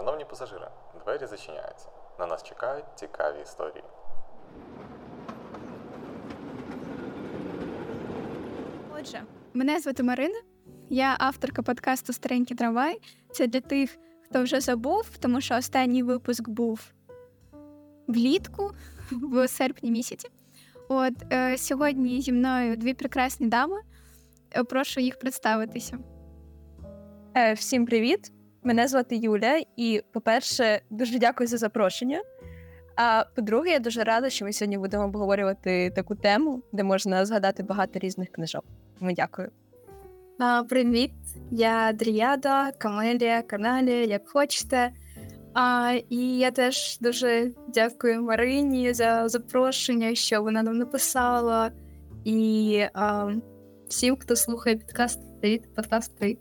Шановні пасажири, двері зачиняються. На нас чекають цікаві історії. Отже, мене звати Марина, я авторка подкасту Старенький трамвай. Це для тих, хто вже забув, тому що останній випуск був влітку в серпні місяці. От е, сьогодні зі мною дві прекрасні дами. Е, прошу їх представитися. Е, всім привіт! Мене звати Юля, і, по-перше, дуже дякую за запрошення. А по-друге, я дуже рада, що ми сьогодні будемо обговорювати таку тему, де можна згадати багато різних книжок. Тому дякую. А, Привіт, я Дріяда, Камелія, Каналія, як хочете. А, І я теж дуже дякую Марині за запрошення, що вона нам написала. І а, всім, хто слухає підкаст, привіт, подкаст, привіт.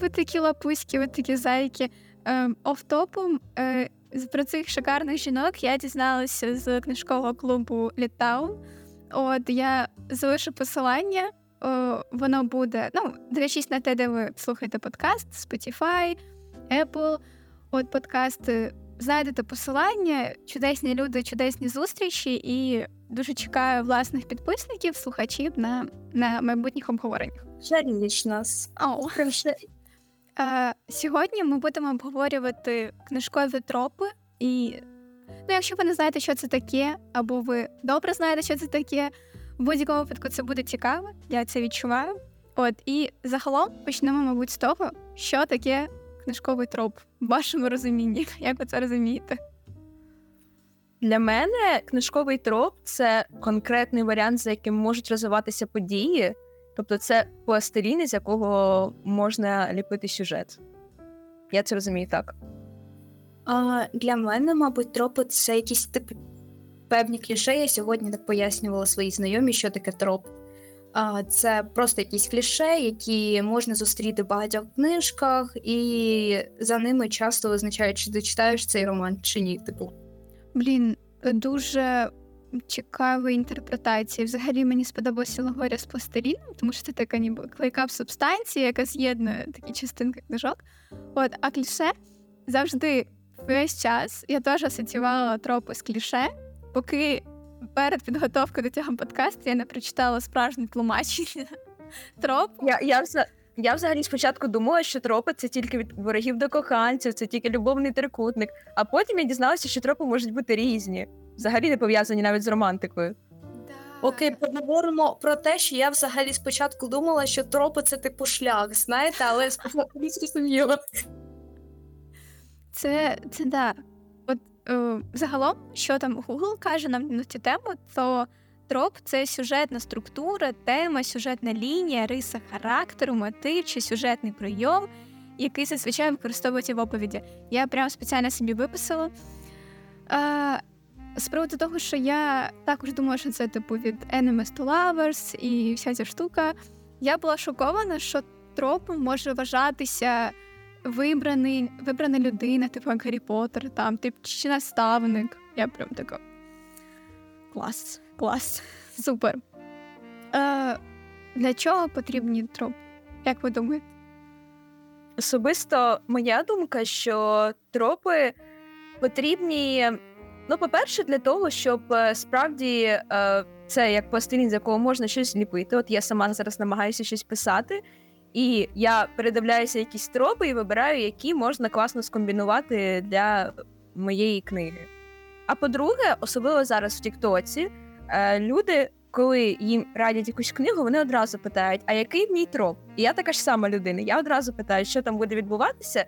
Ви такі лапуські, ви такі зайки. Ем, офтопом е, про цих шикарних жінок я дізналася з книжкового клубу Літаун. От я залишу посилання. О, воно буде. Ну, дивлячись на те, де ви слухаєте подкаст, Spotify, Apple. От подкасти. Знайдете посилання, чудесні люди, чудесні зустрічі, і дуже чекаю власних підписників, слухачів на на майбутніх обговореннях. Жаріч нас. О. Е, Сьогодні ми будемо обговорювати книжкові тропи. І ну, якщо ви не знаєте, що це таке, або ви добре знаєте, що це таке, в будь-якому випадку це буде цікаво, я це відчуваю. От і загалом почнемо, мабуть, з того, що таке книжковий троп в вашому розумінні. Як ви це розумієте? Для мене книжковий троп це конкретний варіант, за яким можуть розвиватися події. Тобто, це пластилін, з якого можна ліпити сюжет. Я це розумію так. А, Для мене, мабуть, тропи це якісь типу певні кліше. Я сьогодні так пояснювала своїй знайомі, що таке троп. Це просто якісь кліше, які можна зустріти в багатьох книжках, і за ними часто визначають, чи ти читаєш цей роман, чи ні. Типу. Блін, дуже цікаві інтерпретації. Взагалі мені сподобалася Лагоря з пластиліном, тому що це така ніби клейка субстанція, яка з'єднує такі частинки книжок. От, а кліше завжди весь час я теж асоціювала тропи з кліше, поки перед підготовкою до цього подкасту я не прочитала справжнє тлумачення тропу. Я, я, я взагалі спочатку думала, що тропи це тільки від ворогів до коханців, це тільки любовний трикутник. А потім я дізналася, що тропи можуть бути різні, взагалі не пов'язані навіть з романтикою. Окей, поговоримо про те, що я взагалі спочатку думала, що тропи це типу шлях, знаєте, але спочатку не зрозуміла. Це це да. Е, загалом, що там Google каже нам на цю тему, то троп це сюжетна структура, тема, сюжетна лінія, риса характеру, мотив чи сюжетний прийом, який зазвичай використовується в оповіді. Я прям спеціально собі виписала. Е, з приводу того, що я також думала, що це типу від Enemies to Lovers і вся ця штука. Я була шокована, що тропом може вважатися вибраний, вибрана людина, типу як Гаррі Поттер, там, тип, чи наставник. Я прям така. Клас, клас, супер. Е, Для чого потрібні тропи? Як ви думаєте? Особисто моя думка, що тропи потрібні. Ну, по-перше, для того, щоб е, справді е, це як пластилін, з якого можна щось ліпити. От я сама зараз намагаюся щось писати, і я передивляюся якісь тропи і вибираю, які можна класно скомбінувати для моєї книги. А по-друге, особливо зараз в Тіктоці, е, люди, коли їм радять якусь книгу, вони одразу питають, а який в ній троп? І я така ж сама людина. Я одразу питаю, що там буде відбуватися.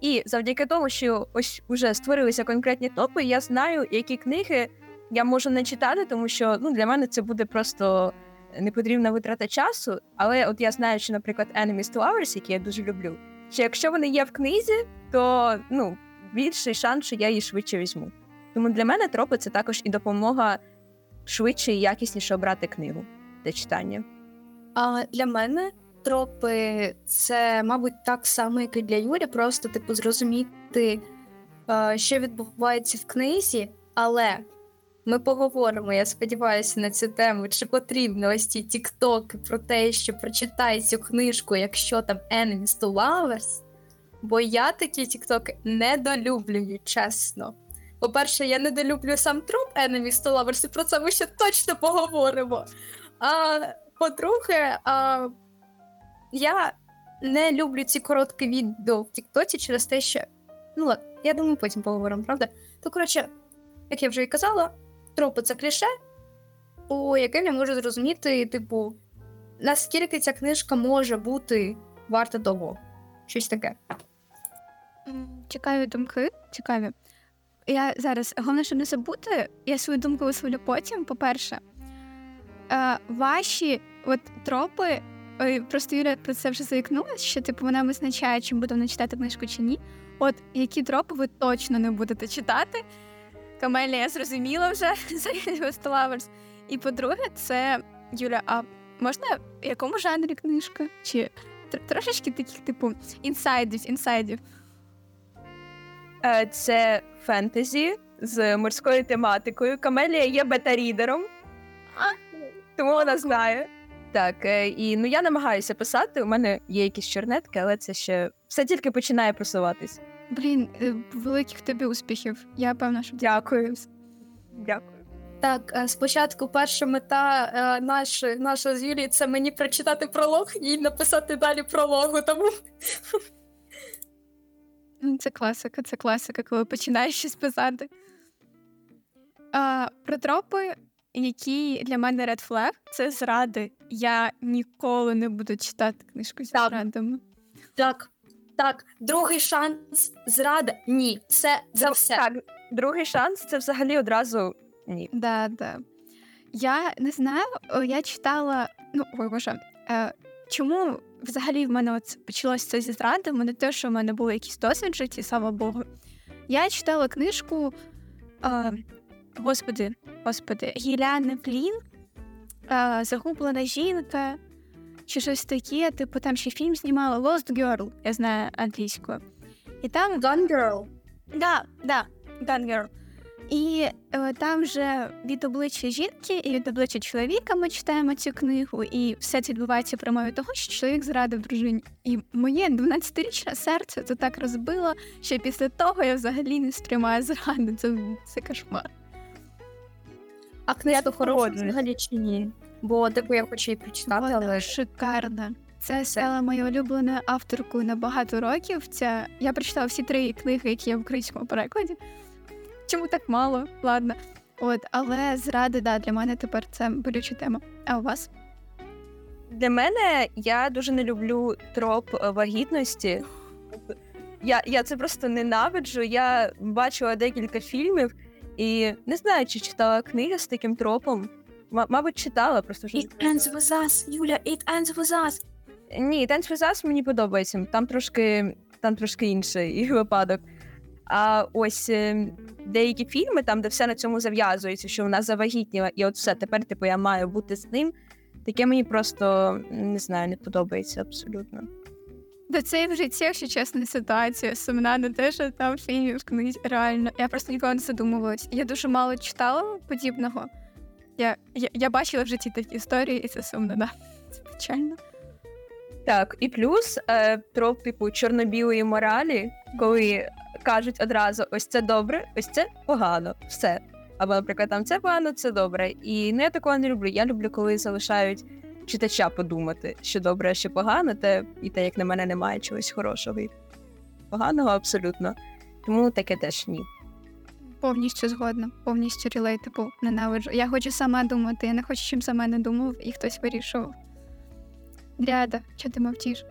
І завдяки тому, що ось уже створилися конкретні топи, я знаю, які книги я можу не читати, тому що ну, для мене це буде просто непотрібна витрата часу. Але от я знаю, що, наприклад, Enemies to Lovers, які я дуже люблю, що якщо вони є в книзі, то ну, більший шанс, що я її швидше візьму. Тому для мене тропи це також і допомога швидше і якісніше обрати книгу для читання. А для мене тропи це, мабуть, так само, як і для Юрі, просто типу зрозуміти, що відбувається в книзі, але ми поговоримо, я сподіваюся, на цю тему, чи потрібно ось ці тіктоки про те, що прочитай цю книжку, якщо там Enemies to Lovers. Бо я такі тіктоки недолюблюю, чесно. По-перше, я недолюблю сам троп Enemies to Lovers, і про це ми ще точно поговоримо. А по-друге, а, я не люблю ці короткі відео в Тіктоці через те, що. Ну я думаю, потім поговоримо, правда? То, коротше, як я вже і казала, тропи це кліше, по яким я можу зрозуміти, типу, наскільки ця книжка може бути варта того. Щось таке. Цікаві думки, цікаві. Я зараз головне, щоб не забути, я свою думку висловлю потім. По-перше, е, ваші от тропи, ой, просто Юля про це вже заікнулася, що типу вона визначає, чи буде вона читати книжку чи ні. От які тропи ви точно не будете читати. Камелія зрозуміла вже за Ghost І по-друге, це Юля, а можна в якому жанрі книжка? Чи трошечки таких, типу, інсайдів, інсайдів? Е, Це фентезі з морською тематикою. Камелія є бета-рідером, тому вона знає. Так, е, і ну я намагаюся писати. У мене є якісь чорнетки, але це ще все тільки починає просуватись. Блін, е, великих тобі успіхів. Я певна, що Дякую. Дякую. Так, е, спочатку перша мета е, наш, наша з Юлії це мені прочитати пролог і написати далі прологу. Тому Ну, Це класика, це класика, коли починаєш щось писати. А, про тропи, які для мене red flag, це зради. Я ніколи не буду читати книжку зі Так. зрадами. так, так, другий шанс зрада. Ні, це за все. Так, другий шанс це взагалі одразу ні. Да, да. Я не знаю, я читала. Ну, ой, боже, е, чому взагалі в мене от почалося це зі зрадами? Не те, що в мене були якісь досвід в житті, слава Богу. Я читала книжку. Е, господи, господи, Гіляни Флін, е, Загублена жінка, чи щось таке, типу, там ще фільм знімала Lost Girl, я знаю англійською. І там Gun Girl. Да, да, Gun Girl. І е, там же від обличчя жінки і від обличчя чоловіка ми читаємо цю книгу, і все це відбувається при мові того, що чоловік зрадив дружині. І моє 12-річне серце це так розбило, що після того я взагалі не сприймаю зради. Це, це кошмар. А книжка хороша взагалі чи ні? Бо типу я хочу її прочитати, Вона але шикарна. Це стала моєю улюбленою авторкою на багато років. Ця... Я прочитала всі три книги, які є в українському перекладі. Чому так мало? Ладно. От, але зради, да, для мене тепер це болюча тема. А у вас? Для мене я дуже не люблю троп е, вагітності. Я, я це просто ненавиджу. Я бачила декілька фільмів і не знаю, чи читала книги з таким тропом. М- мабуть, читала просто вже. It ends with us, Юля, it ends with us. Ні, Dance with Us мені подобається. Там трошки, там трошки інший випадок. А ось е, деякі фільми, там, де все на цьому зав'язується, що вона завагітніла, і от все, тепер, типу, я маю бути з ним. Таке мені просто не знаю, не подобається абсолютно. До це в житті, якщо чесно, ситуація сумна, не те, що там фільмів в книзі. Реально, я просто ніколи не задумувалась. Я дуже мало читала подібного. Я, я, бачила в житті такі історії, і це сумно, да. Це печально. Так, і плюс е, троп, типу, чорно-білої моралі, коли кажуть одразу: ось це добре, ось це погано, все. Або, наприклад, там це погано, це добре. І ну, я такого не люблю. Я люблю, коли залишають читача подумати, що добре, а що погано, те і те, як на мене, немає чогось хорошого і поганого абсолютно. Тому таке теж ні. Повністю згодна, повністю relatable, ненавиджу. Я хочу сама думати, я не хочу, щоб за мене думав і хтось вирішував. Дряда, що ти мовчиш?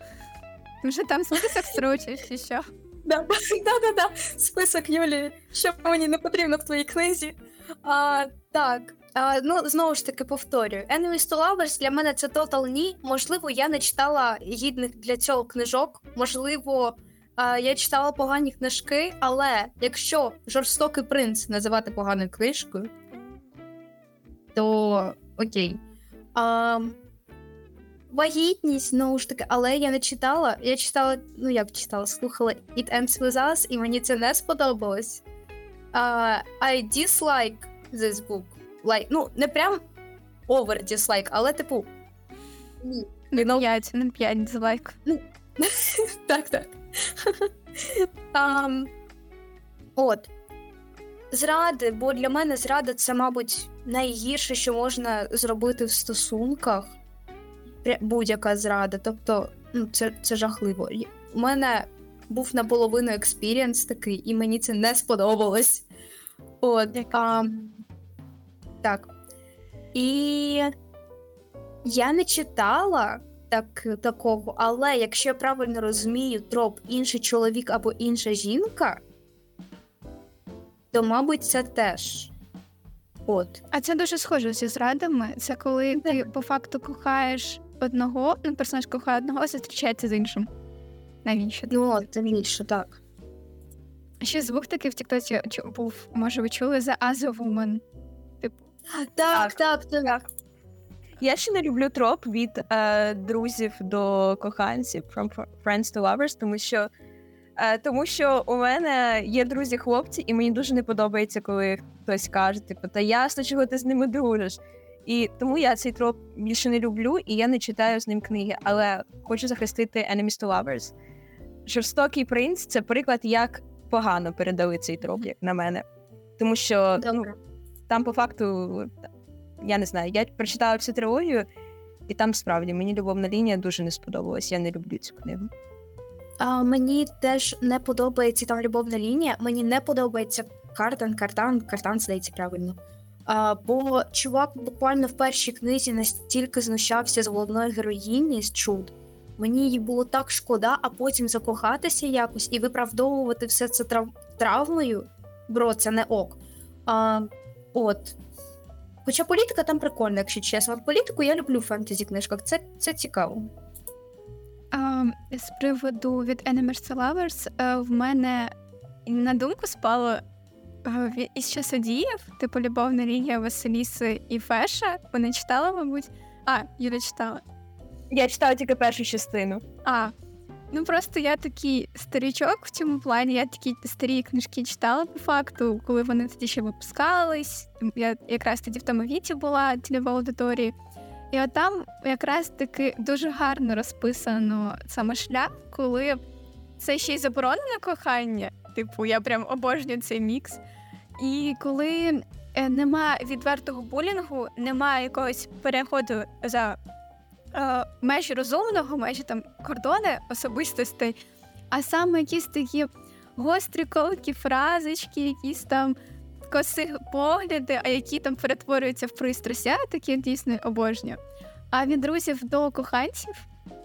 Ти вже там список строчиш чи що? Да, да, да, да. Список Юлії, що мені не потрібно в твоїй книзі. А, так. А, ну, знову ж таки повторюю. Enemies to Lovers для мене це тотал ні. Можливо, я не читала гідних для цього книжок. Можливо, я читала погані книжки, але якщо жорстокий принц називати поганою книжкою, то окей. А, Вагітність, знову ж таки, але я не читала. Я читала, ну як читала, слухала It Ends With Us, і мені це не сподобалось. Uh, I dislike this book. Like, ну, не прям over dislike, але типу. Ні. Не 5, не 5 дизлайк. так, так. А, От. Зради, бо для мене зрада це, мабуть, найгірше, що можна зробити в стосунках. Будь-яка зрада. Тобто, ну, це це жахливо. У мене був наполовину experience такий, і мені це не сподобалось. От, а, Так. І я не читала так, такого, але якщо я правильно розумію, троп інший чоловік або інша жінка, то, мабуть, це теж. От. А це дуже схоже зі зрадами. Це коли ти по факту кохаєш одного, ну, персонаж кохає одного, зустрічається з іншим. Навіщо? Ну, от, навіщо, так. Ще звук такий в Тіктоці був, може, ви чули за Woman. Типу. Так, так, так. так. Я ще не люблю троп від е, друзів до коханців from friends to lovers, тому що е, тому що у мене є друзі-хлопці, і мені дуже не подобається, коли хтось каже, типу, та ясно, чого ти з ними дружиш. І тому я цей троп більше не люблю, і я не читаю з ним книги, але хочу захистити Enemies to Lovers. Жорстокий принц це приклад, як погано передали цей троп, як на мене. Тому що ну, там, по факту, я не знаю, я прочитала всю трилогію, і там справді мені любовна лінія дуже не сподобалась. Я не люблю цю книгу. А, Мені теж не подобається там любовна лінія. Мені не подобається картан, картан, картан здається правильно. А, Бо чувак буквально в першій книзі настільки знущався з головної героїні з чуд. Мені її було так шкода, а потім закохатися якось і виправдовувати все це трав... травмою. Бро, це не ок. А, От. Хоча політика там прикольна, якщо чесно. Політику я люблю в фентезі книжках, це це цікаво. А, З приводу від Enemies to Lovers е, в мене на думку спало е, із часодіїв, типу любовна лінія Василіси і Феша. Вони читали, мабуть. А, Юля читала. Я читала тільки першу частину. А, Ну просто я такий старічок в цьому плані. Я такі старі книжки читала по факту, коли вони тоді ще випускались. Я якраз тоді в тому віці була цільова аудиторії. І от там якраз таки дуже гарно розписано саме шлях, коли це ще й заборонене кохання. Типу, я прям обожнюю цей мікс. І коли е, нема відвертого булінгу, немає якогось переходу за е, межі розумного, межі там кордони особистостей, а саме якісь такі гострі колкі фразочки, якісь там коси погляди, а які там перетворюються в пристрасть. Я такі дійсно обожнюю. А від друзів до коханців,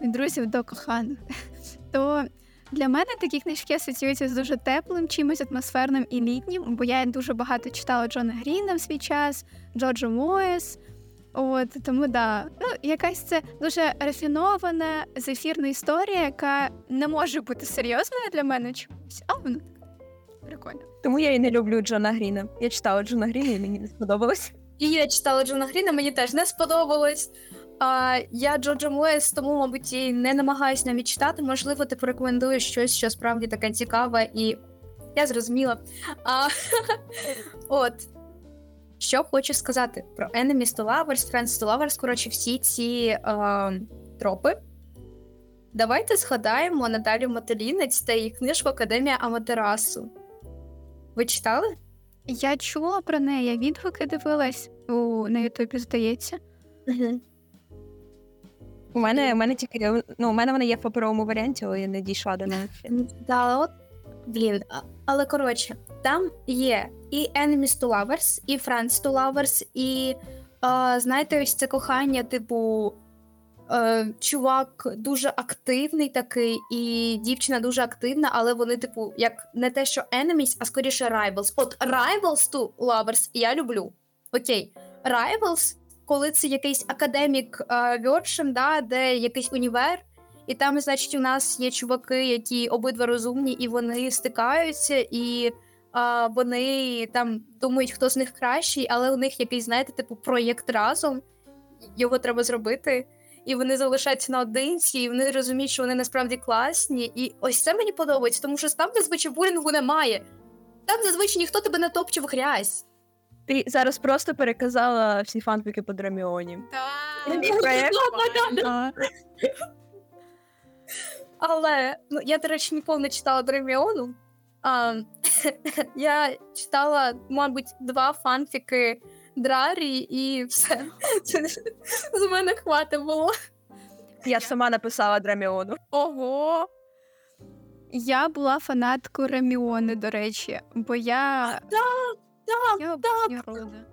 від друзів до коханих, то для мене такі книжки асоціюються з дуже теплим, чимось атмосферним і літнім, бо я дуже багато читала Джона Гріна в свій час, Джорджа Моєс. От тому да, ну якась це дуже рафінована зефірна історія, яка не може бути серйозною для мене чомусь, а воно так прикольно. Тому я і не люблю Джона Гріна. Я читала Джона Гріна, і мені не сподобалось. І я читала Джона Гріна, мені теж не сподобалось. А я Джорджа Моєс, тому, мабуть, і не намагаюся навіть читати. Можливо, ти порекомендуєш щось, що справді таке цікаве, і я зрозуміла. А, От. Що хочу сказати про Enemies to Lovers, Friends to Lovers, коротше, всі ці е, тропи. Давайте згадаємо Наталю Маталінець та її книжку Академія Аматерасу. Ви читали? Я чула про неї, я відгуки дивилась у на Ютубі, здається. Угу. У мене у мене тільки ну, у мене вона є в паперовому варіанті, але я не дійшла до неї. Да, от, блін, але коротше, там є і Enemies to Lovers, і Friends to Lovers, і е, знаєте, ось це кохання, типу. Е, чувак дуже активний такий, і дівчина дуже активна, але вони, типу, як не те, що enemies, а скоріше rivals. От rivals to lovers я люблю. Окей, rivals, коли це якийсь академік вершин, да, де якийсь універ, і там, значить, у нас є чуваки, які обидва розумні, і вони стикаються, і а, вони там думають, хто з них кращий, але у них якийсь, знаєте, типу, проєкт разом. Його треба зробити. І вони залишаються наодинці, і вони розуміють, що вони насправді класні. І ось це мені подобається, тому що там зазвичай булінгу немає. Там зазвичай ніхто тебе не топче в грязь. Ти зараз просто переказала всі фанфіки по Драміоні. Так. Але ну, я, до речі, ніколи не читала Дреміону. А, я читала, мабуть, два фанфіки Драрі, і все. Це з мене хватить було. Я сама написала Драміону. Ого. Я була фанаткою Реміони, до речі, бо я. так, обожнюю Рона.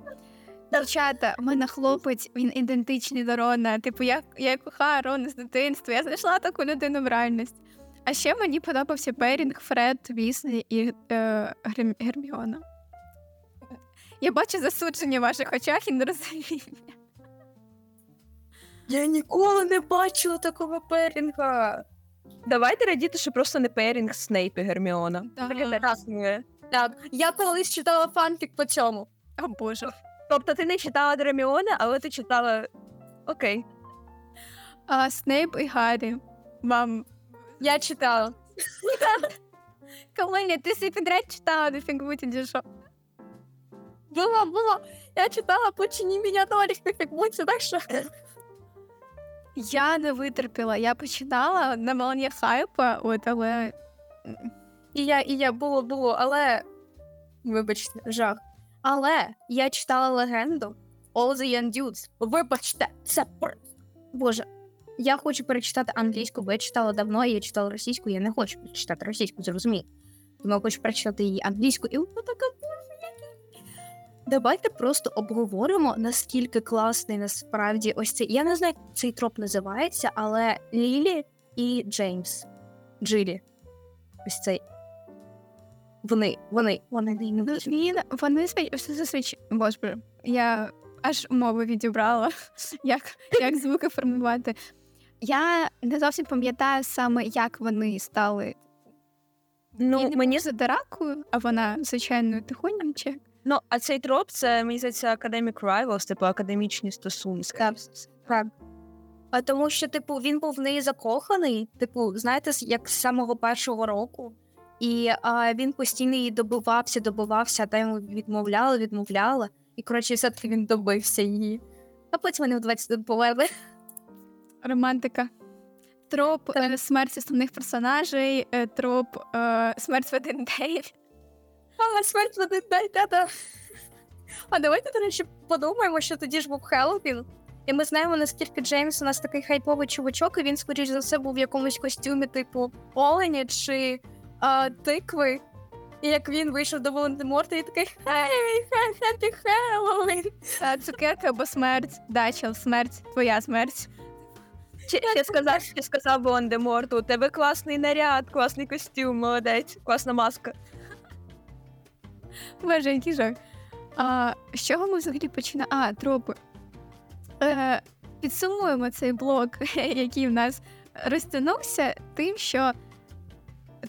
Дівчата, у мене хлопець, він ідентичний до Рона. Типу, я, я кохаю Рона з дитинства, я знайшла таку людину в реальності. А ще мені подобався pairing Фред Візлі і е, Герм... Герміона. Я бачу засудження в ваших очах і нерозуміння. Я ніколи не бачила такого pairing а. Давайте радіти, що просто не pairing Снейп і Герміона. Да. Таке. Так, я колись читала фанфік по цьому. О Боже. Тобто ти не читала Драміона, але ти читала. Окей. А Снейп і Гаррі. Вам. Я читала. Камеля, ти свій підряд читала, не фігмуті, чи що? Було, було. Я читала «Почини мене Норік» на фікмуці, так що. Я не витерпіла. Я починала на волні хайпа, от, але І я, і я було, було, але. Вибачте, жах. Але я читала легенду All the Young Dudes. Вибачте, це Боже. Я хочу перечитати англійську, бо я читала давно, я читала російську, я не хочу читати російську, зрозумій. Тому я хочу перечитати її англійську, і вона така. Давайте просто обговоримо, наскільки класний насправді ось цей. Я не знаю, як цей троп називається, але Лілі і Джеймс. Джилі. Ось цей. Вони, вони, вони він, вони засвідч... Боже, я аж мови відібрала, як, як звуки формувати. Я не зовсім пам'ятаю саме, як вони стали. Ну, Він мені за Даракою, а вона, звичайно, тихоням Ну, а цей троп це мені здається Academic Rivals, типу академічні стосунки. Так, так. А тому що, типу, він був в неї закоханий, типу, знаєте, як з самого першого року. І а, він постійно її добивався, добивався, а та йому відмовляла, відмовляла. І, коротше, все-таки він добився її. А потім вони в 21 поверли. романтика. Троп е, смерть основних персонажей, е, троп е, смерть в один день. А, смерть в один день, та-та. А давайте, до речі, подумаємо, що тоді ж був Хеллоуін. І ми знаємо, наскільки Джеймс у нас такий хайповий чувачок, і він, скоріш за все, був в якомусь костюмі, типу, оленя чи а, тикви. І як він вийшов до Волан-де-Морта і такий «Хей, happy Halloween! Цукерка або смерть, та че, смерть, твоя смерть. Ще, ще сказав, ще сказав Волан-де-Морту, у тебе класний наряд, класний костюм, молодець, класна маска. Боже, який жах. А, з чого ми взагалі починаємо? А, тропи. Е, підсумуємо цей блок, який в нас розтягнувся, тим, що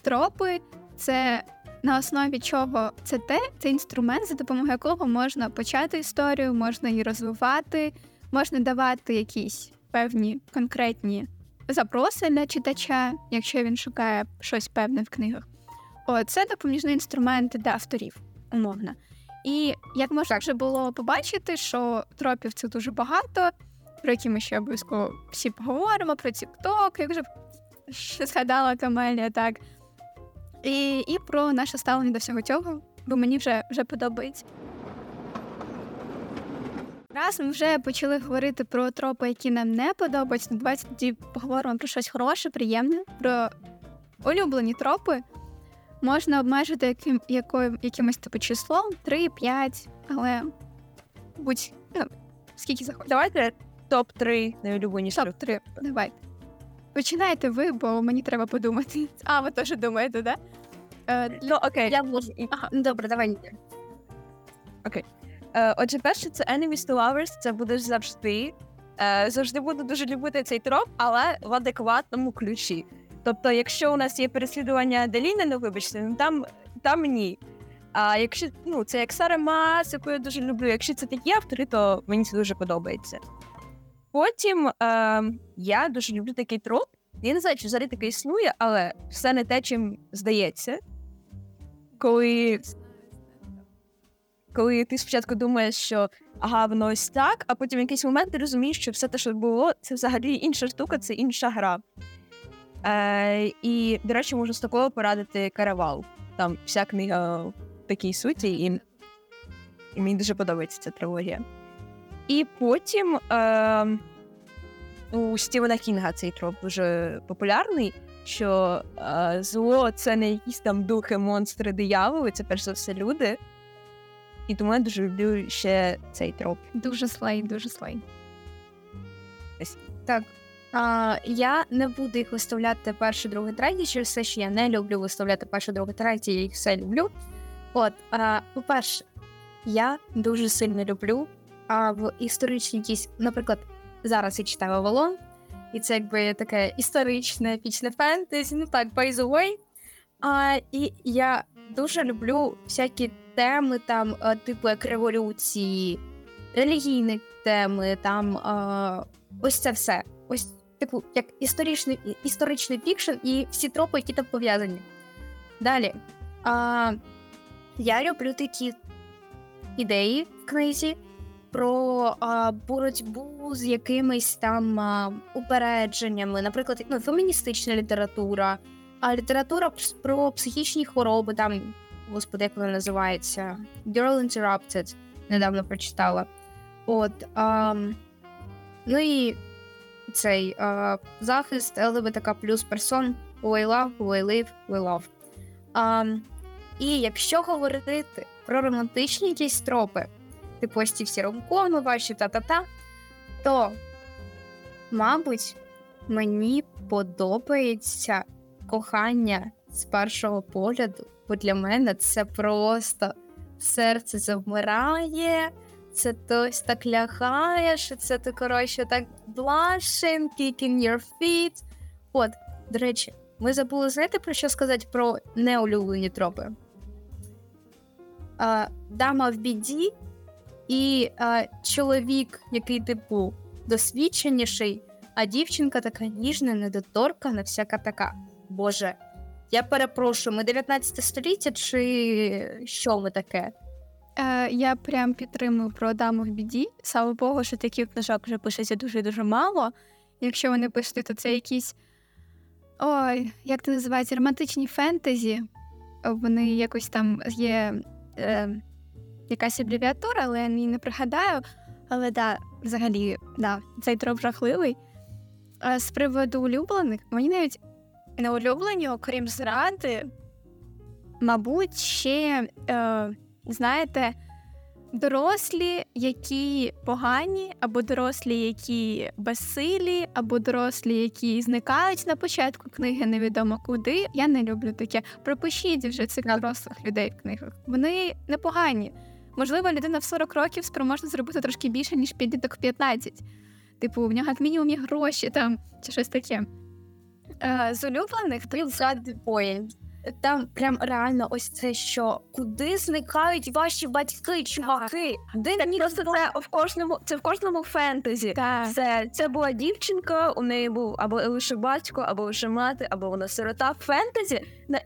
тропи це на основі чого це те, це інструмент, за допомогою якого можна почати історію, можна її розвивати, можна давати якісь певні конкретні запроси для читача, якщо він шукає щось певне в книгах. О, це допоміжний інструмент для авторів, умовно. І як можна вже було побачити, що тропів це дуже багато, про які ми ще обов'язково всі поговоримо, про TikTok, як вже згадала Камелія, так. І, і про наше ставлення до всього цього, бо мені вже, вже подобається. Раз ми вже почали говорити про тропи, які нам не подобаються, ну давайте тоді поговоримо про щось хороше, приємне, про улюблені тропи. Можна обмежити яким, якою, якимось типу числом 3-5, але будь ну, скільки захочеш. Давайте топ-3 найулюбленіші. Топ 3, давайте. Починайте ви, бо мені треба подумати. А, ви теж думаєте, да? Е, Ну, окей. Я можу. Ага. Ну, Добре, давай. Е, Отже, перше, це Enemies to Lovers, це будеш завжди. Е, Завжди буду дуже любити цей троп, але в адекватному ключі. Тобто, якщо у нас є переслідування Деліни, ну вибачте, ну там, там ні. А якщо ну, це як Сара Мас, яку я дуже люблю, якщо це такі автори, то мені це дуже подобається. Потім е, я дуже люблю такий троп. Я не знаю, чи взагалі таке існує, але все не те, чим здається. Коли коли ти спочатку думаєш, що ага, воно ось так, а потім в якийсь момент ти розумієш, що все те, що було, це взагалі інша штука, це інша гра. Е, І, до речі, можу з такого порадити каравал. Там вся книга в такій суті, і, і мені дуже подобається ця трилогія. І потім е, у Стівена Кінга цей троп дуже популярний, що е, зло це не якісь там духи, монстри, дияволи, це перш за все люди. І тому я дуже люблю ще цей троп. Дуже слей, дуже слей. Так. А, я не буду їх виставляти перше, друге, третє, через все, що я не люблю виставляти перше, друге, третє, я їх все люблю. От, а, по-перше, я дуже сильно люблю а, в історичні якісь, наприклад, зараз я читаю Авалон, і це якби таке історичне епічне фентезі, ну так, by the way. А, і я дуже люблю всякі теми, там, типу як революції, релігійні теми, там а, ось це все. Ось, типу, як історичний, історичний фікшн і всі тропи, які там пов'язані. Далі. А, я люблю такі ідеї в книзі про а, боротьбу з якимись там а, упередженнями, наприклад, ну, феміністична література, а література про психічні хвороби, там, господи, як вона називається? Girl Interrupted, недавно прочитала. От, а, ну і цей а, захист ЛГБТК плюс персон We love, we live, we love. А, і якщо говорити про романтичні якісь тропи, ось ці всі ромкоми ваші та-та-та, то, мабуть, мені подобається кохання з першого погляду, бо для мене це просто серце завмирає, це тось так лягає, що це ти, коротше, так blushing, kicking your feet. От, до речі, ми забули знаєте про що сказати про неулюблені тропи? Дама в біді і а, чоловік, який, типу, досвідченіший, а дівчинка така ніжна, недоторкана, всяка така. Боже, я перепрошую, ми 19 століття чи що ми таке? Е, я прям підтримую про даму в біді. Слава Богу, що таких книжок вже пишеться дуже дуже мало. Якщо вони пишуть, то це якісь. Ой, як це називається? Романтичні фентезі. Вони якось там є е, якась абревіатура, але я її не пригадаю. Але да, взагалі, да, цей троп жахливий. А з приводу улюблених, мені навіть не улюблені, окрім зради, мабуть, ще. Е, знаєте, дорослі, які погані, або дорослі, які безсилі, або дорослі, які зникають на початку книги, невідомо куди. Я не люблю таке. Пропишіть вже цих дорослих людей в книгах. Вони непогані. Можливо, людина в 40 років спроможна зробити трошки більше, ніж підліток в 15. Типу, в нього як мінімум є гроші там чи щось таке. Е, з улюблених то за point. Там прям реально ось це що. Куди зникають ваші батьки, чуваки? Де Так ні- просто це в кожному, це в кожному фентезі. Так. Це, це була дівчинка, у неї був або лише батько, або лише мати, або вона сирота. Фентезі,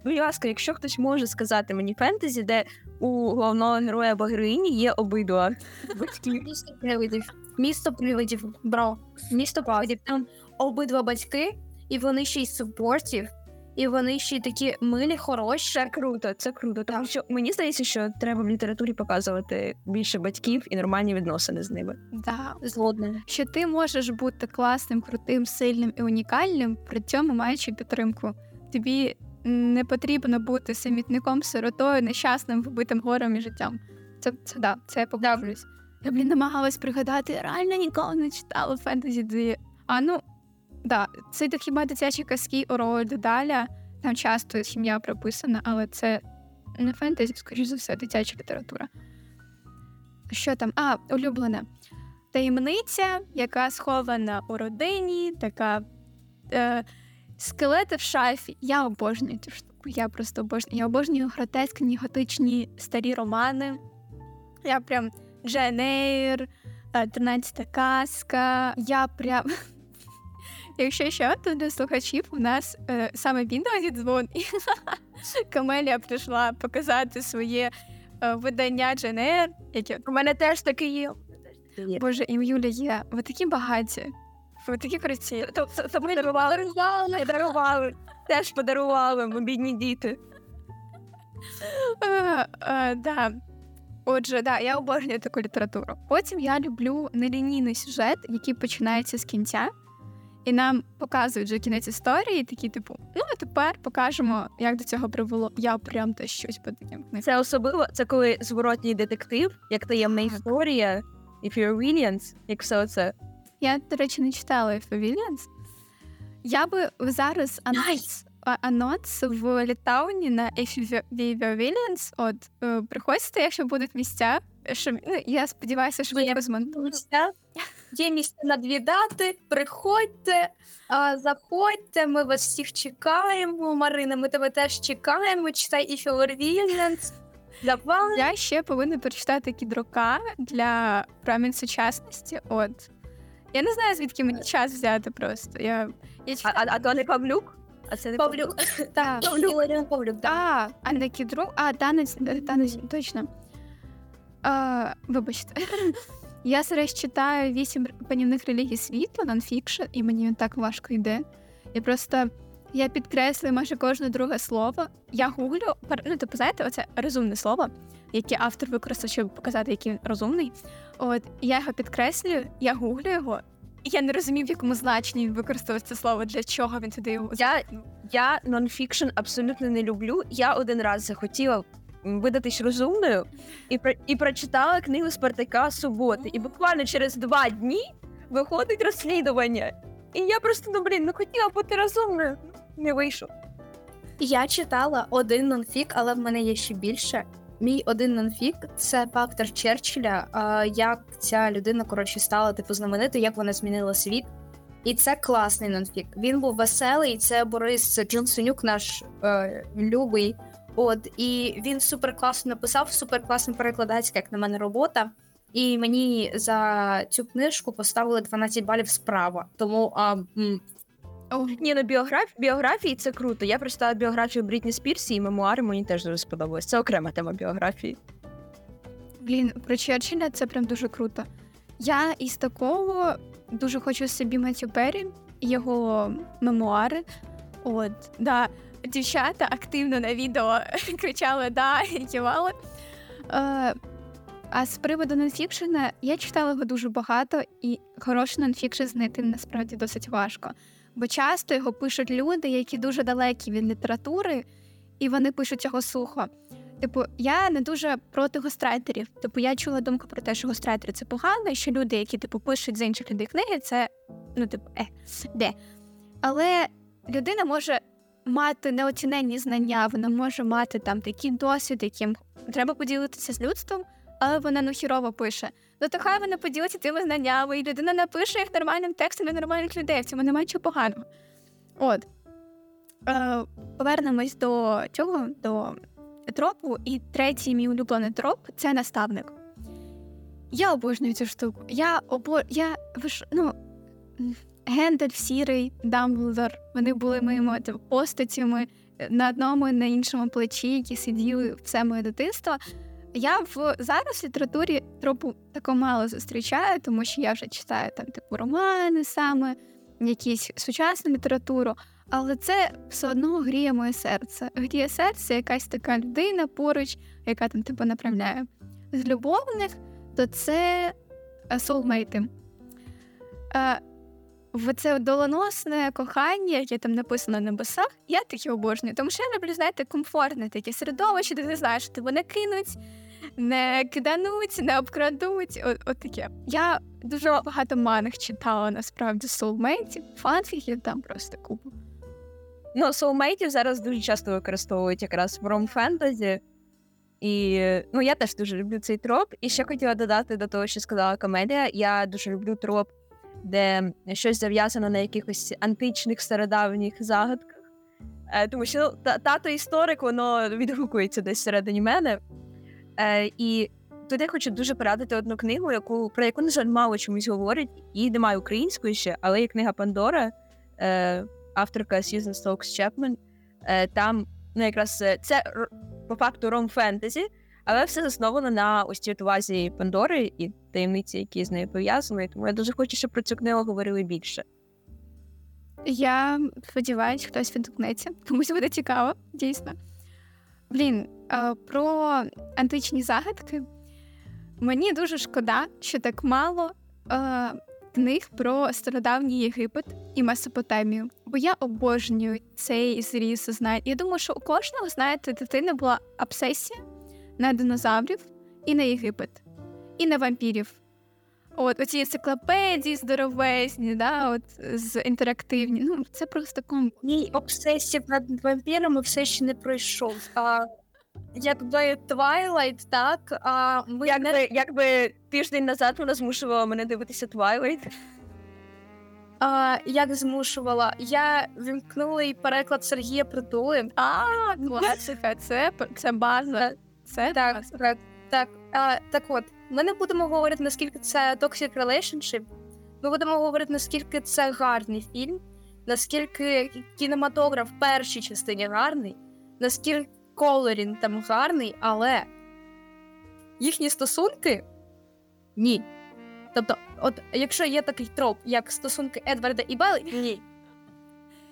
будь ласка, якщо хтось може сказати мені фентезі, де у головного героя або героїні є обидва батьки. Місто привидів. Місто привидів, бро. Місто привидів. Там обидва батьки, і вони ще й супортів, і вони ще й такі милі, хороші. Це круто, це круто. Тому що мені здається, що треба в літературі показувати більше батьків і нормальні відносини з ними. Да, Згодна. що ти можеш бути класним, крутим, сильним і унікальним, при цьому маючи підтримку. Тобі не потрібно бути самітником, сиротою, нещасним, вбитим горем і життям. Це, це да, це я погоджуюсь. Я блін намагалась пригадати, реально ніколи не читала фентезі. А ну, да, це хіба дитячі казки Ороль Даля. Там часто сім'я прописана, але це не фентезі, скоріш за все, дитяча література. Що там? А, улюблена таємниця, яка схована у родині, така е, скелети в шафі. Я обожнюю цю штуку. Я просто обожнюю. Я обожнюю гротескні готичні старі романи. Я прям Джейн Ейр, е, 13 казка. Я прям. Якщо що, то для слухачів у нас е, саме відео дзвон, і Камелія прийшла показати своє е, видання Джейн Ейр, яке У мене теж таке є. Боже, і у Юлі є. Ви такі багаті. ви такі круті. Це подарували, подарували. Теж подарували, ми бідні діти. Е, е, да. Отже, да, я обожнюю таку літературу. Потім я люблю нелінійний сюжет, який починається з кінця, і нам показують вже кінець історії, такі, типу, ну а тепер покажемо, як до цього привело. Я прям те щось по таким книгам. Це особливо, це коли зворотній детектив, як таємна історія, if you're Williams, як все це. Я, до речі, не читала If Williams. Я би зараз анонс, а- анонс в Літауні на If Williams, от е, приходьте, якщо будуть місця. Що, ну, я сподіваюся, що ви змонтують. Є місця на дві дати. Приходьте, заходьте, ми вас всіх чекаємо. Марина, ми тебе теж чекаємо. Читай і Вільянс. Я ще повинна прочитати кідрока для промінь сучасності. От я не знаю, звідки мені час взяти просто. Я, я А, читаю... а, а то не Павлюк? А це не Павлюк. Так. Павлюк. Павлюк, так. А, а не кідрук, а танець, е, танець, точно. А, вибачте. Я зараз читаю вісім панівних релігій світу, нонфікшн, і мені він так важко йде. І просто я підкреслюю майже кожне друге слово. Я гуглю, ну, типу, знаєте, оце розумне слово, яке автор використав, щоб показати, який він розумний. От я його підкреслюю, я гуглю його, я не розумію, в якому значенні він використовував це слово, для чого він туди його Я, я нонфікшн абсолютно не люблю. Я один раз захотіла видатись розумною і, і прочитала книгу Спартака Суботи. І буквально через два дні виходить розслідування. І я просто, ну блін, ну хотіла бути розумною. Не вийшло. Я читала один нонфік, але в мене є ще більше. Мій один нонфік це фактор Черчилля, як ця людина коротше стала типу знаменитою, як вона змінила світ. І це класний нонфік. Він був веселий. Це Борис Джонсонюк, наш е, любий. От і він супер класно написав, супер класно перекладається, як на мене робота. І мені за цю книжку поставили 12 балів справа. Тому а, м, О, Ні, ну біограф... біографії це круто. Я прочитала біографію Брітні Спірсі і мемуари мені теж дуже сподобалось. Це окрема тема біографії. Блін, про Черчилля це прям дуже круто. Я із такого дуже хочу собі Меттю Перрі, його мемуари. От, да, дівчата активно на відео кричали да і кивали. Е, а з приводу нонфікшена, я читала його дуже багато, і хороший нонфікшн знайти насправді досить важко. Бо часто його пишуть люди, які дуже далекі від літератури, і вони пишуть його сухо. Типу, я не дуже проти гострайтерів. Типу, я чула думку про те, що гострайтери це погано, і що люди, які типу пишуть з інших людей книги, це ну, типу, е, де. Але людина може мати неоціненні знання, вона може мати там такий досвід, яким треба поділитися з людством, але вона ну хірово пише. Ну то хай вона поділиться тими знаннями, і людина напише їх нормальним текстом для нормальних людей. В цьому немає чого поганого. От. Е, повернемось до цього, до тропу, і третій мій улюблений троп це наставник. Я обожнюю цю штуку. Я обо... я ви ж, ну, Гендальф, Сірий, Дамблдор, вони були моїми типу, постатями на одному і на іншому плечі, які сиділи все моє дитинство. Я в зараз в літературі тропу тако мало зустрічаю, тому що я вже читаю там типу романи саме, якісь сучасну літературу. Але це все одно гріє моє серце. Гріє серце якась така людина поруч, яка там тебе направляє. З любовних, то це соулмейти. В це доленосне кохання, яке там написано на небесах, я таке обожнюю. Тому що я люблю, знаєте, комфортне таке середовище, де ти знаєш, що тебе не кинуть, не кидануть, не обкрадуть. От, от таке. Я дуже багато маних читала насправді соулмейтів, фанфіків там просто купу. Ну, соулмейтів зараз дуже часто використовують якраз в ром-фентезі. І ну, я теж дуже люблю цей троп. І ще хотіла додати до того, що сказала комедія. Я дуже люблю троп, де щось зав'язано на якихось античних стародавніх загадках. Е, тому що ну, та- тато історик, воно відгукується десь всередині мене. Е, і тут я хочу дуже порадити одну книгу, яку, про яку, на жаль, мало чомусь говорять. Її немає української ще, але є книга Пандора. Е, авторка Сьюзен Стокс Чепмен. Е, там ну, якраз е, це по факту ром фентезі, але все засновано на ось цій увазі Пандори і таємниці, які з нею пов'язані. Тому я дуже хочу, щоб про цю книгу говорили більше. Я сподіваюся, хтось відгукнеться, комусь буде цікаво, дійсно. Блін, про античні загадки. Мені дуже шкода, що так мало книг про стародавній Єгипет і Месопотамію. Бо я обожнюю цей зріз знань. Я думаю, що у кожного, знаєте, дитини була обсесія на динозаврів і на Єгипет, і на вампірів. От оці енциклопедії здоровезні, да, от з інтерактивні. Ну, це просто ком. Мій обсесія над вампірами все ще не пройшов. А, якби Twilight, так, а ми Якби, не... якби тиждень назад вона змушувала мене дивитися Twilight. а, як змушувала. Я вімкнула і переклад Сергія Притули. А, класика, це, це база. Це Так, так, так. А, так от, ми не будемо говорити, наскільки це toxic relationship. Ми будемо говорити, наскільки це гарний фільм, наскільки кінематограф в першій частині гарний, наскільки колорін там гарний, але їхні стосунки ні. Тобто, от якщо є такий троп, як стосунки Едварда і Белли, ні.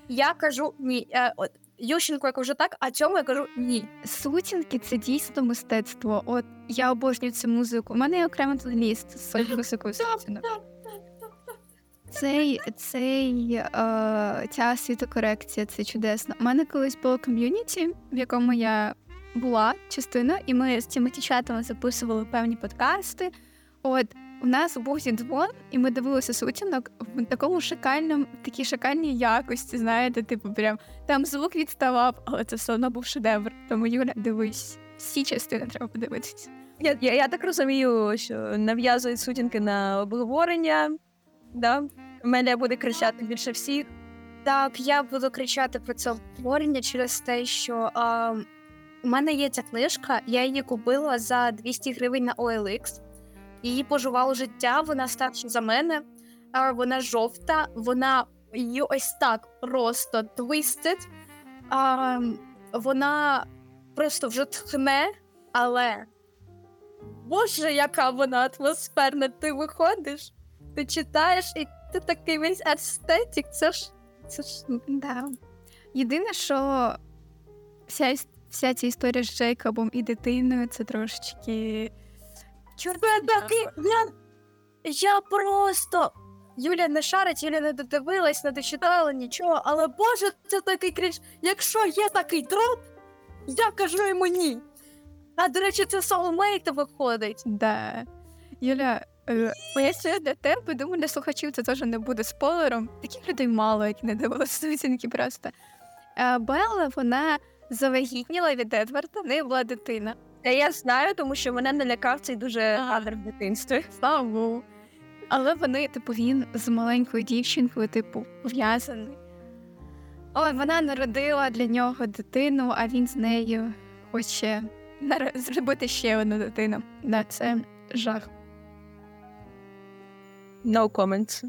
Я кажу ні. Е, от, Ющенко я кажу так, а цьому я кажу ні. Сутінки це дійсно мистецтво. От я обожнюю цю музику. У мене є окремий плейліст з музикою сутінок. Цей, цей, е, ця світокорекція це чудесно. У мене колись було ком'юніті, в якому я була частина, і ми з цими дівчатами записували певні подкасти. От у нас був зідзвон, і ми дивилися сутінок в такому шикальному, такій шикальній якості. Знаєте, типу, прям там звук відставав, але це все одно був шедевр. Тому Юля, дивись, всі частини треба подивитися. Я, я, я так розумію, що нав'язують сутінки на обговорення. Да? Меля буде кричати більше всіх. Так, я буду кричати про це обговорення через те, що а, у мене є ця книжка, я її купила за 200 гривень на OLX. Її поживало життя, вона старша за мене, вона жовта, вона її ось так просто твистить. Вона просто вже тхне, але Боже, яка вона атмосферна! Ти виходиш, ти читаєш, і ти такий весь естетик. Це ж це ж Да. Єдине, що вся, вся ця історія з Джейкобом і дитиною це трошечки. Чорт, такий. Я, я просто. Юля не шарить, Юля не додивилась, не дочитала нічого, але Боже, це такий крінж. Якщо є такий троп, я кажу йому ні. А до речі, це soulmate виходить. Да. Юля, е, пояснюю для тебе, думаю, для слухачів це теж не буде спойлером. Таких людей мало, які не дивилися оцінки просто. Е, Белла, вона завагітніла від Едварда, в неї була дитина. Та я знаю, тому що мене налякав цей дуже кадр в дитинстві. Слава Богу. Але вони, типу, він з маленькою дівчинкою, типу, пов'язаний. Ой, вона народила для нього дитину, а він з нею хоче нар- зробити ще одну дитину. Да, це жах. No comments.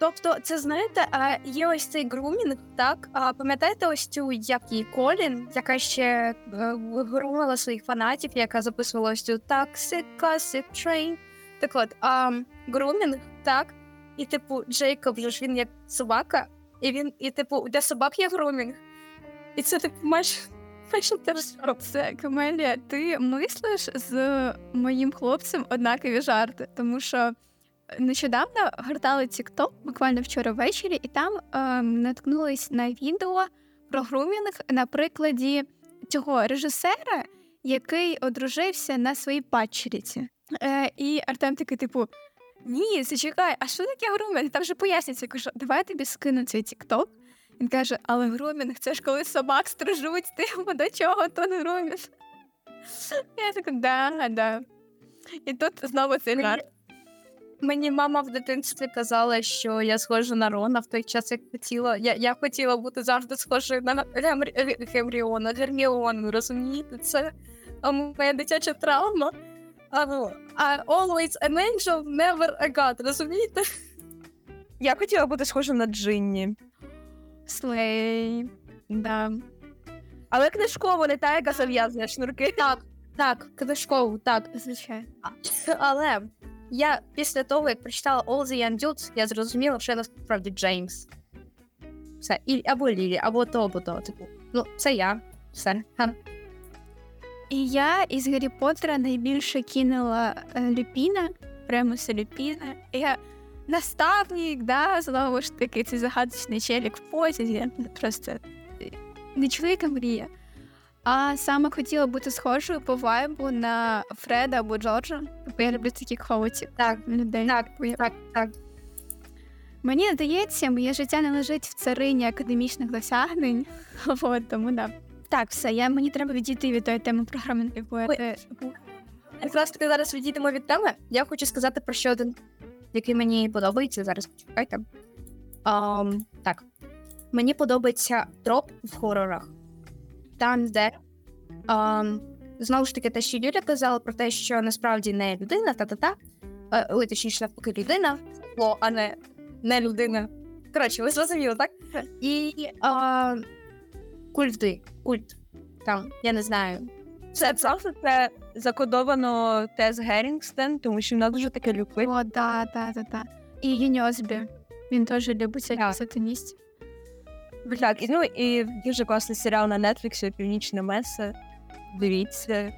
Тобто, це знаєте, є ось цей грумінг, так? А пам'ятаєте ось цю як її Колін, яка ще е, грумила своїх фанатів, яка записувала ось цю Toxic Gossip Train. Так от, а, грумінг, так? І типу, Джейкоб же ж він як собака, і він, і типу, для собак є грумінг. І це типу майже. Це Камелія, ти мислиш з моїм хлопцем однакові жарти, тому що нещодавно гортали TikTok, буквально вчора ввечері, і там е, наткнулись на відео про грумінг на прикладі цього режисера, який одружився на своїй падчериці. Е, і Артем такий, типу. Ні, зачекай, а що таке грумінг? Там же пояснюється, я кажу, давай я тобі скину цей TikTok. Він каже, але грумінг, це ж коли собак стрижуть, типу, до чого то не грумінг? Я така, да, да. І тут знову цей жарт. Мені мама в дитинстві казала, що я схожа на Рона в той час, як хотіла. Я, я хотіла бути завжди схожою на Гемрі... Ге- Гемріона, Герміону, розумієте? Це моя дитяча травма. Ну, а always an angel, never a god, розумієте? Я хотіла бути схожа на Джинні. Слей. Да. Але книжково не та, яка зав'язує шнурки. Так, так, книжкову, так. Звичайно. Але я після того, як прочитала All the Young Dudes, я зрозуміла, що я насправді Джеймс. Все, і, або Лілі, або то, або то. Типу, ну, це я. Все. Ха. І я із Гаррі Поттера найбільше кинула е, Люпіна, Премуса Люпіна. Я наставник, да, знову ж таки, цей загадочний челік в потязі. Просто е, не чоловіка мрія. А саме хотіла бути схожою по вайбу на Фреда або Джорджа. Бо я люблю таких хоутів Так, людей. так, так, так. Мені здається, моє життя не лежить в царині академічних досягнень. От, тому да. Так, все, я, мені треба відійти від тої теми програминки, яку я Якраз таки зараз відійдемо від теми. Я хочу сказати про ще один, який мені подобається. Зараз почекайте. Um, так. Мені подобається троп в хорорах. Там, де um, знову ж таки, те, що Юля казала про те, що насправді не людина, та-та-та. Е, Ой, точніше, навпаки, людина, о, а не, не людина. Коротше, ви зрозуміли, так? І а, культи, культ. Там, я не знаю. Це завжди це закодовано Тес Герінгстон, тому що вона дуже таке любить. О, да, да, да, да. І Геньозбі. Він теж любить всяких сатаністів. Так, і, ну і дуже класний серіал на Netflix Північне Меса. Дивіться.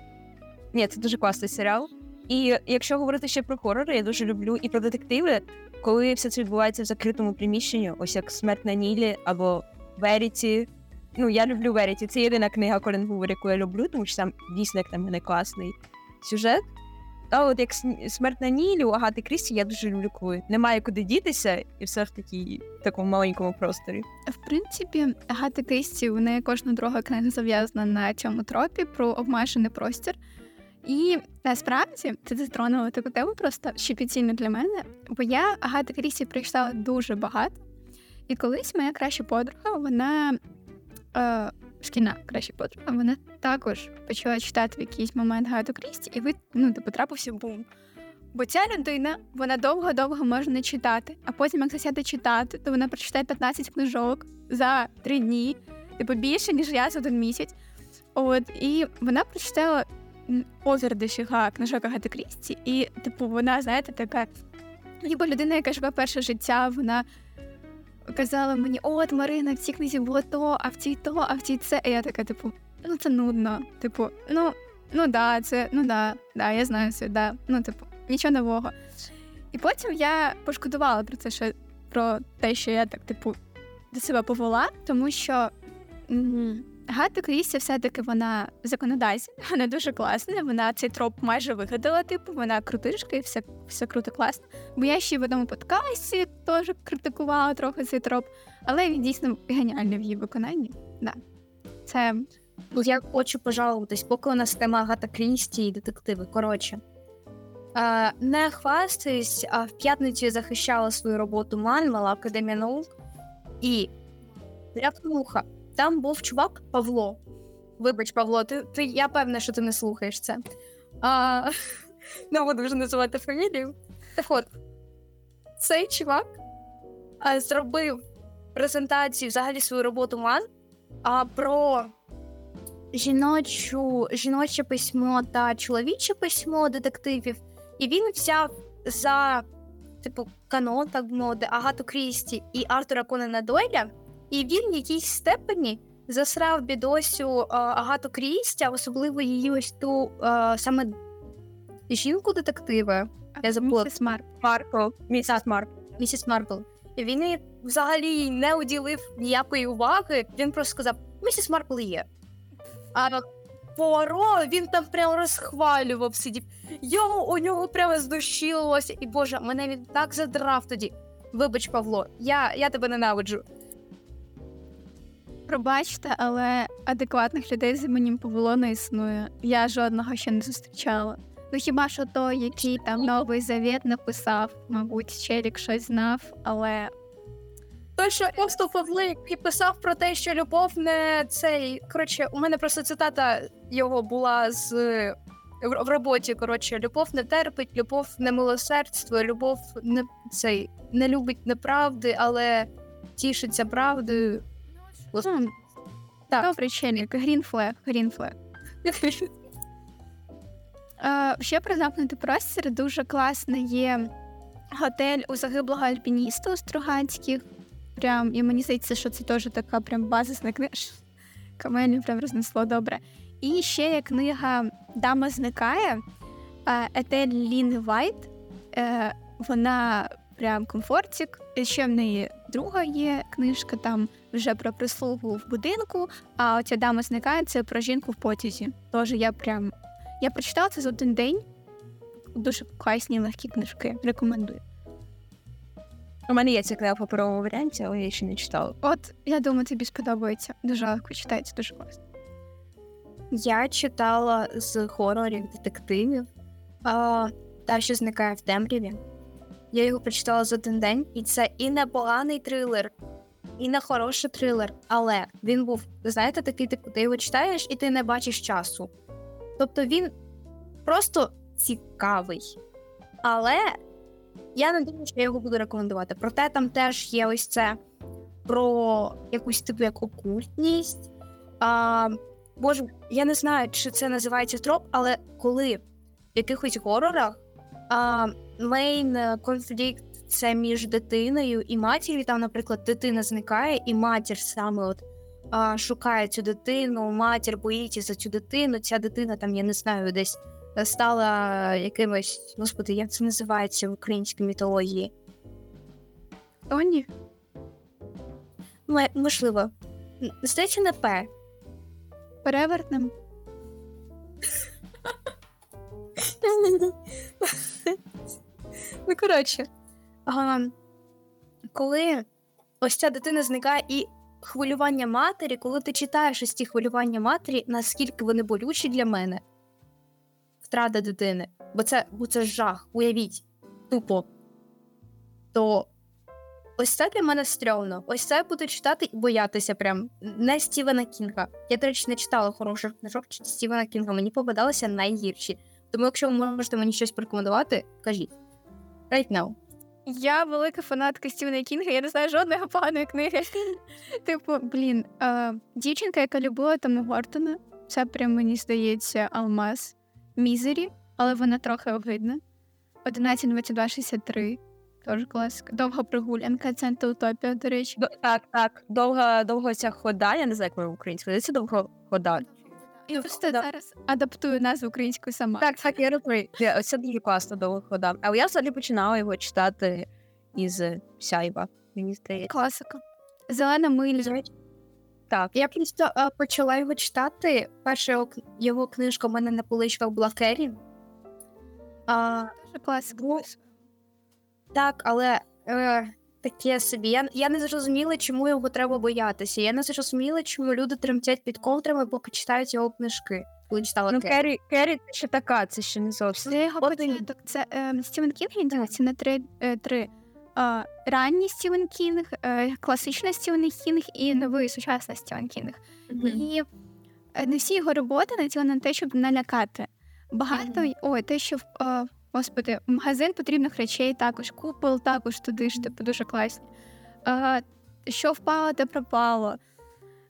Ні, це дуже класний серіал. І якщо говорити ще про хорори, я дуже люблю і про детективи, коли все це відбувається в закритому приміщенні, ось як Смерть на Нілі або Веріті. Ну, я люблю Веріті. Це єдина книга Колін Гувер, яку я люблю, тому що там дійсно як на мене класний сюжет. А от як «Сні- смерть на Нілі у Агати Крісті, я дуже люблю, коли немає куди дітися, і все в такій такому маленькому просторі. В принципі, Агата Крісті, у неї кожна друга книга зав'язана на цьому тропі про обмежений простір. І насправді це затронуло таку тему просто щепетільно для мене, бо я Агата Крісті прочитала дуже багато. І колись моя краща подруга, вона е, шкільна краща подруга, вона також почала читати в якийсь момент Агату Крісті, і ви ну, типу, трапився бум. Бо ця людина вона довго-довго може не читати, а потім, як засяде читати, то вона прочитає 15 книжок за три дні, типу більше, ніж я за один місяць. От, і вона прочитала м, овер дофіга книжок Агати Крісті, і, типу, вона, знаєте, така, ніби людина, яка живе перше життя, вона казала мені: от Марина, в цій книзі було то, а в цій то, а в цій це. І я така, типу, ну це нудно. Типу, ну, ну да, це, ну да, да, я знаю це, да. Ну, типу, нічого нового. І потім я пошкодувала про це, що про те, що я так, типу, до себе повела, тому що м, Агата Крісті все-таки вона законодавця, вона дуже класна, вона цей троп майже вигадала, типу, вона крутишка і все, все круто класно. Бо я ще в одному подкасті теж критикувала трохи цей троп, але він дійсно геніальний в її виконанні. Да. Це Ну, я хочу пожалуватись, поки у нас тема Агата Крісті і детективи. Коротше. Не хвастаюсь, а в п'ятницю я захищала свою роботу Манмала Академія наук. І ряпнуха. Там був чувак Павло. Вибач, Павло, ти, ти, я певна, що ти не слухаєш це. А, не буду вже називати фамілію. Так от, цей чувак а, зробив презентацію взагалі свою роботу МАН а, про жіночу, жіноче письмо та чоловіче письмо детективів, і він взяв за типу канон, так би мовити, Агату Крісті і Артура Конана Дойля, і він в якійсь степені засрав бідосю Агату Крісті, а особливо її ось ту а, саме жінку детектива. Я забула. Місіс Марк. Місіс Марк. Місіс Марпл. І він їй взагалі не уділив ніякої уваги. Він просто сказав: місіс Марпл є. А Поро він там прям розхвалював, сидів. Його у нього прямо здущилося. І боже, мене він так задрав тоді. Вибач, Павло, я, я тебе ненавиджу. Пробачте, але адекватних людей з іменем Павло не існує. Я жодного ще не зустрічала. Ну хіба що той, який там новий завіт написав, мабуть, Челік щось знав, але Той, що апостол Павлик і писав про те, що любов не цей. Коротше, у мене просто цитата його була з в роботі. Коротше, любов не терпить, любов не милосердство, любов не цей не любить неправди, але тішиться правдою. Ну, Так. Челік, Грінфлег, Грінфлег. Е, ще про замкнутий простір дуже класно є готель у загиблого альпініста у Стругацьких. прям, і мені здається, що це теж така прям базисна книжка. Ка мені прям рознесло добре. І ще є книга Дама зникає Етель Лін Вайт. Е, Вона прям комфортик. І ще в неї друга є книжка там вже про прислугу в будинку. А оця дама зникає це про жінку в потязі. Тож я прям я прочитала це за один день. Дуже класні легкі книжки. Рекомендую. У мене є ця книга в паперовому варіанті, але я її ще не читала. От я думаю, тобі сподобається. Дуже легко читається, дуже класно. Я читала з хорорів детективів, а, та, що зникає в темряві. Я його прочитала за один день, і це і не поганий трилер, і не хороший трилер. Але він був, знаєте, такий типу, ти його читаєш і ти не бачиш часу. Тобто він просто цікавий. Але я не думаю, що я його буду рекомендувати. Проте там теж є ось це про якусь типу як окультність. А, Боже, я не знаю, чи це називається троп, але коли в якихось горорах main конфлікт це між дитиною і матір'ю. Там, наприклад, дитина зникає, і матір саме от а, шукає цю дитину, матір боїться за цю дитину. Ця дитина там, я не знаю, десь стала якимось, господи, як це називається в українській мітології? Тоні? М- можливо, здається, не П. Перевертнем. Ну, коротше, а, коли ось ця дитина зникає і хвилювання матері, коли ти читаєш ось ці хвилювання матері, наскільки вони болючі для мене, втрата дитини, бо це, бо це жах, уявіть, тупо. То ось це для мене стрьомно. Ось це я буду читати і боятися прям. Не Стівена Кінга. Я, до речі, не читала хороших книжок Стівена Кінга, мені попадалися найгірші. Тому, якщо ви можете мені щось порекомендувати, кажіть. Right now. Я велика фанатка Стівена Кінга, я не знаю жодної поганої книги. типу, блін, дівчинка, яка любила Тома Гортона, це прям мені здається алмаз Мізері, але вона трохи огидна. 11.22.63. Теж класика. Довга прогулянка, це антиутопія, до речі. Так, так. Довга, довго ця хода, я не знаю, як вона українською, це довго хода. Я просто зараз адаптую назву українською сама. Так, так, я розумію. Це- дуже класно довго хода. Але я взагалі починала його читати із Сяйва, мені здається. Класика. Зелена миля. Так. Я просто е, почала його читати. Перша його, книжка в мене на поличках була Керрі. А, Дуже класика. Ну, так, але е, таке собі. Я, я не зрозуміла, чому його треба боятися. Я не зрозуміла, чому люди тремтять під ковдрами, поки читають його книжки. Коли читала Ну, Керрі. Керрі, це ще така, це ще не зовсім. Це його початок. Це е, Стівен Кінг він дивиться на три, е, три. Е, ранній Стівен Кінг, е, класичний Стівен Кінг і новий сучасний Стівен Кінг. І е, не всі його роботи націлені на те, щоб налякати. Багато ой, те, що в е, господи, магазин потрібних речей також, купол також туди ж типу дуже класні. Е, що впало, те пропало.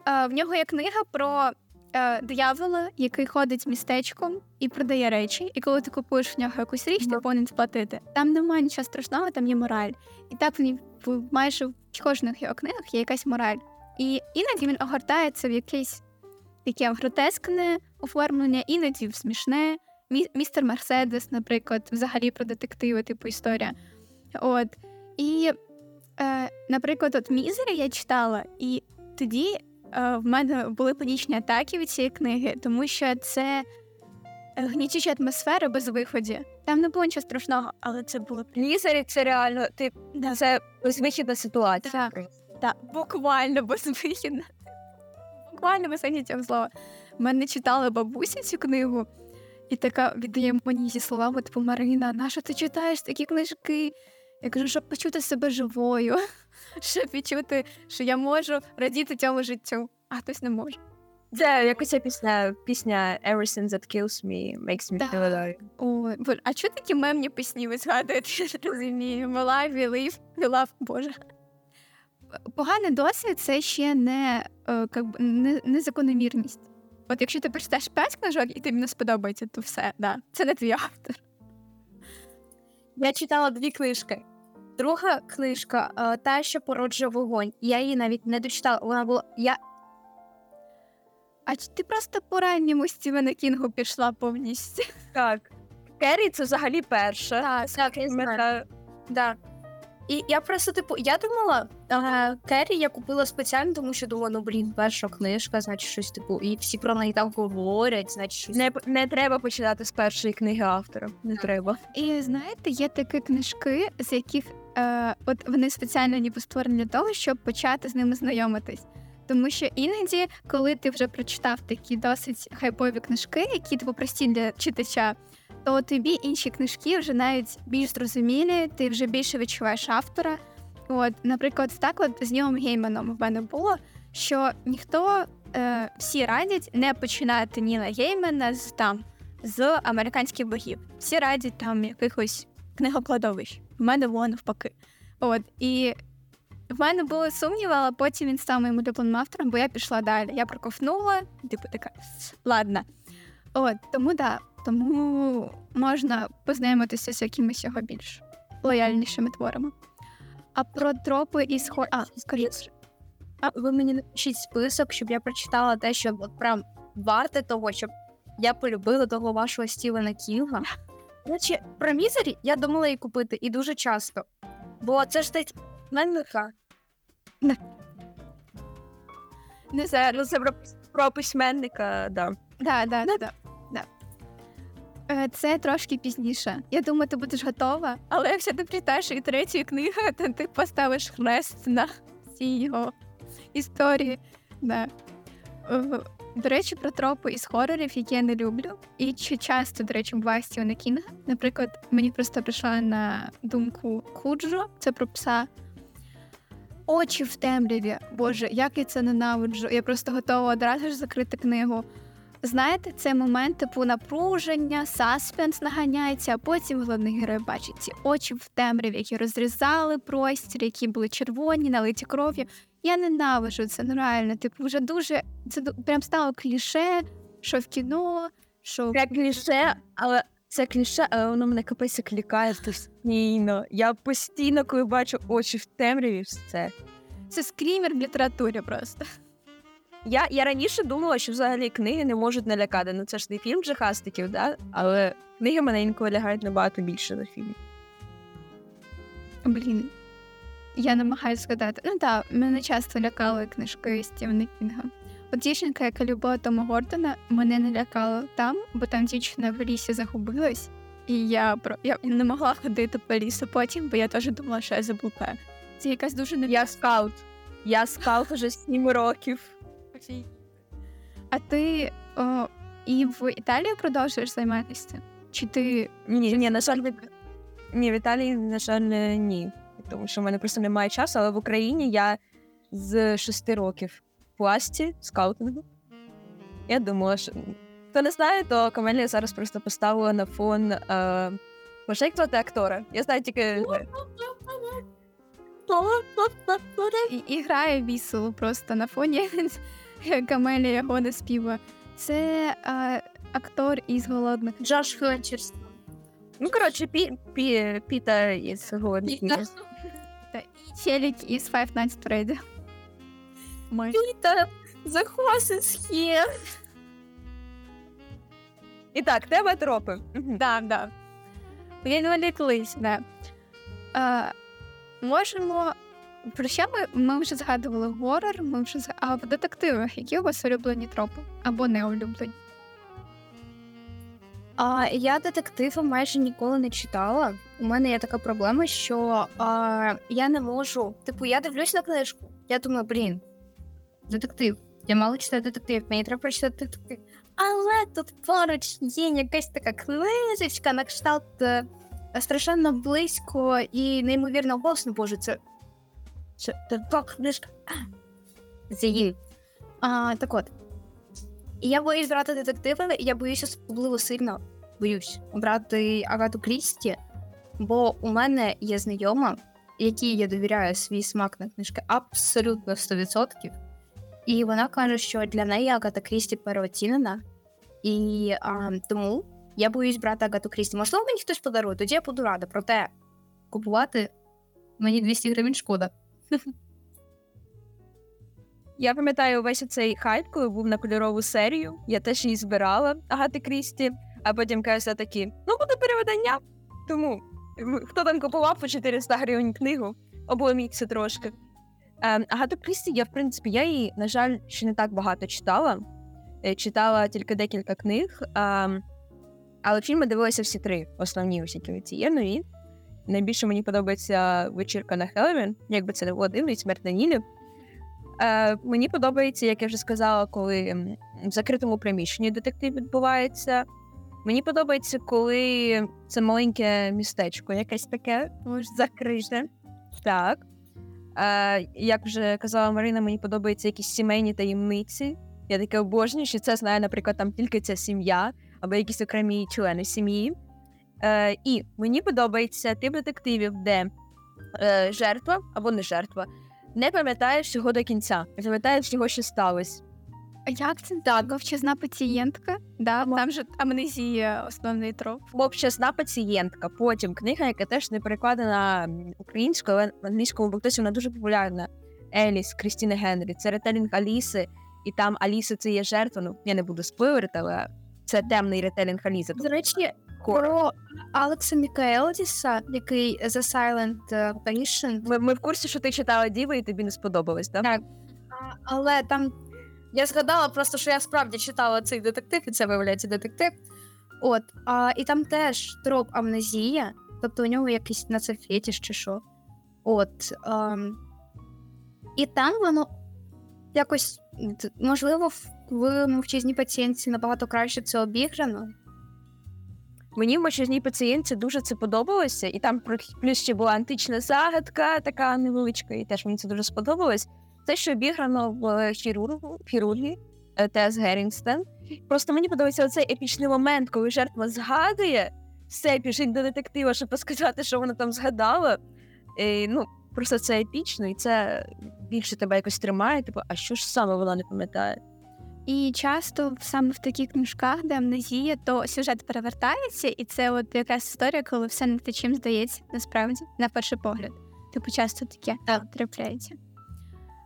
Е, в нього є книга про е, диявола, який ходить містечком і продає речі. І коли ти купуєш в нього якусь річ, ти повинен сплатити. Там немає нічого страшного, там є мораль. І так в ній в майже в кожних його книгах є якась мораль. І іноді він огортається в якесь таке гротескне оформлення, іноді в смішне. Мі- Містер Мерседес, наприклад, взагалі про детективи, типу історія. От. І, е, наприклад, от Мізері я читала, і тоді е, в мене були панічні атаки від цієї книги, тому що це гнітюча атмосфера без виході. Там не було нічого страшного, але це було Лізарі це реально, ти, Да. це безвихідна ситуація. Так. та, буквально безвихідна. Буквально без цього слова. Мене читала бабуся цю книгу, і така віддає мені зі словами, типу Марина, нащо ти читаєш такі книжки? Я кажу, щоб почути себе живою, щоб відчути, що я можу радіти цьому життю, а хтось не може. Це якась пісня, пісня Everything that kills me makes me feel alive. Ой, боже, а чого такі мемні пісні ви згадуєте? Я розумію. We live, we live, we love, боже. Поганий досвід це ще не, е, не, не закономірність. От якщо ти прочитаєш п'ять книжок і тобі не сподобається, то все, да. Це не твій автор. Я читала дві книжки. Друга книжка, е, та, що породжує вогонь. Я її навіть не дочитала. Вона була. Я А чи ти просто по ранньому Стівена Кінгу пішла повністю? Так. Керрі це взагалі перша. так, так, я знаю. Да. І я просто, типу, я думала, е, Керрі я купила спеціально, тому що думала, ну блін, перша книжка, значить щось типу, і всі про неї так говорять, значить щось. Не, не треба починати з першої книги автора. Не треба. І знаєте, є такі книжки, з яких е, от вони спеціально ніби створені для того, щоб почати з ними знайомитись. Тому що іноді, коли ти вже прочитав такі досить хайпові книжки, які типу прості для читача, то тобі інші книжки вже навіть більш зрозумілі, ти вже більше відчуваєш автора. От, наприклад, так от з Нілом Гейманом в мене було, що ніхто е, всі радять не починати Ніла Геймана з там з американських богів. Всі радять там якихось книгокладовищ. В мене було навпаки. От і в мене були сумніви, але потім він став моїм улюбленим автором, бо я пішла далі. Я проковтнула, типу така, ладно. От, тому да, тому можна познайомитися з якимись його більш лояльнішими творами. А про тропи із хор... А, скажіть. А ви мені напишіть список, щоб я прочитала те, що от прям варте того, щоб я полюбила того вашого Стівена Кінга. Речі, про мізері я думала її купити і дуже часто. Бо це ж десь менника. Не знаю, Ну, це про, про письменника, да. Да, да, да, да. Е, Це трошки пізніше. Я думаю, ти будеш готова, але якщо ти прочитаєш і третю книгу, то ти поставиш хрест на всій його історії. Да. Е, До речі, про тропи із хорорів, які я не люблю. І чи часто, до речі, буває Стівена Кінга. Наприклад, мені просто прийшла на думку Куджо, це про пса. Очі в темряві. Боже, як я це ненавиджу. Я просто готова одразу ж закрити книгу. Знаєте, це момент типу напруження, саспенс наганяється, а потім головний герой бачить ці очі в темряві, які розрізали простір, які були червоні, налиті кров'ю. Я ненавиджу це, ну реально. Типу, вже дуже це прям стало кліше, що в кіно, що Це кліше, але це кліше, але воно мене капець як лякає постійно. Я постійно, коли бачу очі в темряві, все. це скрімер в літературі просто. Я, я раніше думала, що взагалі книги не можуть налякати. Ну це ж не фільм жахастиків, да? але книги мене інколи лягають набагато більше на фільм. Блін. Я намагаюся згадати. Ну так, мене часто лякали книжки Стівена Кінга. От дівчинка, яка любила Тома Гордона, мене не лякала там, бо там дівчина в лісі загубилась, і я про я не могла ходити по лісу потім, бо я теж думала, що я заблукаю. Це якась дуже не Я скаут. Я скаут уже 7 років. А ти о, і в Італії продовжуєш займатися? Чи ти Ні, ні, на жаль, ні, в Італії, на жаль, ні. Тому що в мене просто немає часу, але в Україні я з 6 років в пласті скаутингу. Я думала, що. Хто не знає, то Камелія зараз просто поставила на фон. Е... Як звати актора? Я знаю тільки. і, і грає весело просто на фоні Камелія його не співа. Це е, актор із голодних. Джош Флетчерс. Ну, коротше, пі, пі, Піта із голодних Піта. Та і челік із Five Nights at Freddy. Ми. Піта, the horse is here. І так, тебе тропи. Да, да. Відволіклись, да. Е, можемо. Про що ми, ми вже згадували горор, ми вже зг... а в детективах, які у вас улюблені тропи або не улюблені? А, я детективи майже ніколи не читала. У мене є така проблема, що а, я не можу. Типу, я дивлюсь на книжку. Я думаю, блін, детектив. Я мало читаю детектив, мені треба прочитати детектив. Але тут поруч є якась така книжечка на кшталт е, страшенно близько і неймовірно голосно. Боже, це. Книжка. Це її. А, так от. Я боюсь брати детективи, і я боюся особливо сильно боюсь брати Агату Крісті, бо у мене є знайома, якій я довіряю свій смак на книжки абсолютно 100%. І вона каже, що для неї Агата Крісті переоцінена. І а, тому я боюсь брати Агату Крісті. Можливо, мені хтось подарує, тоді я буду рада. Проте купувати Мені 200 гривень шкода. Я пам'ятаю весь цей хайп, коли був на кольорову серію. Я теж її збирала Агати Крісті, а потім каже такі: ну буде переведення. Тому хто там купував по 400 гривень книгу, обломіться трошки. Ем, Агату Крісті, я в принципі, я її, на жаль, ще не так багато читала. Е, читала тільки декілька книг, ем, але фільми дивилася всі три основні, які ці є нові. Найбільше мені подобається вечірка на Хелевін, якби це не було дивно, і смерть на Нілі. Е, Мені подобається, як я вже сказала, коли в закритому приміщенні детектив відбувається. Мені подобається, коли це маленьке містечко, якесь таке закрите. Так. Е, Як вже казала Марина, мені подобаються якісь сімейні таємниці. Я таке обожнюю, що це знає, наприклад, там тільки ця сім'я або якісь окремі члени сім'ї. Е, І мені подобається тип детективів, де е, жертва або не жертва не пам'ятаєш всього до кінця, не пам'ятаєш всього, що сталося. А Як це так? Мовчазна пацієнтка, да? там же амнезія основний троп. Мовчазна пацієнтка. Потім книга, яка теж не перекладена українською, але в англійському бо вона дуже популярна. Еліс Крістіни Генрі. Це ретелінг Аліси, і там Аліса це є жертва. Ну я не буду спойлерити, але це темний ретелінг Аліси. До речі, про Алекса Мікаелдіса, який The Silent Patient. Ми, ми в курсі, що ти читала Діви і тобі не сподобалось, так? Так. Але там я згадала просто, що я справді читала цей детектив, і це виявляється детектив. От, а, і там теж троп амнезія, тобто у нього якийсь на це фетіш чи що. От. А, і там воно якось, можливо, в мовчазній пацієнтці набагато краще це обіграно. Мені в мовчазній пацієнтці дуже це подобалося, і там плюс ще була антична загадка, така невеличка, і теж мені це дуже сподобалось. Те, що обіграно в хірургу, хірургії е, Тес Геррінгстон. Просто мені подобається оцей епічний момент, коли жертва згадує, все біжить до детектива, щоб сказати, що вона там згадала. І, ну, Просто це епічно, і це більше тебе якось тримає, типу, а що ж саме вона не пам'ятає? І часто саме в таких книжках, де амнезія, то сюжет перевертається, і це от якась історія, коли все не те чим здається, насправді, на перший погляд. Типу, часто таке трапляється.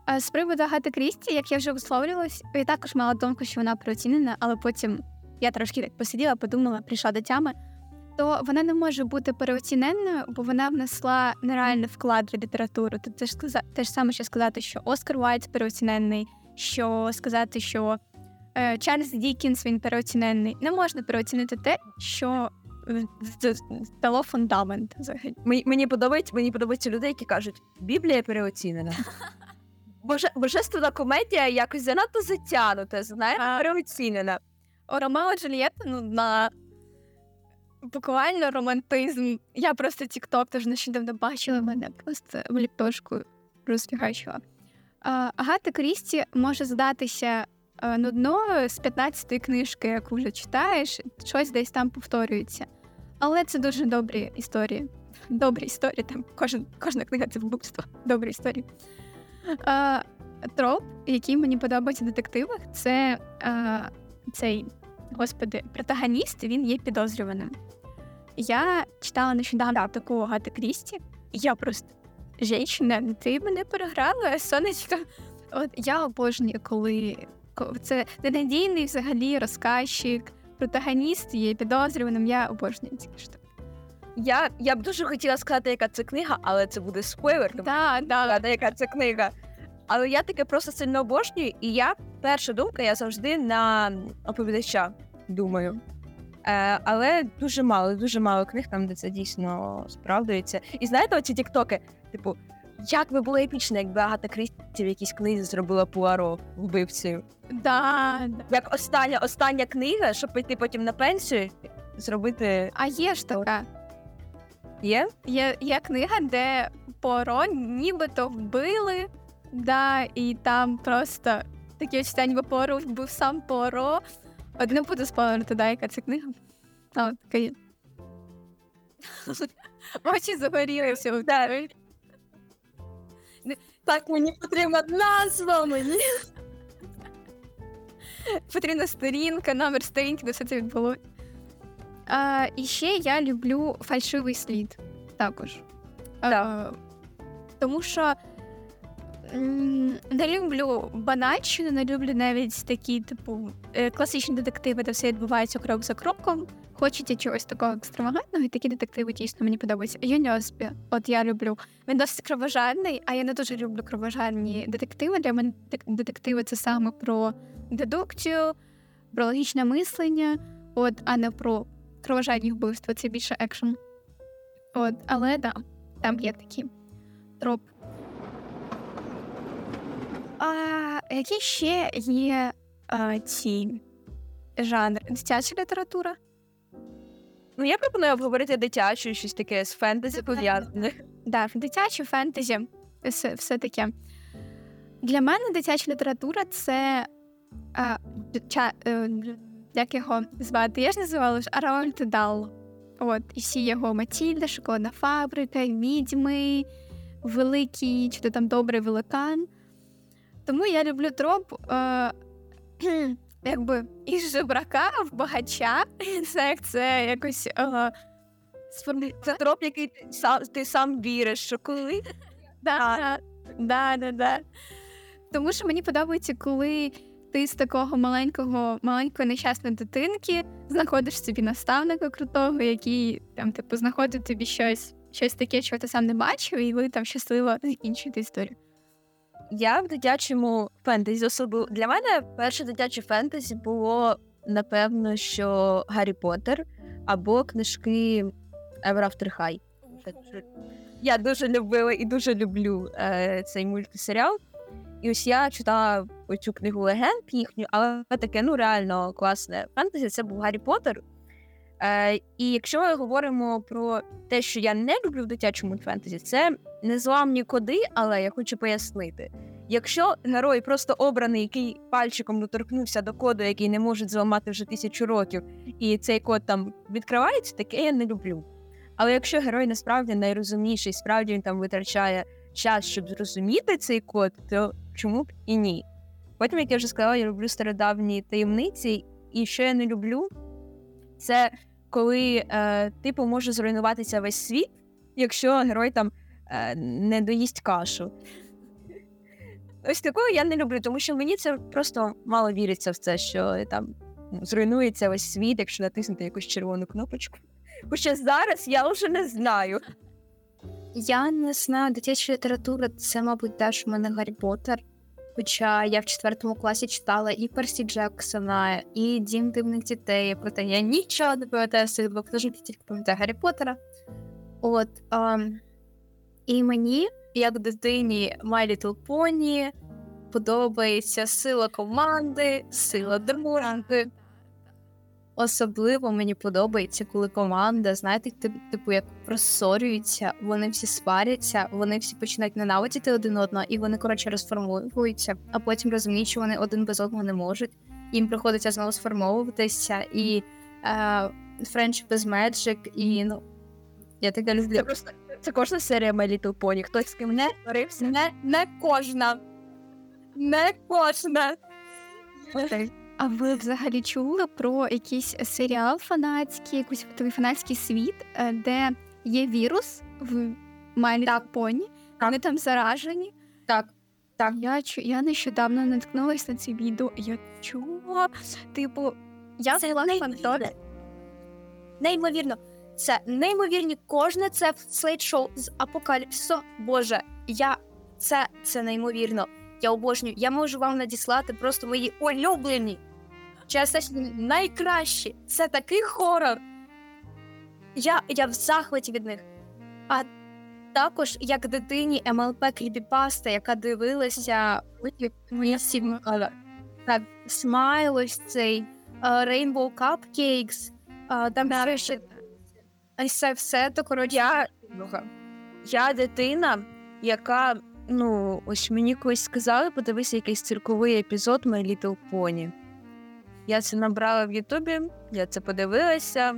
А з приводу Агати Крісті, як я вже висловлювалась, я також мала думку, що вона переоцінена, але потім я трошки так посиділа, подумала, прийшла до тями. То вона не може бути переоціненою, бо вона внесла нереальний вклад в літературу. Тобто те ж саме, що сказати, що Оскар Уайт переоцінений, що сказати, що Чарльз Дікінс він переоцінений. Не можна переоцінити те, що дало фундамент. Мені подобається, мені подобаються люди, які кажуть, Біблія переоцінена. Боже, божественна комедія якось занадто затягнута, знаєш, переоцінена. Ромео Джульєта, ну, на буквально романтизм. Я просто тікток теж нещодавно бачила мене просто в ліпешку розфігачила. Агата Крісті може здатися нудною з 15-ї книжки, яку вже читаєш, щось десь там повторюється. Але це дуже добрі історії. Добрі історії. Там кожен, кожна книга це вбивство. Добрі історії. А, Троп, який мені подобається в детективах, це а, цей господи, протагоніст, він є підозрюваним. Я читала нещодавно таку Агати Крісті, я просто жінка, ти мене переграла, сонечко. От я обожнюю, коли це ненадійний взагалі розказчик, протагоніст є підозрюваним. Я обожнюю ці штуки. Я я б дуже хотіла сказати, яка це книга, але це буде спойлер. Да, да. да, яка це книга. Але я таке просто сильно обожнюю, і я перша думка, я завжди на оповідача думаю. Е, Але дуже мало, дуже мало книг там, де це дійсно справдується. І знаєте, оці тіктоки, типу, як би було епічно, якби Агата Крісті в якійсь книзі зробила Пуаро вбивцею. Да, да. Як остання остання книга, щоб піти потім на пенсію, зробити. А є ж така. Є? Є є книга, де Поро нібито вбили, да, і там просто такі читання, ніби Поро вбив сам Поро. От не буду спойлерити, да, яка це книга. А, от така є. Очі загоріли все. Так, мені потрібна назва мені. Потрібна сторінка, номер сторінки, де все це відбулося. А, І ще я люблю фальшивий слід також. Да. Тому що не люблю банальщину, не люблю навіть такі, типу, е, класичні детективи, де все відбувається крок за кроком. Хочеться чогось такого екстравагантного, і такі детективи дійсно мені подобаються. Юніоспі, от я люблю. Він досить кровожадний, а я не дуже люблю кровожадні детективи. Для мене детективи це саме про дедукцію, про логічне мислення, от, а не про кровожадні вбивства. Це більше екшн. От, але да, там є такі троп. А які ще є а, ці жанри? Дитяча література? Ну, я пропоную обговорити дитячу, щось таке з фентезі пов'язане. Да, дитяче фентезі, все, все таке. Для мене дитяча література це. А, ча, е, як його звати? Я ж називала ж Араольд Дал. От, і всі його Матільда, Шоколадна фабрика, відьми, великий, чи то там добрий великан. Тому я люблю троп. Е, якби із жебрака в багача. Це як це якось. Е, сформу- Це троп, який ти сам, ти сам віриш, що коли Да, да, да, да. Тому що мені подобається, коли ти з такого маленького, маленької нещасної дитинки знаходиш собі наставника крутого, який там, типу, знаходить тобі щось, щось таке, чого ти сам не бачив, і ви там щасливо закінчуєте історію. Я в дитячому фентезі особливо для мене перше дитяче фентезі було напевно, що Гаррі Поттер або книжки Ever After High. Я дуже любила і дуже люблю е, цей мультисеріал. І ось я читала оцю книгу легенд їхню, але таке ну реально класне фентезі. Це був Гаррі Поттер. Е, і якщо ми говоримо про те, що я не люблю в дитячому фентезі, це незламні коди, але я хочу пояснити. Якщо герой просто обраний, який пальчиком доторкнувся до коду, який не можуть зламати вже тисячу років, і цей код там відкривається, таке я не люблю. Але якщо герой насправді найрозумніший, справді він там витрачає час, щоб зрозуміти цей код, то чому б і ні? Потім, як я вже сказала, я люблю стародавні таємниці, і що я не люблю, це коли е, типу може зруйнуватися весь світ, якщо герой там е, не доїсть кашу. Ось такого я не люблю, тому що мені це просто мало віриться в це, що там ну, зруйнується весь світ, якщо натиснути якусь червону кнопочку. Хоча зараз я вже не знаю. Я не знаю, дитяча література це, мабуть, теж у мене Гаррі Поттер. Хоча я в четвертому класі читала і Персі Джексона, і Дім дивних дітей. Проте я нічого не пам'ятаю з цих двох книжок, я тільки пам'ятаю Гаррі Поттера. От ем, і мені, як дитині My Little Pony, подобається сила команди, сила дружби. Особливо мені подобається, коли команда, знаєте, тип- типу, як розсорюються, вони всі сваряться, вони всі починають ненавидіти один одного, і вони, коротше, розформовуються, а потім розуміють, що вони один без одного не можуть. Їм приходиться знову сформовуватися, і е, Friendship is Magic, і ну, я таке люблю. Це просто це кожна серія My Little Pony. Хтось з ким не сварився. Не, не кожна. Не кожна. А ви взагалі чули про якийсь серіал фанатський, якийсь такий фанатський світ, е, де є вірус в Little Pony, вони там заражені. Так, так. Я чу- я нещодавно наткнулася на це відео. Я чого? Типу, я Це була неймовірно. Неймовірно. Це неймовірні кожне це слайд-шоу з апокаліпсису. Боже, я це, це неймовірно. Я обожнюю. Я можу вам надіслати просто мої улюблені. Чесно, найкращі. Це такий хорор. Я, я в захваті від них. А також як дитині МЛП Кріпіпаста, яка дивилася мої сім так, смайл ось цей е, Rainbow Cupcakes, е, там все ще це все, то коротше. Я, я дитина, яка, ну, ось мені колись сказали, подивися якийсь цирковий епізод My Little Pony. Я це набрала в Ютубі, я це подивилася.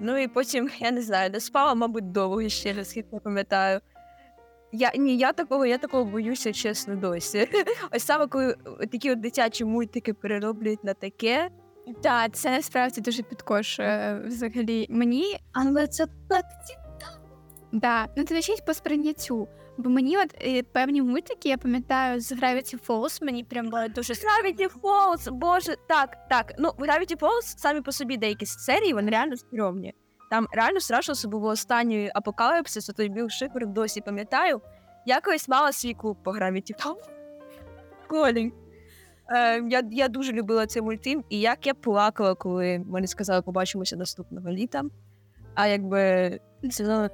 Ну і потім, я не знаю, не спала, мабуть, довго ще наскільки пам'ятаю. Я, ні, я такого, я такого боюся, чесно, досі. Ось саме коли такі от дитячі мультики перероблюють на таке. Так, це насправді дуже підкошує взагалі мені. Але це так Да, ну це ще по сприйняттю. Бо мені от е, певні мультики, я пам'ятаю, з Gravity Falls мені прям було дуже Gravity Falls, боже, так, так. Ну, Gravity Falls самі по собі деякі серії, вони реально стрьомні. Там реально страшно, що був останній апокаліпсис, той Біл Шипер досі пам'ятаю. Я колись мала свій клуб по Gravity Falls. Е, я, я дуже любила цей мультфільм, і як я плакала, коли мені сказали, побачимося наступного літа. А якби це,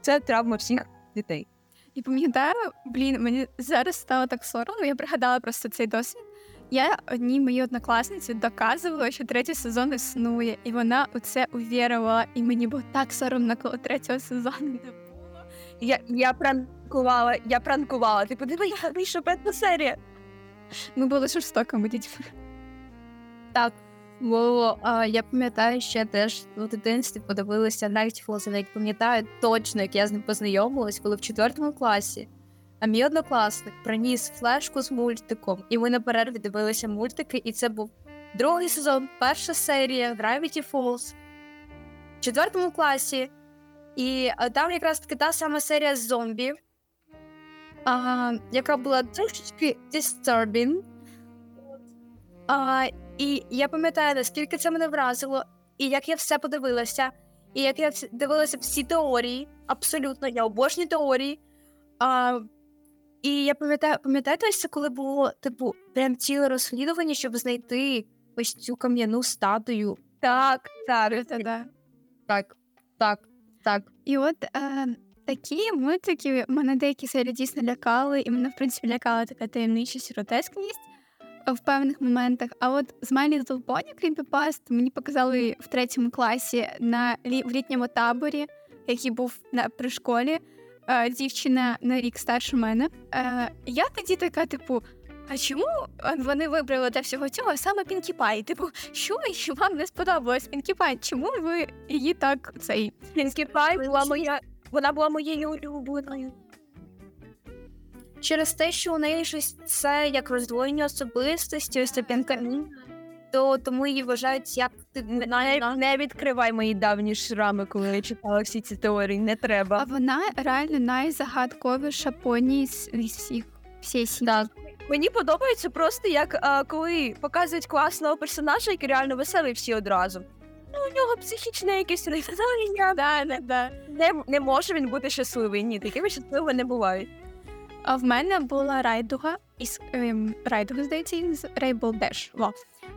це травма всіх дітей. І пам'ятаю, блін, мені зараз стало так соромно, я пригадала просто цей досвід. Я одній моїй однокласниці доказувала, що третій сезон існує, і вона у це увірувала, і мені було так соромно, коли третього сезону не було. Я, я пранкувала, я пранкувала. Ти подиви, я вийшла п'ятна серія. Ми були жорстокими дітьми. Так, бо а, я пам'ятаю, ще теж у дитинстві подивилася Gravity Falls, навіть пам'ятаю точно, як я з ним познайомилась, коли в четвертому класі. А мій однокласник приніс флешку з мультиком, і ми на перерві дивилися мультики, і це був другий сезон, перша серія Gravity Falls в четвертому класі. І а, там якраз таки та сама серія з зомбі, а, яка була трошечки disturbing. А, і я пам'ятаю, наскільки це мене вразило, і як я все подивилася, і як я дивилася всі теорії, абсолютно, я обожнюю теорії. А, і я пам'ятаю, пам'ятаєте, ось це коли було, типу, прям ціле розслідування, щоб знайти ось цю кам'яну статую. Так, так. Та-да. Так, так, так. І от е, такі мультики мене деякі серії дійсно лякали, і мене, в принципі, лякала така таємничість і гротескність в певних моментах. А от з Little Pony Creepypasta мені показали в третьому класі на лі- в літньому таборі, який був на при школі. Е, дівчина на рік старше мене. Е, я тоді така, типу. А чому вони вибрали для всього цього саме Пінкі Пай? Типу, що і вам не сподобалось Пінкі Пай? Чому ви її так цей Пінкі Пай була моя. Вона була моєю улюбленою. Через те, що у неї щось це як роздвоєння особистості, ось це пінкамін, то тому її вважають як ти Не, не відкривай мої давні шрами, коли я читала всі ці теорії. Не треба. А вона реально найзагадковіша поні з всіх всієї сім'ї. Так. Мені подобається просто, як а, коли показують класного персонажа, який реально веселий всі одразу. Ну, у нього психічне якесь розгалення. Да, да, да. Не, не може він бути щасливий. Ні, такими щасливими не бувають. А в мене була райдуга із ем, райдуга, здається, її з Rainbow Dash. Во.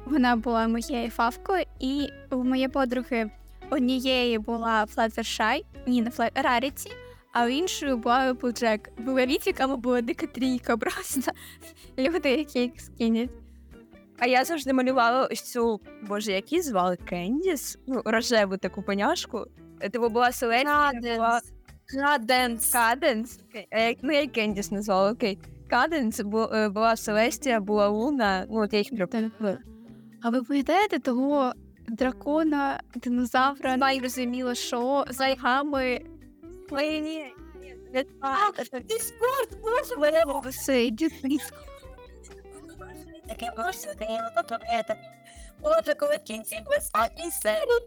Вона була моєю фавкою, і у моєї подруги однієї була Fluttershy, ні, не Flat, Rarity, а у іншої була Applejack. Була або була дика трійка просто. Люди, які їх скинять. А я завжди малювала ось цю, боже, які звали Кендіс? Ну, рожеву таку поняшку. Типу була Селестія, була Каденс. Каденс. Як- Ну, я Кендіс назвала, окей. Каденс бу- е, була Селестія, була Луна. Ну, от я їх люблю. А ви пам'ятаєте того дракона, динозавра, найрозуміло, що з айгами? Ой, ні. Дискорд, боже, мене Все, йдіть Таке можна, то это. Боже, коли в кінці останній серії.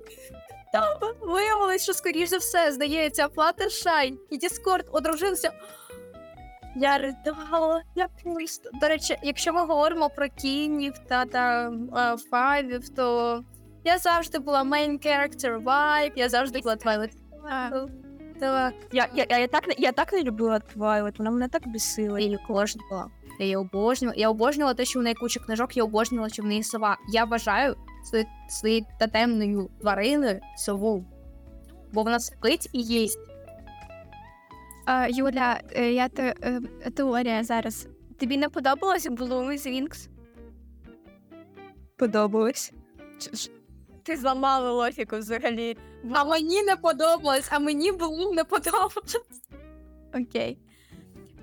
Там Виявилось, що скоріш за все, здається, Fluttershy і Discord одружилися. Я ридала, я просто. До речі, якщо ми говоримо про кінів та, та е, файвів, то я завжди була main character vibe, я завжди була Twilight. Так, Я, я, я, я, так, не- я так не любила Твайлет, вона мене так бесила. я її обожнювала. Я її обожнювала. Я обожнювала те, що в неї куча книжок, я обожнювала, що в неї сова. Я вважаю свої- своєю тотемною твариною сову. Бо вона спить і їсть. А, Юля, е, я те, е, теорія зараз. Тобі не подобалось Blue з Wings? Подобалось. Ти зламала логіку взагалі. А мені не подобалось, а мені було не подобалось. Окей.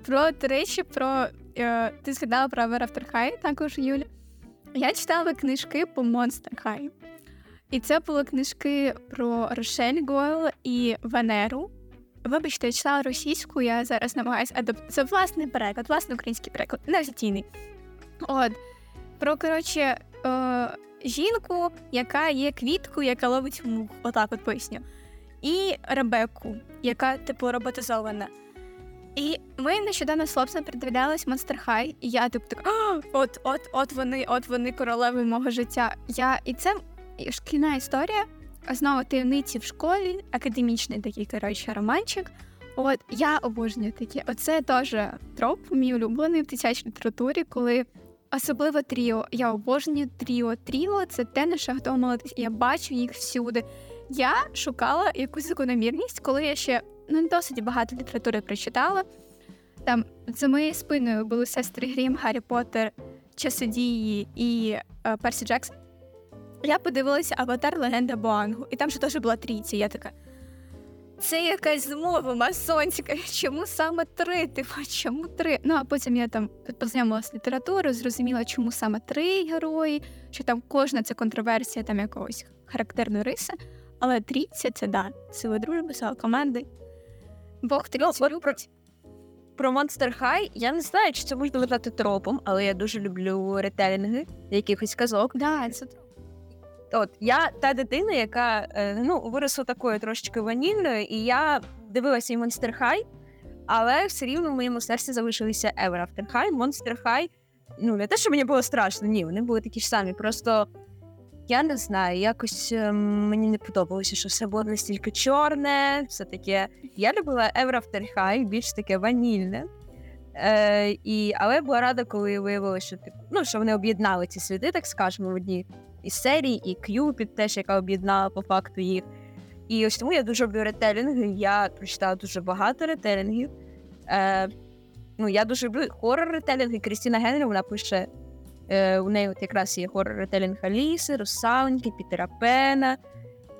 Про до речі, про е, ти згадала про High, також Юля. Я читала книжки по Monster High. І це були книжки про Рошель Гойл і Венеру. Вибачте, я читала російську, я зараз намагаюся адап... Це власний переклад, власний український переклад, неофіційний. От. Про, коротше, е, жінку, яка є квіткою, яка ловить мух. Отак от поясню. І Ребекку, яка, типу, роботизована. І ми нещодавно хлопцем передивлялись Monster High, і я типу так, от, от, от вони, от вони королеви мого життя. Я і це шкільна історія. Знову таємниці в школі, академічний такий коротше романчик. От я обожнюю такі. Оце теж троп, мій улюблений в дитячій літературі, коли особливо тріо. Я обожнюю тріо. Тріо це те, на що готова молитись. Я бачу їх всюди. Я шукала якусь закономірність, коли я ще ну, досить багато літератури прочитала. Там за моєю спиною були сестри Грім, Гаррі Поттер, Часодії і е, Персі Джексон. Я подивилася Аватар Легенда Боангу, і там же теж була трійця. Я така. Це якась змова масонська. Чому саме три? Типу, чому три? Ну а потім я там познайомилася з літературою, зрозуміла, чому саме три герої, що там кожна це контроверсія там якогось характерної риси. Але трійця це да, сила дружби, сила команди. Бог трійцю от любить. Про Monster High я не знаю, чи це можна вважати тропом, але я дуже люблю ретелінги якихось казок. Да, це троп. От я та дитина, яка е, ну виросла такою трошечки ванільною, і я дивилася і Monster High, але все рівно в моєму серці залишилися Ever After High. Monster High, ну не те, що мені було страшно, ні, вони були такі ж самі. Просто я не знаю, якось е, мені не подобалося, що все було настільки чорне, все таке. Я любила Ever After High, більш таке ванільне. Е, і, але я була рада, коли виявилося, що типу, ну, що вони об'єднали ці світи, так скажемо, в одній із серій, і К'юпід теж, яка об'єднала по факту їх. І ось тому я дуже люблю ретелінги. Я прочитала дуже багато ретелінгів. Е, ну, я дуже люблю хорор ретелінги. Крістіна Генрі вона пише. Е, у неї от якраз є хорор ретелінг Аліси, Русалоньки, Пітера Пена.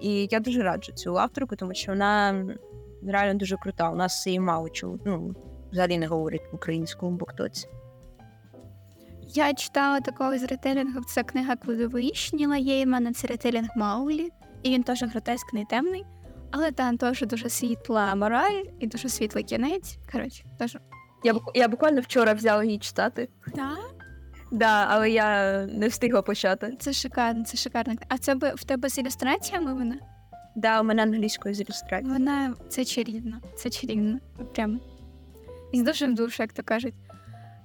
І я дуже раджу цю авторку, тому що вона реально дуже крута. У нас її мало чого. Ну, взагалі не говорить в українському буктоці. Я читала такого з ретелінгів. Це книга Кладовищні Лаєймана, це ретелінг Маулі, і він теж гротескний темний. Але там теж дуже світла мораль і дуже світлий кінець. Коротше, теж. Я, я буквально вчора взяла її читати. Так, Да, але я не встигла почати. це шикарно, це шикарно. А це би в тебе з ілюстраціями вона? Да, у мене англійською з ілюстрацією. Вона це чарівно, це чарівно. Прям із душі в душу, як то кажуть.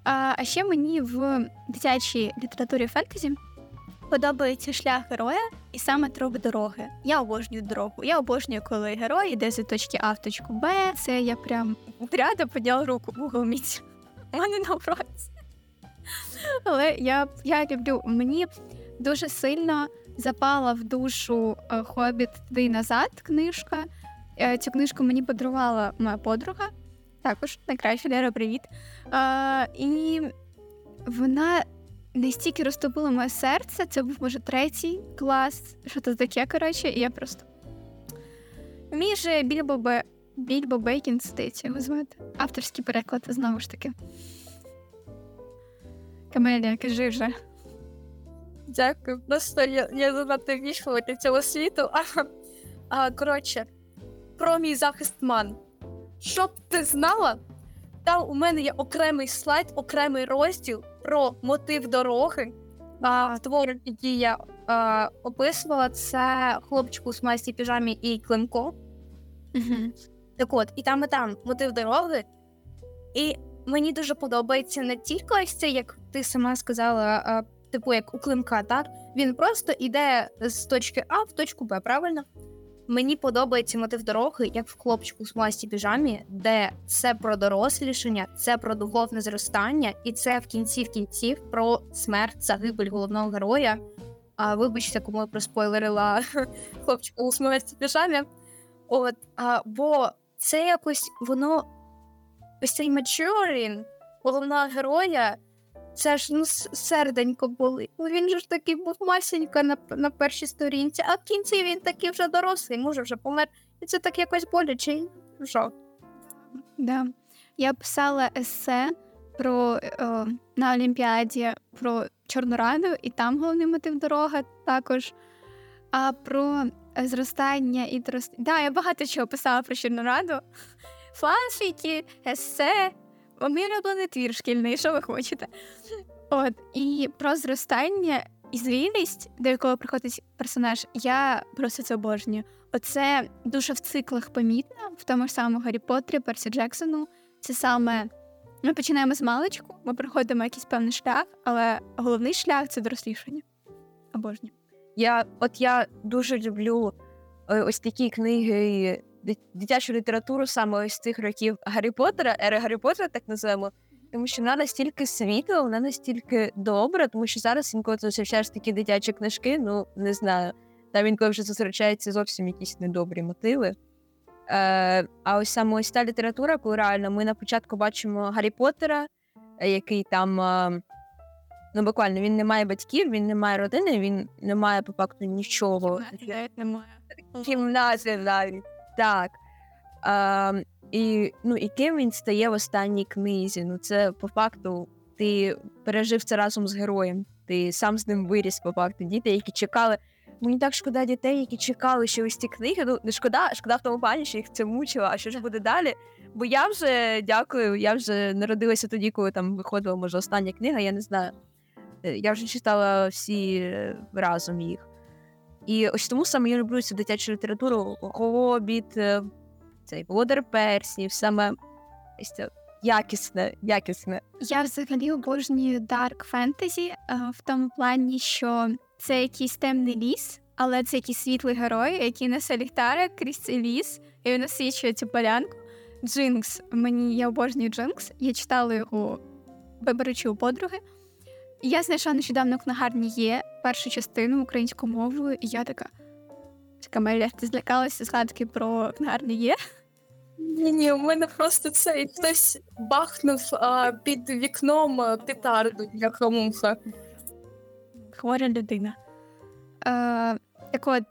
А, а ще мені в дитячій літературі фентезі подобається шлях героя і саме троп дороги. Я обожнюю дорогу. Я обожнюю, коли герой йде з точки А в точку Б. Це я прям ряда підняла руку Google Meet. У мене на уроці. Але я, я люблю, мені дуже сильно запала в душу е, Хобіт туди назад книжка. Е, Цю книжку мені подарувала моя подруга. Також найкраща Лера, привіт. Е, і вона настільки розтопила моє серце. Це був, може, третій клас. Що це таке, коротше, і я просто. Мій же Більбо, Бе... Більбо Бейкін, здається, його звати. Авторський переклад, знову ж таки. Камелія, кажи вже. Дякую. Просто я, я занадто ввійшла для цього світу. А, а, коротше, про мій захист ман. Щоб ти знала, там у мене є окремий слайд, окремий розділ про мотив дороги. А, твор, який я а, описувала, це хлопчик у смасті піжамі і Климко. Угу. Так от, і там, і там мотив дороги. І мені дуже подобається не тільки ось це, як ти сама сказала, типу як у Климка, так? Він просто йде з точки А в точку Б, правильно? Мені подобається мотив дороги, як в хлопчику з масті піжамі, де це про дорослішання, це про духовне зростання, і це в кінці в кінців про смерть, загибель головного героя. А вибачте, кому я проспойлерила хлопчику у смерті піжамі. От, а, бо це якось воно ось цей maturing головного героя. Це ж ну серденько були. Ну, Він ж такий був масенька на, на першій сторінці, а в кінці він такий вже дорослий, може вже помер. І це так якось боляче. і. Да. Я писала есе про е, на Олімпіаді про Чорну Раду, і там головний мотив дорога також. А про зростання і дорос... Да, я багато чого писала про Чорну Раду. Фанфіки, есе, мій улюблений твір шкільний, що ви хочете. От, і про зростання і зрілість, до якого приходить персонаж, я просто це обожнюю. Оце дуже в циклах помітно, в тому ж самому Гаррі Поттері, Персі Джексону, Це саме ми починаємо з маличку, ми проходимо якийсь певний шлях, але головний шлях це дорослішання. Обожнюю. Я от я дуже люблю е, ось такі книги, дитячу літературу саме ось з цих років Гаррі Поттера, ери Гаррі Поттера, так називаємо. Тому що вона настільки світла, вона настільки добра, тому що зараз інколи ти зустрічаєш такі дитячі книжки, ну не знаю. Там інколи вже зустрічаються зовсім якісь недобрі мотиви. Е, а ось саме ось та література, коли реально ми на початку бачимо Гаррі Поттера, який там. е, Ну, буквально він не має батьків, він не має родини, він не має по факту нічого. Кімнати навіть. Так. А, і, ну, і ким він стає в останній книзі? Ну, це по факту ти пережив це разом з героєм. Ти сам з ним виріс, по факту. Діти, які чекали. Мені так шкода дітей, які чекали, що ось ці книги. Ну, не шкода, шкода в тому плані, що їх це мучило, а що ж буде далі? Бо я вже дякую, я вже народилася тоді, коли там виходила, може, остання книга, я не знаю. Е, Я вже читала всі е, разом їх. І ось тому саме я люблю цю дитячу літературу Хобіт, е, цей Володар Перснів, саме якісне, якісне. Я взагалі обожнюю дарк фентезі в тому плані, що це якийсь темний ліс, але це якийсь світлий герой, який несе ліхтарик крізь цей ліс, і він освічує цю полянку. Джинкс. Мені я обожнюю Джинкс. Я читала його, виберучи у подруги. І я знайшла нещодавно книгарні є першу частину українською мовою, і я така. Камеля, ти злякалася згадки про книгарні є? Ні, ні, у мене просто цей хтось бахнув а, під вікном петарду для хомуха. хвора людина. Е, так от,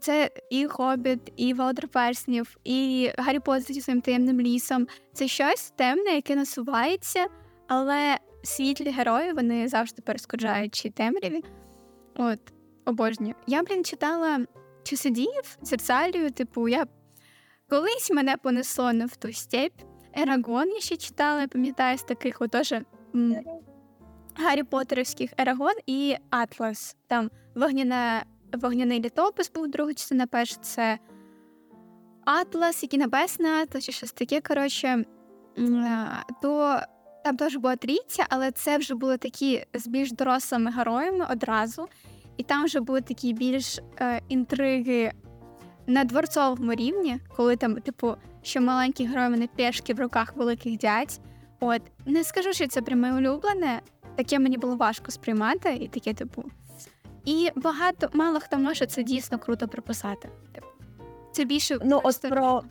це і Хобіт, і Володар Перснів, і Гаррі Поттер зі своїм таємним лісом. Це щось темне, яке насувається, але світлі герої вони завжди перешкоджають чи темряві. От, обожнюю. Я, блін, читала Часодіїв, Зерцалію, типу, я колись мене понесло не в ту степь. Ерагон я ще читала, я пам'ятаю, з таких от теж м, Гаррі Поттерівських Ерагон і Атлас. Там вогняна, вогняний літопис був друга частина, перша це Атлас, який небесний Атлас, чи щось таке. Коротше, то там теж була трійця, але це вже були такі з більш дорослими героями одразу. І там вже були такі більш е, інтриги на дворцовому рівні, коли там, типу, що маленькі герої вони пешки в руках великих дядь. От не скажу, що це пряме улюблене, таке мені було важко сприймати, і таке, типу. І багато мало хто може це дійсно круто прописати. Типу, це більше Ну, от про,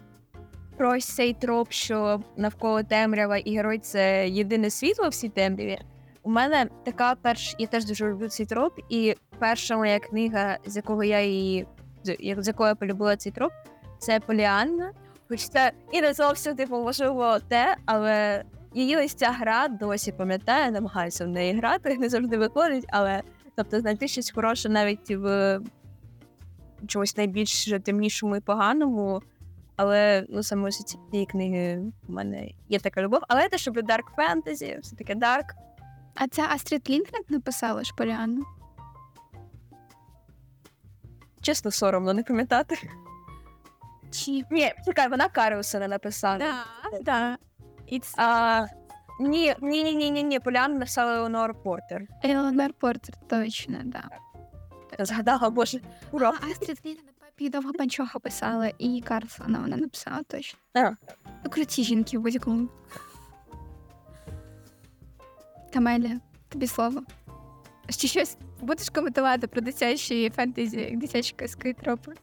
про цей троп, що навколо темрява і герой це єдине світло в цій темряві. У мене така перш, я теж дуже люблю цей троп, і перша моя книга, з якого я її з як- з якої я полюбила цей троп, це Поліанна. Хоч це і не зовсім типу можливо те, але її ось ця гра досі пам'ятаю, намагаюся в неї грати, не завжди виходить, але тобто знайти щось хороше навіть в чогось найбільш темнішому і поганому. Але ну саме ось ці книги в мене є така любов. Але я теж люблю дарк фентезі, все таке дарк. А це Астрід Лінкнет написала Шполіанну? Чесно, соромно не пам'ятати. Чи Ні, чекай, вона Каріусона написала. да, да. It's А, ні, ні, ні, ні, ні, ні, написала Еонор Портер. Елонор Портер, точно, да. Я згадала, боже, ура. А Астрід Лінкнет папі довго панчоха писала, і Карлсона вона написала точно. А. Ну, круті жінки в будь-якому. Камеля, тобі слово. Ще щось будеш коментувати про дитячі фентезі, дитячі казки тропи?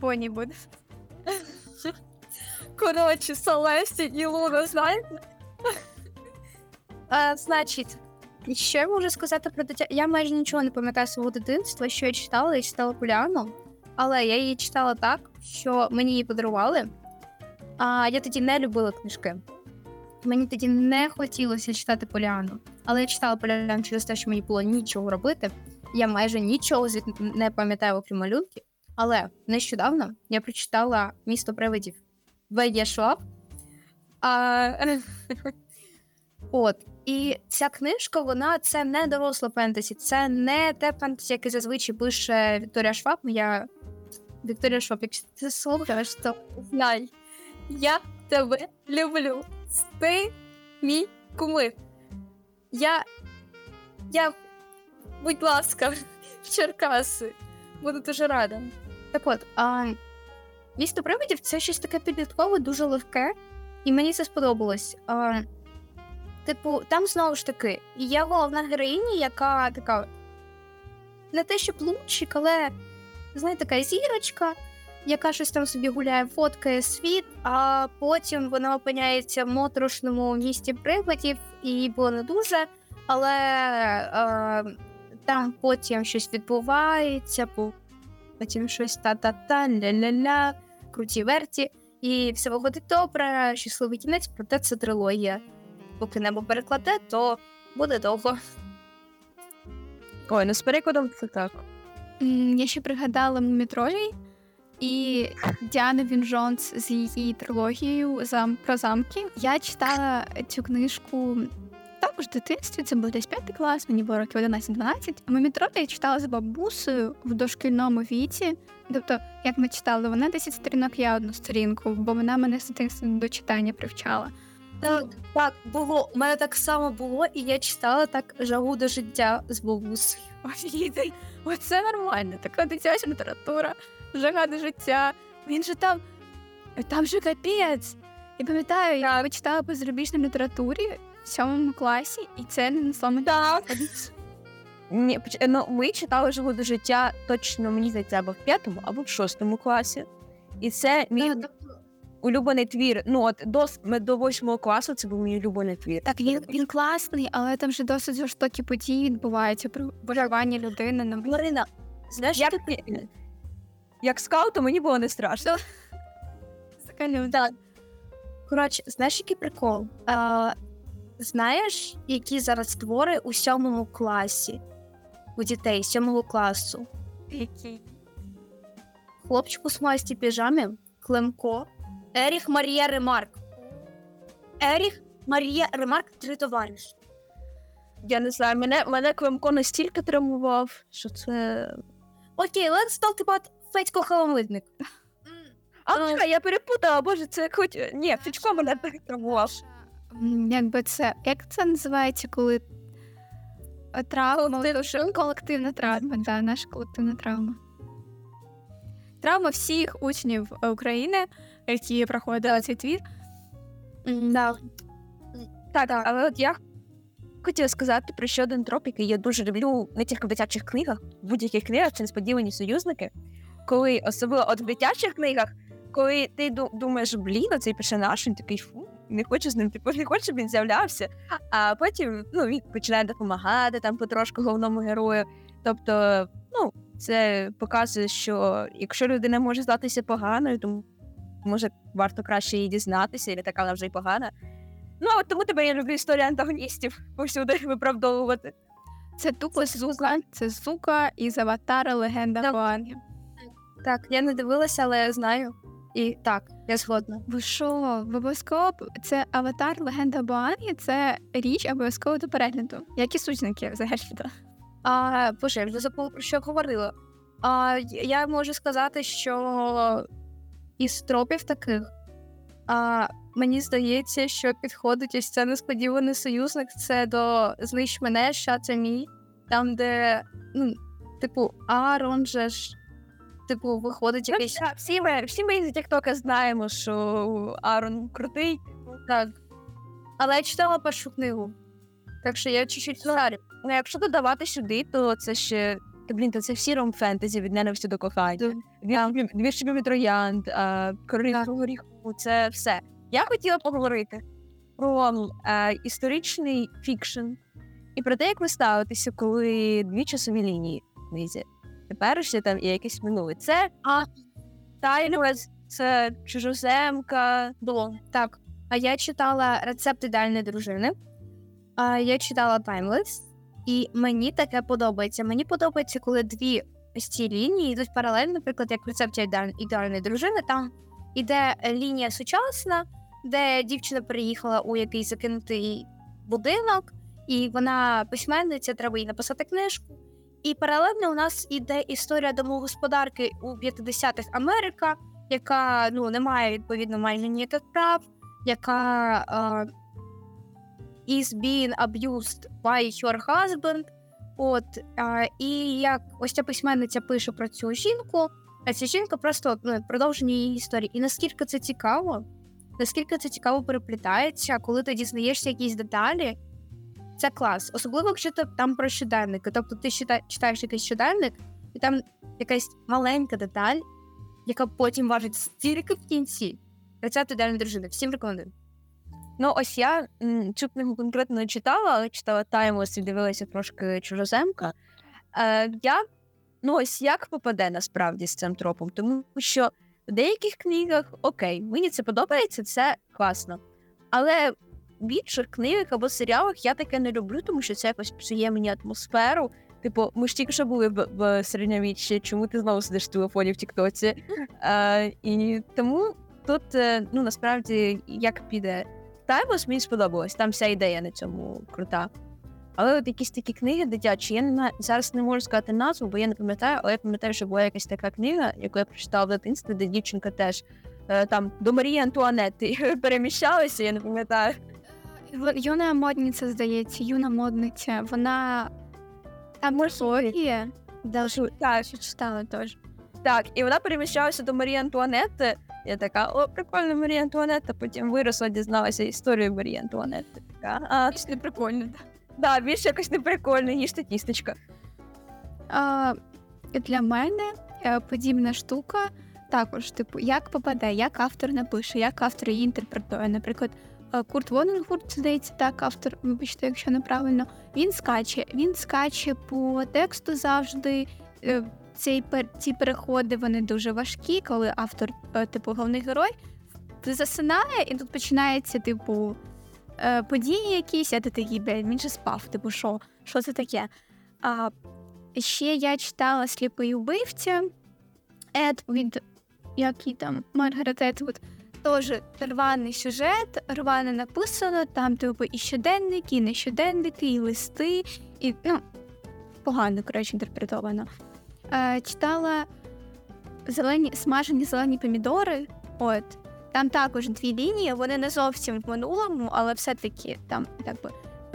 Поні буде. Коротше, Селесті і Луна, знаєте? Значить, що я можу сказати про дитя? Я майже нічого не пам'ятаю свого дитинства, що я читала, я читала Поляну, але я її читала так, що мені її подарували. А я тоді не любила книжки. Мені тоді не хотілося читати Поляну. Але я читала Поляну через те, що мені було нічого робити. Я майже нічого звідти не пам'ятаю, окрім малюнки. Але нещодавно я прочитала місто привидів. Шваб. А... От. І ця книжка, вона це не доросла фентезі, це не те фентезі, яке зазвичай пише Вікторія Шваб. Я Вікторія Шваб, якщо ти слухаєш, то знай. Я тебе люблю. Ти мій кумир. Я. Я. Будь ласка, в Черкаси. Буду дуже рада. Так от, а, місто привидів це щось таке підліткове, дуже легке, і мені це сподобалось. А, типу, там знову ж таки є головна героїня, яка така не те, що лучик, але знаєте, така зірочка, яка щось там собі гуляє, фоткає світ, а потім вона опиняється в моторошному місті привидів, і було не дуже, але е, там потім щось відбувається, потім щось та-та-та, ля-ля-ля, круті верті, і все виходить добре, щасливий кінець, проте це трилогія. Поки небо перекладе, то буде довго. Ой, ну з перекладом це так. Я ще пригадала Мумітролі і Діана Він Джонс з її трилогією зам про замки. Я читала цю книжку також в дитинстві. Це був десь п'ятий клас, мені було років 11-12. А Мумітролі я читала з бабусею в дошкільному віці. Тобто, як ми читали, вона 10 сторінок, я одну сторінку, бо вона мене з дитинства до читання привчала. Так, так, було. У мене так само було, і я читала так жагу до життя з бабусею. Офігеть, оце нормально, така дитяча література, жага до життя. Він же там, там же капець. Я пам'ятаю, я читала по зарубіжній літературі в сьомому класі, і це не несло мені. Так. Ні, ну, ми читали живу до життя точно, мені здається, або в п'ятому, або в шостому класі. І це мій улюблений твір. Ну, от до, до восьмого класу це був мій улюблений твір. Так, він, він класний, але там вже досить жорстокі події відбуваються про виживання людини на Марина, знаєш, Як, як як скауту мені було не страшно. Так. Коротше, знаєш, який прикол? А, знаєш, які зараз твори у сьомому класі у дітей сьомого класу? який. Хлопчик у смасті піжамі, Климко, Еріх Марія Ремарк. Еріх Марія Ремарк три товариш. Я не знаю, мене, мене Климко настільки травмував, що це. Окей, let's talk about Федько Холомитник. А, чекай, я перепутала, боже, це хоч. Ні, Фічко мене так травмував. Якби це, як це називається, коли е, травма, колективна, колективна травма, да, наша колективна травма. Травма всіх учнів е, України, які проходили цей твір. Да. Так, але от я хотіла сказати про ще один троп, який я дуже люблю не тільки в дитячих книгах, в будь-яких книгах це несподівані союзники. Коли особливо от в дитячих книгах, коли ти думаєш, блін, цей персонаж, він такий фу, не хочу з ним, типу, не хочу, щоб він з'являвся. А потім ну, він починає допомагати там потрошку головному герою. Тобто, ну, це показує, що якщо людина може здатися поганою, то може варто краще її дізнатися, і така вона вже й погана. Ну, а от тому тебе я люблю історії антагоністів повсюди виправдовувати. Це тупо Зука, це Зука із аватара Легенда Так. Хуангі. Так, я не дивилася, але я знаю. І так, я згодна. Ви що, обов'язково це аватар Легенда Боангі, це річ обов'язково до перегляду, як і сучники взагалі. А, боже, я вже забула про що говорила. А, я можу сказати, що із тропів таких, а, мені здається, що підходить ось це несподіваний союзник. Це до Знищ мене, це мій. Там, де, ну, типу, Аарон же ж, типу, виходить Ну, якийсь. всі, всі ми, всі ми з Тіктока знаємо, що Арон крутий. Так. Але я читала першу книгу. Так що я чуть-чуть старі. Ну, якщо додавати сюди, то це ще. Та блін, то це всі rom фентезі від ненависті до кохання. Дві- шипів троянд, а, королівського гріху, це все. Я хотіла поговорити про е, історичний fiction і про те, як ви ставитеся, коли дві часові лінії в книзі. Теперішнє там і якесь минуле. Це Outlander, це чужоземка. Було. Так. А я читала рецепт ідеальної дружини. А я читала Timeless, і мені таке подобається. Мені подобається, коли дві ці лінії йдуть паралельно, наприклад, як в рецепті ідеальної дружини. Там іде лінія сучасна, де дівчина переїхала у якийсь закинутий будинок, і вона письменниця, треба їй написати книжку. І паралельно у нас іде історія домогосподарки у 50-х Америка, яка ну не має відповідно майже ніяких прав. яка е, is being abused by her husband. От, е, і як ось ця письменниця пише про цю жінку, а ця жінка просто ну, продовження її історії. І наскільки це цікаво, наскільки це цікаво переплітається, коли ти дізнаєшся якісь деталі, це клас. Особливо, якщо ти там про щоденники. Тобто ти читаєш якийсь щоденник, і там якась маленька деталь, яка потім важить стільки в кінці. Рецепт ідеальної дружини. Всім рекомендую. Ну, ось я м, цю книгу конкретно не читала, але читала Таймлес і дивилася трошки чужоземка. Е, я, ну ось як попаде насправді з цим тропом, тому що в деяких книгах окей, мені це подобається, це класно. Але в інших книгах або серіалах я таке не люблю, тому що це якось псує мені атмосферу. Типу, ми ж тільки що були в, в середньовіччі, чому ти знову сидиш в телефоні в Тіктоці? Е, і тому тут, е, ну насправді, як піде Таймлес мені сподобалось, там вся ідея на цьому крута. Але от якісь такі книги дитячі, я не зараз не можу сказати назву, бо я не пам'ятаю, але я пам'ятаю, що була якась така книга, яку я прочитала в дитинстві, де дівчинка теж е, там до Марії Антуанетти переміщалася, я не пам'ятаю. Юна модниця, здається, юна модниця. Вона там трилогія. Так, що читала теж. так, і вона переміщалася до Марії Антуанетти. Я така, о, прикольно, Марія Антуанетта. Потім виросла, дізналася історію Марії Антуанетти. Така, а, Це прикольно. да, більш якось не прикольно, ніж та тістечка. А, для мене е, подібна штука також, типу, як попаде, як автор напише, як автор її інтерпретує. Наприклад, е, Курт Воненгурт, здається, так, автор, вибачте, якщо неправильно, він скаче. Він скаче по тексту завжди. Цей ці переходи вони дуже важкі, коли автор, е, типу, головний герой, засинає, і тут починається, типу, е, події якісь, а ти такий, блядь, він же спав. Типу, що? Що це таке? А, Ще я читала Сліпий убивця Ед від який там Маргарет Етвуд. Теж рваний сюжет, рвано написано, там типу і щоденники, і не щоденники, і листи, і ну, погано, коротше, інтерпретовано. Е, читала зелені, смажені зелені помідори. От. Там також дві лінії, вони не зовсім в минулому, але все-таки там так би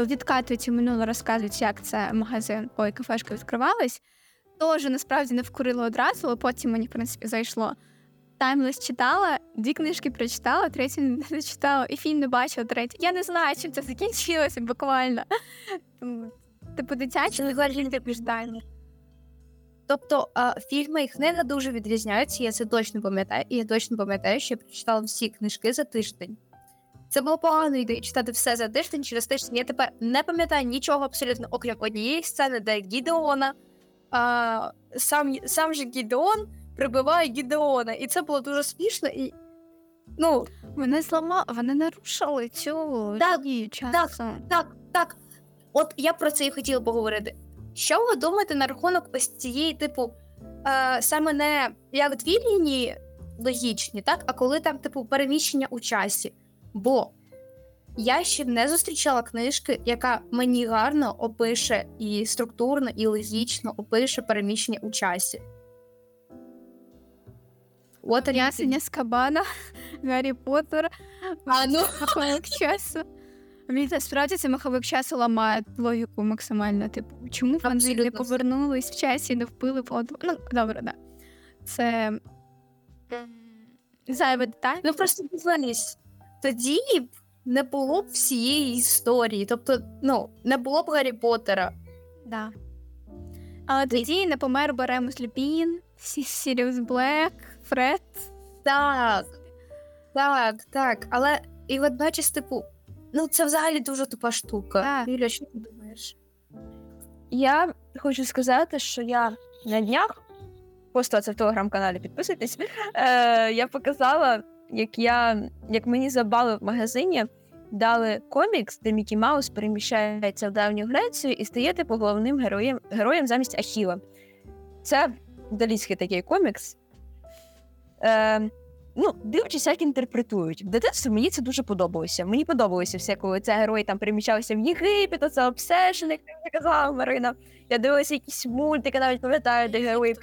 відкатують минуле, розказують, як це магазин ой, кафешка відкривалась. Теж насправді не вкурило одразу, але потім мені, в принципі, зайшло. Таймлес читала, дві книжки прочитала, третю не читала, і фільм не бачила третю. Я не знаю, чим це закінчилося буквально. Типу, дитячі не Тобто а, фільми і книга дуже відрізняються, я це точно пам'ятаю, і я точно пам'ятаю, що я прочитала всі книжки за тиждень. Це було погано ідея читати все за тиждень через тиждень. Я тепер не пам'ятаю нічого абсолютно, окрім однієї сцени, де Гідеона, а, сам, сам же Гідеон прибиває Гідеона. І це було дуже смішно. І, ну, Вони зламали, вони нарушили цю Так, часу. Так, так. От я про це і хотіла поговорити. Що ви думаєте на рахунок ось цієї, типу, е, саме не як дві лінії логічні, так, а коли там, типу, переміщення у часі? Бо я ще не зустрічала книжки, яка мені гарно опише і структурно, і логічно опише переміщення у часі. От Ясеня з кабана, Гаррі Поттер, А, ну. маховик часу. Мені насправді цей маховик часу ламає логіку максимально. Типу, чому вони не повернулись в часі і не впили воду? Ну, добре, да. Це м, зайва деталь. Ну просто дізнались. Тоді б не було б всієї історії. Тобто, ну, не було б Гаррі Поттера. Да. Але тоді не помер би Ремус Люпін, Сіріус Блек, Фред. Так. Так, так. Але і водночас, типу, ну це взагалі дуже тупа штука. Юля, що ти думаєш? Я хочу сказати, що я на днях просто це в телеграм-каналі підписуйтесь. Е, я показала, як я як мені забали в магазині, дали комікс, де Мікі Маус переміщається в давню Грецію і стає типу головним героєм, героєм замість Ахіла. Це італійський такий комікс. Е, ну, дивлячись, як інтерпретують. В дитинстві мені це дуже подобалося. Мені подобалося все, коли це герої там переміщалися в Єгипет, оце обсешен, як ти казала Марина. Я дивилася якісь мультики, навіть пам'ятаю, де герої.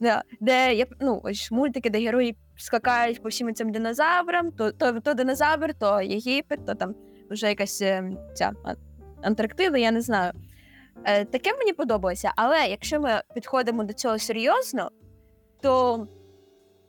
Да, де є ну, ось мультики, де герої скакають по всім цим динозаврам, то, то, то динозавр, то Єгипет, то там вже якась е, ця Антарктида, я не знаю. Е, таке мені подобалося, але якщо ми підходимо до цього серйозно, то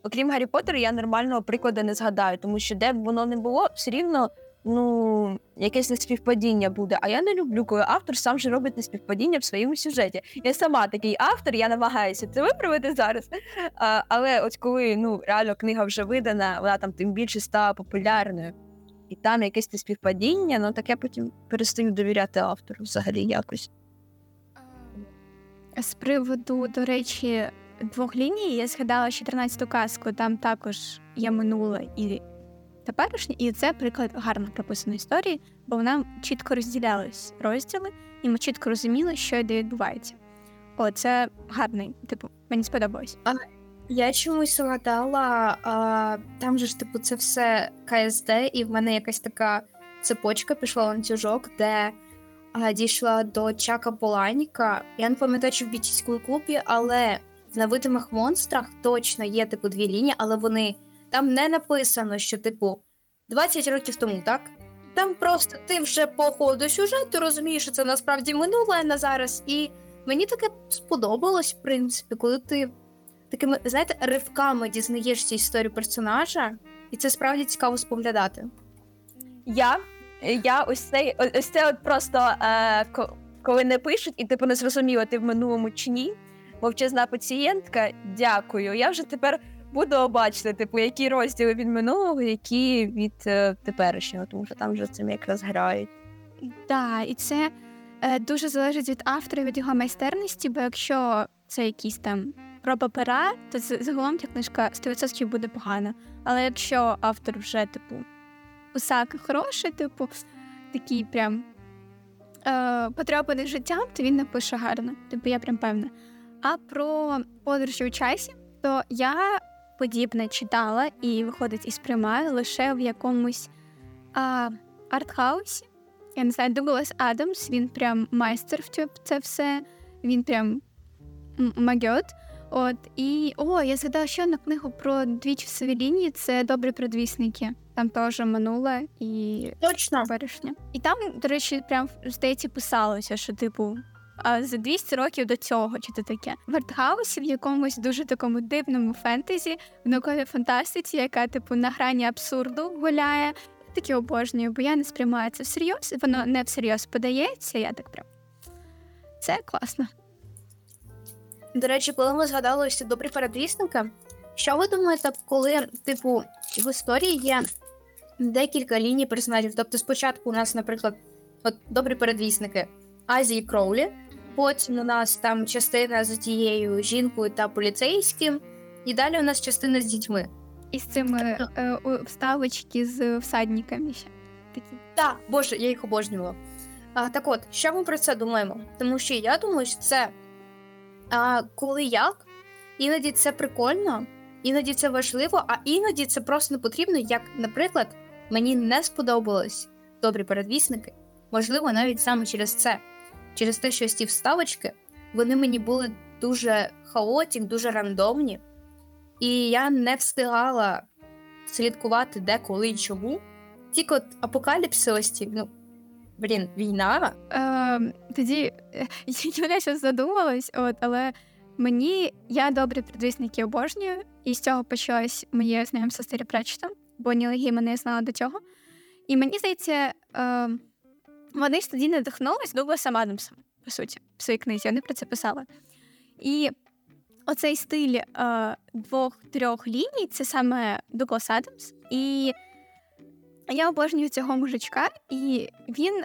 окрім Гаррі Поттера, я нормального прикладу не згадаю, тому що де б воно не було, все рівно ну, якесь неспівпадіння буде. А я не люблю, коли автор сам же робить неспівпадіння в своєму сюжеті. Я сама такий автор, я намагаюся це виправити зараз. А, але от коли ну, реально книга вже видана, вона там тим більше стала популярною. І там якесь неспівпадіння, ну так я потім перестаю довіряти автору взагалі якось. З приводу, до речі, двох ліній я згадала 14-ту казку, там також є минуле і теперішнє, і це приклад гарно прописаної історії, бо вона чітко розділялись розділи, і ми чітко розуміли, що де відбувається. О, це гарний, типу, мені сподобалось. Я чомусь згадала, а, там же ж, типу, це все КСД, і в мене якась така цепочка пішла ланцюжок, де а, дійшла до Чака Поланіка. Я не пам'ятаю, чи в бійцівському клубі, але невидимих монстрах точно є, типу, дві лінії, але вони там не написано, що, типу, 20 років тому, так? Там просто ти вже по ходу сюжету розумієш, що це насправді минуле на зараз. І мені таке сподобалось, в принципі, коли ти такими, знаєте, ривками дізнаєшся історію персонажа, і це справді цікаво споглядати. Я, я ось цей, ось це от просто е, коли не пишуть, і типу не зрозуміло, ти в минулому чи ні. Мовчазна пацієнтка, дякую. Я вже тепер буду бачити, типу, які розділи від минулого, які від е, теперішнього, тому що там вже цим якраз грають. Так, і це е, дуже залежить від автора, від його майстерності, бо якщо це якісь там проба пера, то загалом ця книжка 100% буде погана. Але якщо автор вже, типу, писак хороший, типу, такий прям е, потрапаний життям, то він напише гарно. Типу, я прям певна. А про подорожі у часі, то я подібне читала і виходить і сприймаю лише в якомусь а, артхаусі. Я не знаю, Дуглас Адамс, він прям майстер в це все. Він прям м- магьот. От і о, я згадала ще одну книгу про дві часові лінії. Це добрі предвісники. Там теж минуле і Точно. теперішнє. І там, до речі, прям здається, писалося, що типу. За 200 років до цього, чи то таке в артхаусі, в якомусь дуже такому дивному фентезі, в науковій фантастиці, яка типу на грані абсурду гуляє. Таке обожнюю, бо я не сприймаю це всерйоз, воно не всерйоз подається. Я так прям це класно. До речі, коли ми згадали ось добрі передвісники, що ви думаєте, коли, типу, в історії є декілька ліній персонажів? Тобто, спочатку у нас, наприклад, от добрі передвісники Азії Кроулі, потім у нас там частина з тією жінкою та поліцейським, і далі у нас частина з дітьми. І з цими е, вставочки з всадниками ще такі. Так, боже, я їх обожнювала. А, так от, що ми про це думаємо? Тому що я думаю, що це а, коли як, іноді це прикольно, іноді це важливо, а іноді це просто не потрібно. Як, наприклад, мені не сподобались добрі передвісники, можливо, навіть саме через це, через те, що ці вставочки, вони мені були дуже хаотік, дуже рандомні, і я не встигала слідкувати де, коли і чому. Тільки от апокаліпси ось ці, ну, блін, війна. Е, тоді я зараз задумалась, от, але мені я добрі предвісники обожнюю, і з цього почалось моє знайомство з Террі бо Ніл Геймана я знала до цього. І мені здається, е, вони ж тоді надихнулись Дугласом Адамсом, по суті, в своїй книзі. Вони про це писали. І оцей стиль е, двох-трьох ліній це саме Дуглас Адамс. І я обожнюю цього мужичка, і він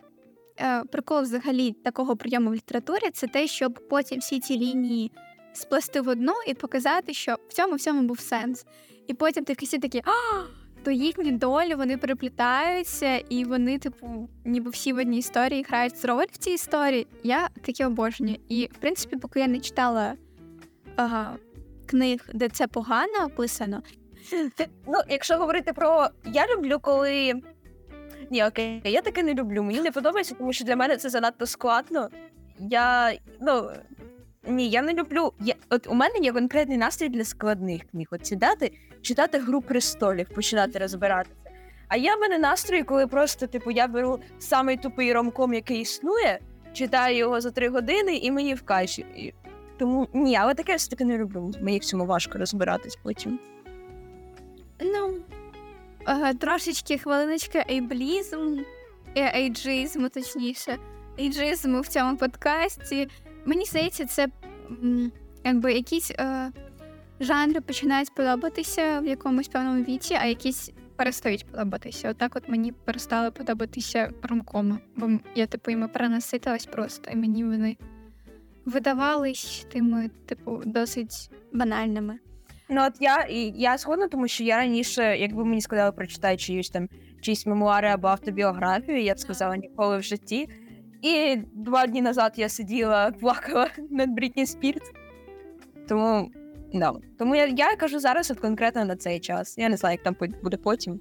е, прикол взагалі такого прийому в літературі це те, щоб потім всі ці лінії сплести в одну і показати, що в цьому всьому був сенс. І потім такі всі такі, а то їхні долі вони переплітаються, і вони, типу, ніби всі в одній історії грають роль в цій історії. Я таке обожнюю. І в принципі, поки я не читала ага, книг, де це погано описано, Ну, якщо говорити про я люблю, коли. Ні, окей, я таке не люблю. Мені не подобається, тому що для мене це занадто складно. Я ну ні, я не люблю. Я, от у мене є конкретний настрій для складних книг. От сідати, читати гру престолів, починати розбиратися. А я в мене настрій, коли просто, типу, я беру самий тупий ромком, який існує, читаю його за три години, і мені в кайші. І- Тому ні, але таке все таки не люблю. Мені в цьому важко розбиратись потім. Ну, е, трошечки хвилиночка ейблізм, е, ейджизму, точніше, ейджизму в цьому подкасті. Мені здається, це якби якісь е, жанри починають подобатися в якомусь певному віці, а якісь перестають подобатися. Отак от мені перестали подобатися ромкоми, бо я типу іми перенаситилась просто, і мені вони видавались тими, типу, досить банальними. Ну от я і я згодна, тому що я раніше, якби мені сказали, прочитай чиюсь там чиїсь мемуари або автобіографію, я б сказала ніколи в житті. І два дні назад я сиділа, плакала над Брітні Спірт. Тому да. Тому я, я кажу зараз от конкретно на цей час. Я не знаю, як там буде потім.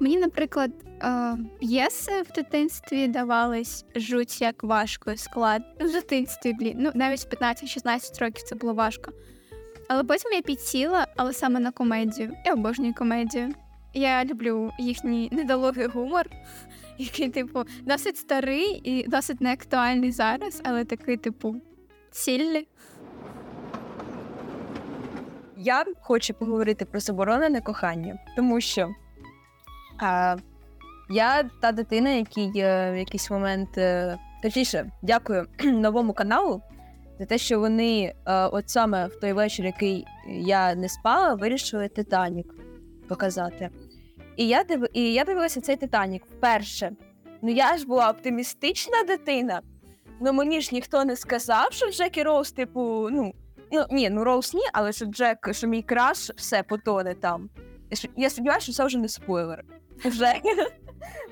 Мені, наприклад, е, п'єси в дитинстві давались жуть як важко склад. В дитинстві, блін. Ну, навіть в 15-16 років це було важко. Але потім я підсіла, але саме на комедію. Я обожнюю комедію. Я люблю їхній недолугий гумор, який, типу, досить старий і досить неактуальний зараз, але такий, типу, сильний. Я хочу поговорити про заборонене кохання, тому що а, я та дитина, який в якийсь момент, е, точніше, дякую новому каналу за те, що вони, е, от саме в той вечір, який я не спала, вирішили Титанік показати. І я, див... і я дивилася цей Титанік вперше. Ну я ж була оптимістична дитина. Ну мені ж ніхто не сказав, що Джек і Роуз, типу, ну, Ну, ні, ну Роуз ні, але що Джек, що мій краш, все потоне там. Я сподіваюся, що це вже не спойлер. Вже.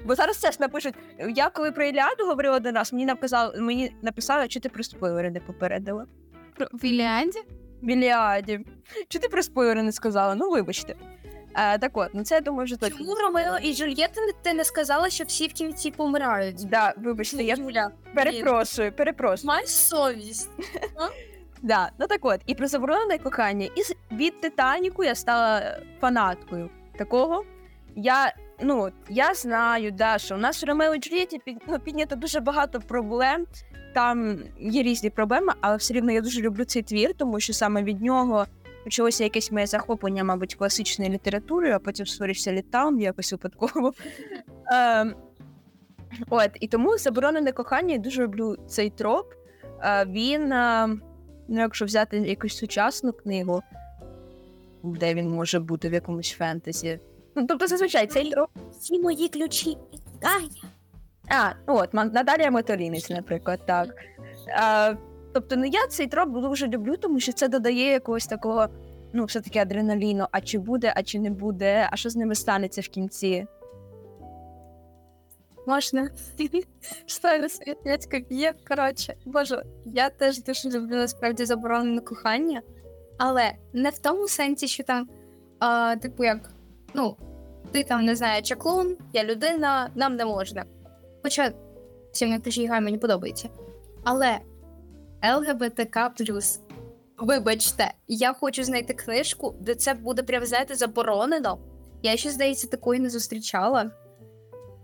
Бо зараз теж напишуть. Я коли про Іліаду говорила один раз, мені написали, мені написали, чи ти про спойлери не попередила. Про в Іліаді? В Іліаді. Чи ти про спойлери не сказала? Ну, вибачте. А, так от, ну це я думаю, вже точно. Чому Ромео і Джульєта ти не сказала, що всі в кінці помирають? Да, вибачте, я Юля, перепрошую, перепрошую. май совість. Да, ну так от, і про заборонене кохання. І від Титаніку я стала фанаткою такого. Я, ну, я знаю, да, що у нас в Ромео і Джульєті під, ну, піднято дуже багато проблем. Там є різні проблеми, але все рівно я дуже люблю цей твір, тому що саме від нього почалося якесь моє захоплення, мабуть, класичною літературою, а потім створився літаун якось випадково. Ем, от, і тому заборонене кохання я дуже люблю цей троп. Е, він. е, Ну, якщо взяти якусь сучасну книгу, де він може бути в якомусь фентезі. Ну, тобто, зазвичай цей троп. Всі мої ключі. Аня. А, от, Наталія Мотолінець, наприклад, так. А, тобто, ну я цей троп дуже люблю, тому що це додає якогось такого, ну, все-таки адреналіну. А чи буде, а чи не буде, а що з ними станеться в кінці? Можна? Що світляцька є. Коротше, боже, я теж дуже люблю насправді заборонене кохання, але не в тому сенсі, що там, а, типу, як, ну, ти там не знаю, чаклун, я людина, нам не можна. Хоча всім як теж грає мені подобається. Але ЛГБТК вибачте, я хочу знайти книжку, де це буде прям, знаєте, заборонено. Я ще, здається, такої не зустрічала.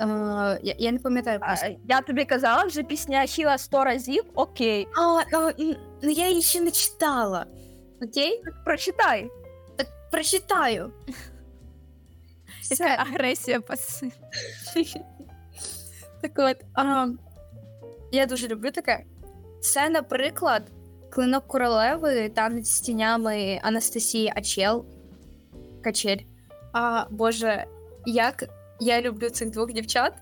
Е, я, я не пам'ятаю. А, я тобі казала, вже пісня Хіла сто разів, окей. А, а, ну я її ще не читала. Окей? Прочитай. Так прочитаю. Яка агресія паси. Так от, а, я дуже люблю таке. Це, наприклад, клинок королеви, танець з тінями Анастасії Ачел. Качель. А, Боже, як я люблю цих двох дівчат.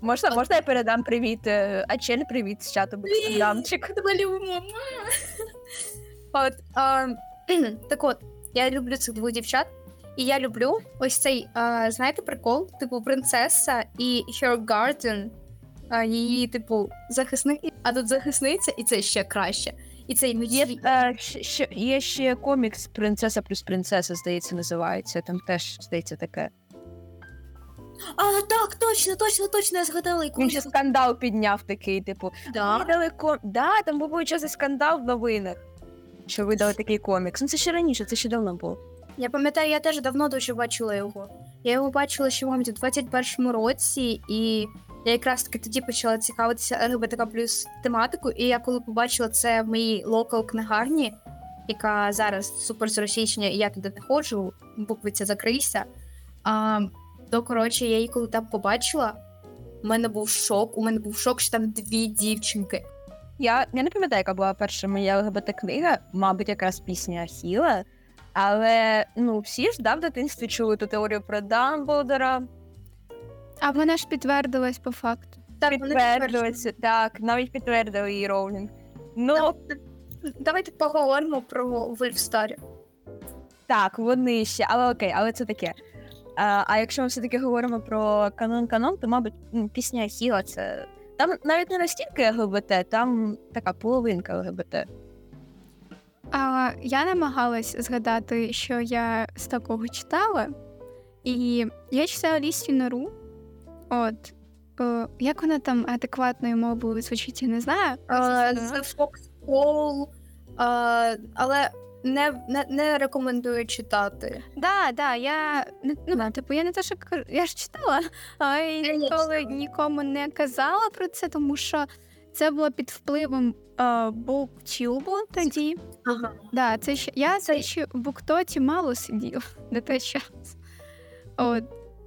Можна, можна я передам привіт? е, Ачель, привіт з чату Дамчик. Тебе любимо. От, а, так от, я люблю цих двох дівчат. І я люблю ось цей, а, знаєте, прикол, типу, принцеса і Her Garden, а, її, типу, захисник, а тут захисниця, і це ще краще. І цей Є, е, ще, є ще комікс Принцеса плюс принцеса, здається, називається. Там теж здається таке. А, так, точно, точно, точно, я згадала, яку Він ще скандал підняв такий, типу, да. видали ком... Да, там був час скандал в новинах, що видали такий комікс. Ну це ще раніше, це ще давно було. Я пам'ятаю, я теж давно дуже бачила його. Я його бачила ще мабуть, у 21-му році, і я якраз таки тоді почала цікавитися ЛГБТК плюс тематику. І я коли побачила це в моїй локал книгарні, яка зараз супер зросійщення, і я туди не ходжу, буквиця закрийся. А, то коротше, я її коли там побачила, у мене був шок. У мене був шок, що там дві дівчинки. Я, я не пам'ятаю, яка була перша моя ЛГБТ-книга, мабуть, якраз пісня Ахіла. Але ну всі ж да, в дитинстві чули ту теорію про Дамблдора, А вона ж підтвердилась по факту. Так, вони підтвердилося, так, навіть підтвердили її Роулінг. Ну, підтверджені. Давайте поговоримо про Вольфстарі. Так, вони ще, але окей, але це таке. А, а якщо ми все-таки говоримо про канон-канон, то, мабуть, пісня Хіла це. Там навіть не настільки ЛГБТ, там така половинка ЛГБТ. А я намагалась згадати, що я з такого читала, і я читала Лістю Нору. От. О, як вона там адекватною мовою звучить, я не знаю. Е, з Foxhole, е, але не, не, не рекомендую читати. Да, да, я ну, типу, я не те, що кажу, я ж читала, але я ніколи нікому не казала про це, тому що це було під впливом буктюбу тоді. Ага. Да, це ще я це ще в буктоті мало сиділа на той час. От.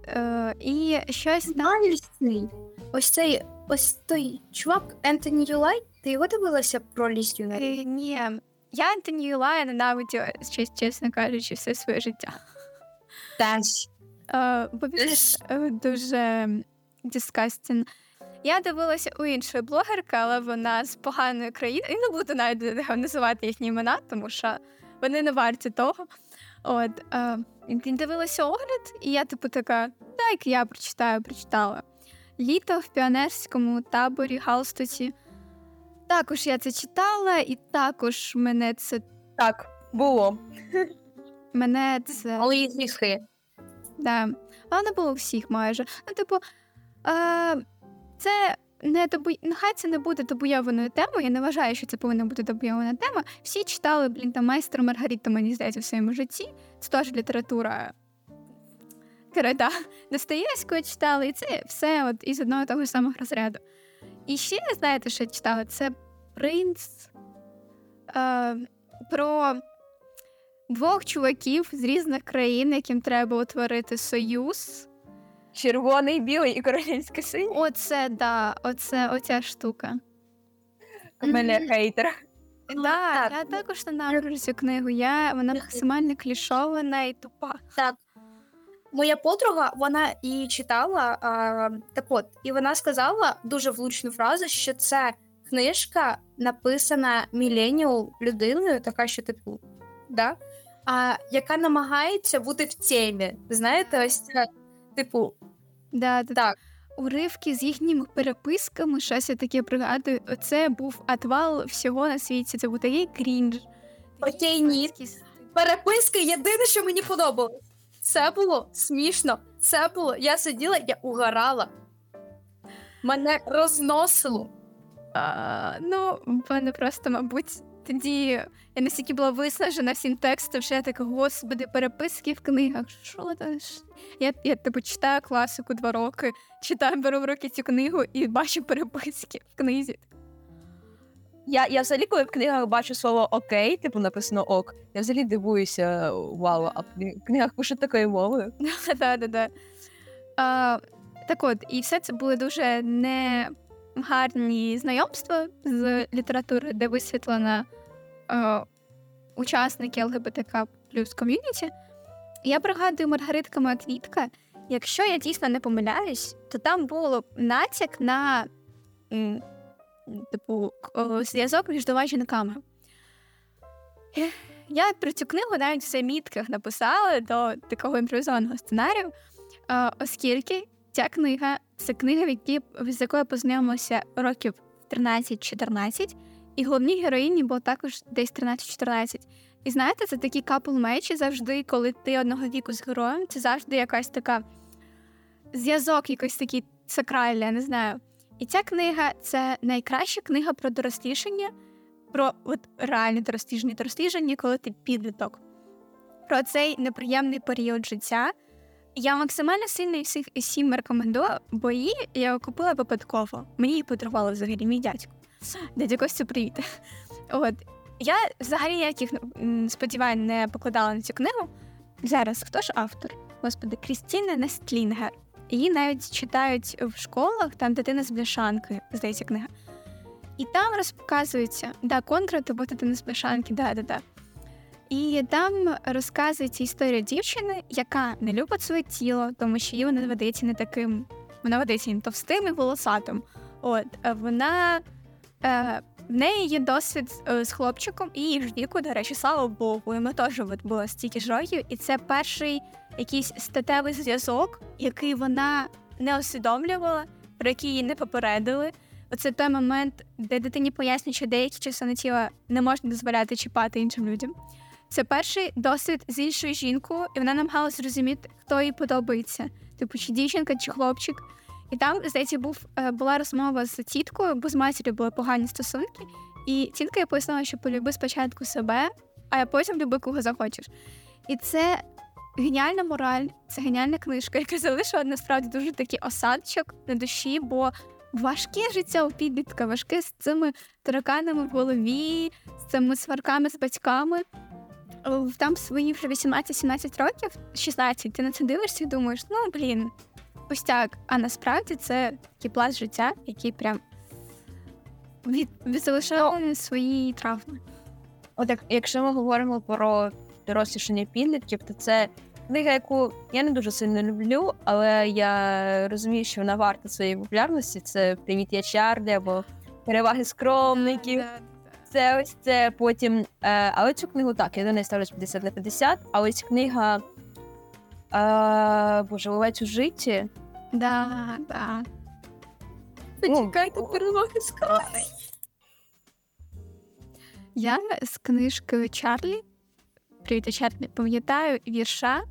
Е, і щось. Дальсний. Ось цей ось той чувак Ентоні Юлай. Ти його дивилася про юнарі? Е, ні, я Антоні Юлая ненавиділа, чес- чесно кажучи, все своє життя. Теж. Е, бо він е, дуже дискастін. Я дивилася у іншої блогерки, але вона з поганої країни. І не буду навіть називати їхні імена, тому що вони не варті того. От е, дивилася огляд, і я типу така, так, я прочитаю, прочитала. Літо в піонерському таборі Галстоці. Також я це читала, і також мене це Так, було. мене це Мої гріхи. Да. Але не було всіх майже. Ну, типу, е, це не табу... нехай це не буде табуйованою темою. Я не вважаю, що це повинна бути табуйована тема. Всі читали, блін, там майстра Маргарита, мені здається, в своєму житті. Це теж література. Кереда Достоєвського читали, і це все от із одного того самого розряду. І ще, знаєте, що я читала? Це принц е, про двох чуваків з різних країн, яким треба утворити союз. Червоний, білий і королівський синій. Оце, да, оце, оця штука. У мене хейтер. Да, так. я також ненавиджу цю книгу. Я, вона максимально клішована і тупа. Так. Моя подруга, вона її читала. А, так от, і вона сказала дуже влучну фразу, що це книжка написана міленіал людиною, така, що типу, да? а, яка намагається бути в темі. Знаєте, ось це, типу, Да, да, так. Уривки з їхніми переписками, щось я таке пригадую. Оце був отвал всього на світі. Це був такий крінж. Окей, ні. Переписки єдине, що мені подобалось. Це було смішно. Це було. Я сиділа, я угорала. Мене розносило. А, ну, в мене просто, мабуть, тоді я настільки була виснажена всім текстом, що я така, господи, переписки в книгах. Що це? Я, я типу читаю класику два роки, читаю, беру в руки цю книгу і бачу переписки в книзі. Я, я взагалі, коли в книгах бачу слово окей, типу написано ок, я взагалі дивуюся, вау, а в книгах пишуть такою мовою. да, да, да. Так от, і все це були дуже негарні знайомства з літератури, де висвітлена е, учасники ЛГБТК плюс ком'юніті. Я пригадую Маргаритка Матвітка. Якщо я дійсно не помиляюсь, то там було натяк на типу зв'язок між двома жінками. Е, Я про цю книгу навіть в замітках написала до такого імпровізованого сценарію, е, оскільки ця книга це книга, в якій, з якою я познайомилася років 13-14, і головній героїні було також десь 13-14. І знаєте, це такі капл мечі завжди, коли ти одного віку з героєм, це завжди якась така зв'язок якийсь такий сакральний, я не знаю. І ця книга це найкраща книга про дорослішання, про от реальне доросліження, доросліження, коли ти підліток. Про цей неприємний період життя. Я максимально сильно всіх всім рекомендую, бо її я купила випадково. Мені її подарували взагалі мій дядько. Дядя Костю, привіт. От я взагалі ніяких сподівань не покладала на цю книгу. Зараз хто ж автор? Господи, Крістіна Нестлінгер. Її навіть читають в школах, там дитина з бляшанки, здається, книга. І там розказується, да, конкрет або дитина з бляшанки, да, да, да. І там розказується історія дівчини, яка не любить своє тіло, тому що їй вона ведеться не таким, вона ведеться не товстим і волосатим. От вона е, в неї є досвід е, з хлопчиком і її ж віку, до речі, слава Богу, йому теж от було стільки ж років, і це перший якийсь статевий зв'язок, який вона не усвідомлювала, про який її не попередили. Оце той момент, де дитині пояснюють, що деякі частини тіла не можна дозволяти чіпати іншим людям. Це перший досвід з іншою жінкою, і вона намагалась зрозуміти, хто їй подобається, типу, чи дівчинка, чи хлопчик. І там, здається, був, е, була розмова з тіткою, бо з матір'ю були погані стосунки. І тітка їй пояснила, що полюби спочатку себе, а потім люби кого захочеш. І це геніальна мораль, це геніальна книжка, яка залишила насправді дуже такий осадчик на душі, бо важке життя у підлітка, важке з цими тараканами в голові, з цими сварками з батьками. Там свої вже 18-17 років, 16, ти на це дивишся і думаєш, ну блін, пустяк. А насправді це такий пласт життя, який прям від, від залишає свої травми. От як, якщо ми говоримо про дорослішання підлітків, то це книга, яку я не дуже сильно люблю, але я розумію, що вона варта своєї популярності. Це Привіт, я Чарлі або Переваги скромників. Це ось це потім. Е, але цю книгу так, я до неї ставлю 50 на 50, а ось книга. Е, Боже, Ловець у житті. Да, да. Почекайте перемоги скромний. Я з книжкою Чарлі, Привіт, я Чарлі, пам'ятаю вірша,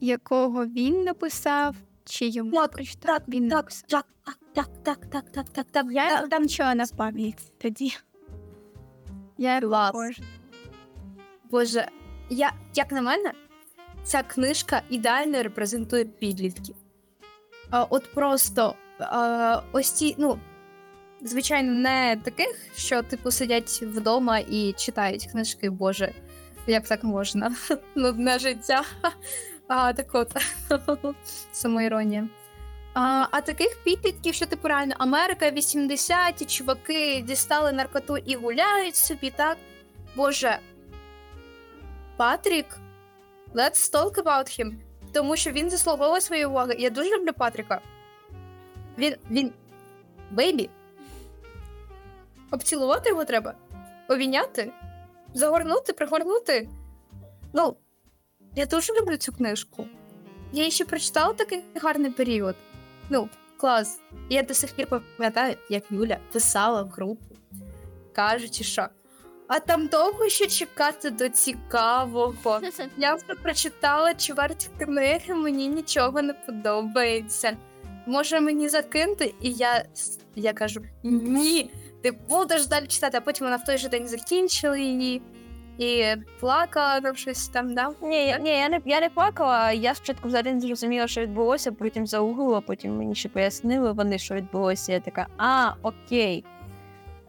якого він написав, чи йому Так, прочитав. так, він так, так, так, так, так, так, так, так. Я там нічого не в пам'ять тоді. Я Клас. Боже. Боже, я, як на мене, ця книжка ідеально репрезентує підлітків. А, от просто а, ось ці, ну, звичайно, не таких, що, типу, сидять вдома і читають книжки, Боже, як так можна? Нудне життя. А, так от, самоіронія. А, а таких підлітків, що типу реально Америка 80-ті, чуваки дістали наркоту і гуляють собі, так? Боже, Патрік, let's talk about him. Тому що він заслуговує свої уваги. Я дуже люблю Патріка. Він. він. Бейбі. Обцілувати його треба. Обійняти, загорнути, пригорнути. Ну, я дуже люблю цю книжку. Я її ще прочитала такий гарний період. Ну, клас. І Я до сих пір пам'ятаю, як Юля писала в групу, кажучи, що а там довго ще чекати до цікавого. Я вже прочитала чверть книги, мені нічого не подобається. Може мені закинути? І я, я кажу: ні, ти будеш далі читати, а потім вона в той же день закінчила її і плакала там щось там, да? Ні, я, ні, я не я не плакала. Я спочатку взагалі не зрозуміла, що відбулося, потім загуглила, потім мені ще пояснили вони, що відбулося. Я така, а, окей.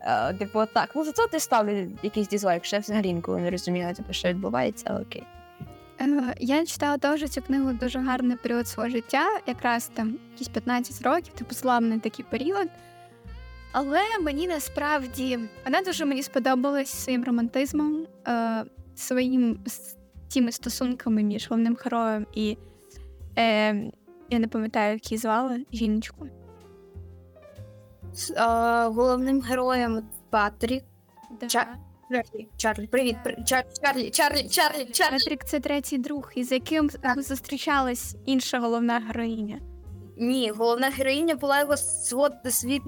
Е, Типу, так, ну за це ти ставлю якийсь дізлайк, що я взагалі ніколи не розуміла, типу, що відбувається, але окей. Е, Я читала теж цю книгу дуже гарний період свого життя, якраз там якісь 15 років, типу славний такий період. Але мені насправді вона дуже мені сподобалась своїм романтизмом, е, своїм тими стосунками між головним героєм і е, я не пам'ятаю, як її звали жіночку. С- а, головним героєм Патрік. Да. Ча- Чарлі, Чарлі, привіт. Чар- Чарлі, Чарлі, Чарлі, Чарлі. Патрік це третій друг, із яким зустрічалась інша головна героїня. Ні, головна героїня була його свод, світ,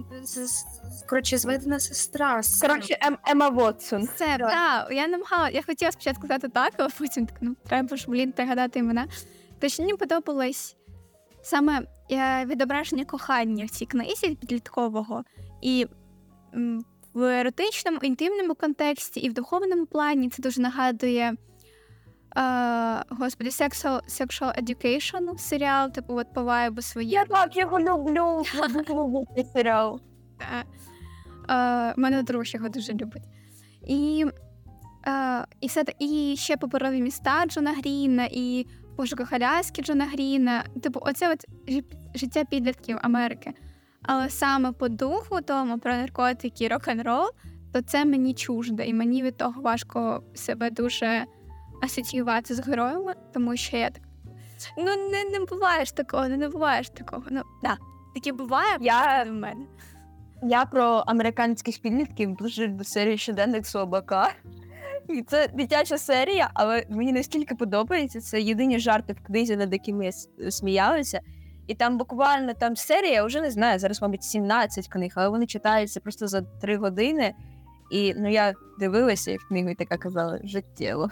коротше, зведена сестра. Коротше, Ем, Ема Вотсон. Це так, я намагала. Я хотіла спочатку сказати так, але потім так, ну треба ж блін пригадати імена. Тож мені подобалась саме е, відображення кохання в цій книзі підліткового і м, в еротичному, інтимному контексті, і в духовному плані це дуже нагадує. Е, Господи, Sexual, Sexual Education серіал, типу, от по вайбу своє. Я так його люблю. Люблю цей серіал. Е, мене друг його дуже любить. І, е, і, все, і ще паперові міста Джона Гріна, і пошуках Аляски Джона Гріна. Типу, оце от життя підлітків Америки. Але саме по духу тому про наркотики рок-н-рол, то це мені чужде, і мені від того важко себе дуже асоціювати з героями, тому що я так. Ну, не, не буває ж такого, не буває ж такого. Ну, да, таке буває, Я- в мене. Я про американських підлітків дуже люблю серію щоденник слабака. І це дитяча серія, але мені настільки подобається. Це єдині жарти в книзі, над якими я с- сміялися. І там буквально там серія, я вже не знаю, зараз, мабуть, 17 книг, але вони читаються просто за 3 години. І ну я дивилася як книгу і така казала життєво.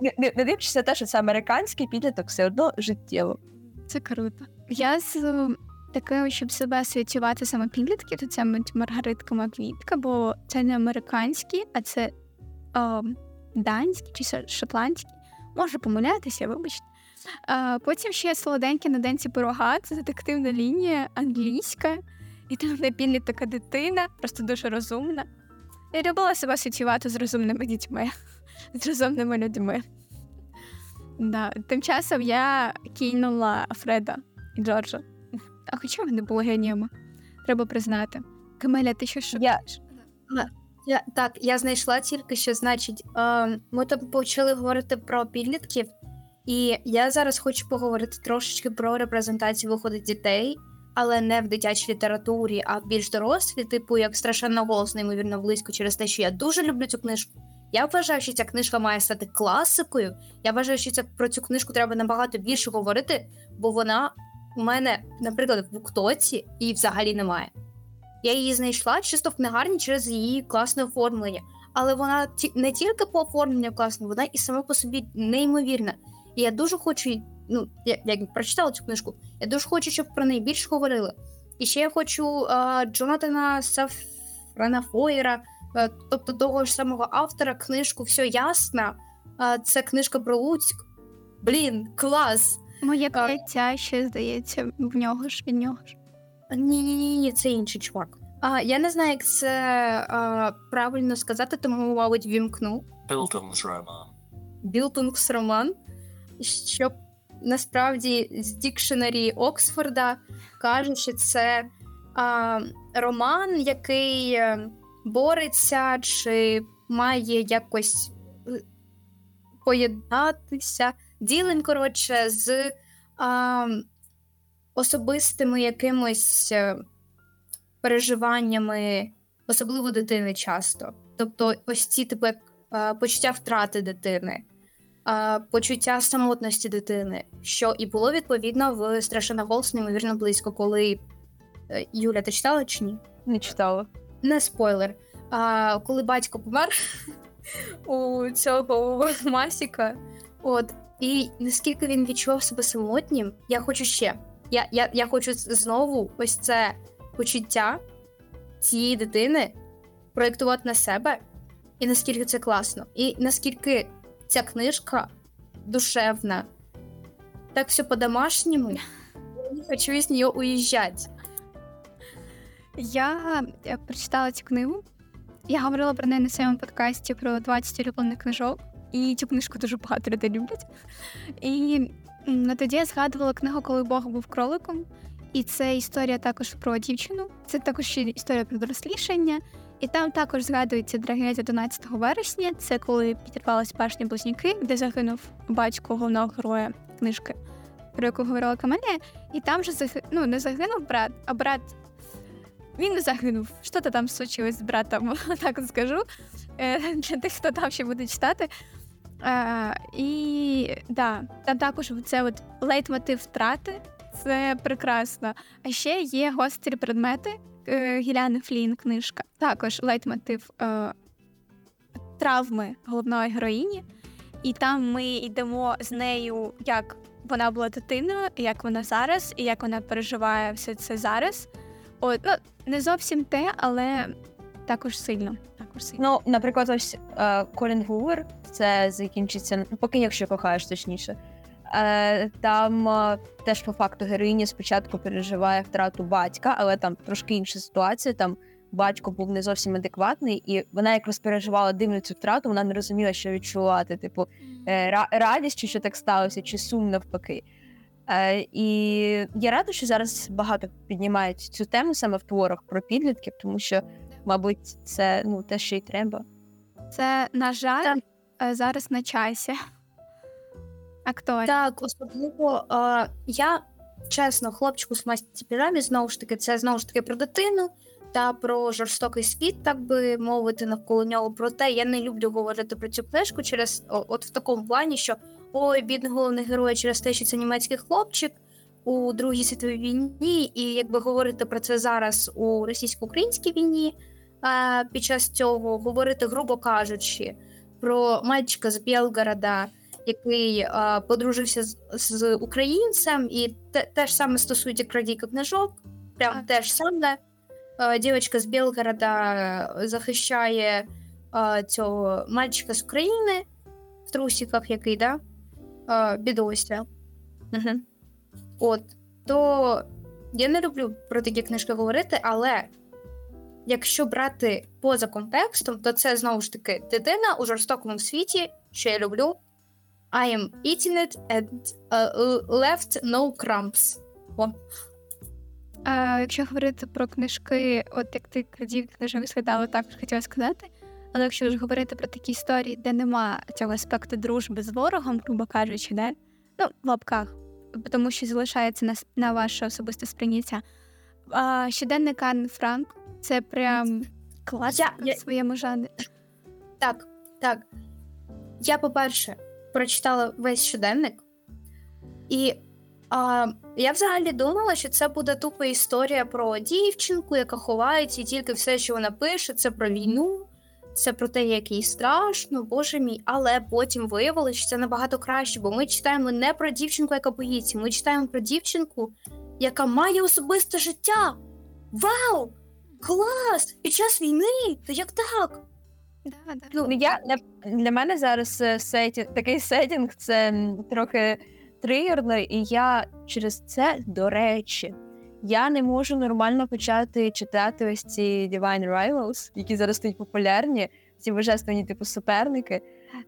Не- не- дивлячись на те, що це американський підліток, все одно життєво. Це круто. Я з е, такою, щоб себе асоціювати саме підлітки, то це Маргаритка Маквітка, бо це не американські, а це е, данські чи шотландські. Можу помилятися, вибачте. Е, потім ще солоденькі на денці пирога, це детективна лінія англійська, і там де підліток така дитина, просто дуже розумна. Я любила себе асоціювати з розумними дітьми, з розумними людьми. Да. Тим часом я кинула Фреда і Джорджа. А хоча вони були геніями, треба признати. Камеля, ти що Я- шукаєш? Я, так, я знайшла тільки що, значить, е, ми там почали говорити про підлітків, і я зараз хочу поговорити трошечки про репрезентацію виходу дітей, але не в дитячій літературі, а в більш дорослі, типу як страшенно голос, неймовірно близько через те, що я дуже люблю цю книжку. Я вважаю, що ця книжка має стати класикою. Я вважаю, що це про цю книжку треба набагато більше говорити, бо вона у мене, наприклад, в Уктоці її взагалі немає. Я її знайшла чисто в книгарні через її класне оформлення. Але вона не тільки по оформленню класна, вона і сама по собі неймовірна. І я дуже хочу, ну, я, як прочитала цю книжку, я дуже хочу, щоб про неї більше говорили. І ще я хочу а, Джонатана Сафрана Фойера, а, тобто того ж самого автора, книжку Все ясно. А, це книжка про Луцьк. Блін, клас! Моє А. каяття ще здається в нього ж від нього ж. Ні, ні, ні, ні, це інший чувак. А, я не знаю, як це а, правильно сказати, тому, мабуть, вімкну. Bildungsroman. Білтунгс роман, що насправді з дікшенері Оксфорда каже, що це а, роман, який е, бореться чи має якось е, поєднатися. Ділень, коротше, з а, особистими якимось е, переживаннями, особливо дитини часто. Тобто, ось ці типу почуття втрати дитини, почуття самотності дитини, що і було відповідно в Страшена Голос, неймовірно близько, коли е, Юля, ти читала чи ні? Не читала. Не спойлер. А, коли батько помер у цього Масіка, от, і наскільки він відчував себе самотнім, я хочу ще. Я, я, я хочу знову ось це почуття цієї дитини проєктувати на себе, і наскільки це класно, і наскільки ця книжка душевна. Так все по-домашньому. Я не хочу з нее уїжджати. Я е, прочитала цю книгу. Я говорила про неї на своєму подкасті про 20 улюблених книжок, і цю книжку дуже багато людей люблять. І ну, тоді я згадувала книгу, коли Бог був кроликом. І це історія також про дівчину. Це також історія про дорослішання. І там також згадується трагедія 11 вересня. Це коли підірвалися башні близнюки, де загинув батько головного героя книжки, про яку говорила Камелія. І там же заги... ну, не загинув брат, а брат він не загинув. Що то там случилось з братом, так скажу. Е, Для тих, хто там ще буде читати. Е, І да, там також це от лейтмотив втрати. Це прекрасно. А ще є гострі предмети Гіляни Флін, книжка. Також лейтмотив е, травми головної героїні. і там ми йдемо з нею, як вона була дитиною, як вона зараз, і як вона переживає все це зараз. От, ну, не зовсім те, але також сильно. Також сильно. Ну, наприклад, ось е, Колін Гувер, це закінчиться, ну, поки якщо кохаєш, точніше. Е, там е, теж по факту героїня спочатку переживає втрату батька, але там трошки інша ситуація. Там батько був не зовсім адекватний, і вона якраз переживала дивно цю втрату, вона не розуміла, що відчувати. Типу, е, радість, чи що так сталося, чи сум навпаки. Е, і я рада, що зараз багато піднімають цю тему саме в творах про підлітків, тому що, мабуть, це ну те, що й треба. Це, на жаль, е, зараз на часі. Актор. Так, особливо е, я чесно, хлопчику з масті знову ж таки, це знову ж таки про дитину та про жорстокий світ, так би мовити, навколо нього. Проте я не люблю говорити про цю книжку через о, от в такому плані, що ой, бідний головний герой через те, що це німецький хлопчик у Другій світовій війні, і якби говорити про це зараз у російсько-українській війні. е, Під час цього говорити, грубо кажучи, про мальчика з Білгорода, який е, подружився з, з українцем, і те, те ж саме стосується крадійка книжок. Прям те ж саме. Е, дівчинка з Білгорода е, захищає цього мальчика з України в трусиках, який, да? Бідося. Угу. От, то я не люблю про такі книжки говорити, але якщо брати поза контекстом, то це знову ж таки дитина у жорстокому світі, що я люблю. I am eating it and uh, left no crumbs. О, А, якщо говорити про книжки, от як ти крадів книжок згадала, також хотіла сказати. Але якщо ж говорити про такі історії, де нема цього аспекту дружби з ворогом, грубо кажучи, да? ну, в лапках, тому що залишається на, на ваше особисте сприйняття. А, щоденник Анни Франк це прям класика я- в своєму жанрі. Так, так. Я, по-перше, прочитала весь щоденник, і а, я взагалі думала, що це буде тупо історія про дівчинку, яка ховається, і тільки все, що вона пише, це про війну, це про те, як їй страшно, боже мій. Але потім виявилося, що це набагато краще, бо ми читаємо не про дівчинку, яка боїться, ми читаємо про дівчинку, яка має особисте життя. Вау! Клас! Під час війни? То як так? Да, да. Ну, я для, для мене зараз е, сеті, такий сетінг це трохи тригерно, і я через це, до речі, я не можу нормально почати читати ось ці Divine Rivals, які зараз стають популярні, ці божественні типу суперники,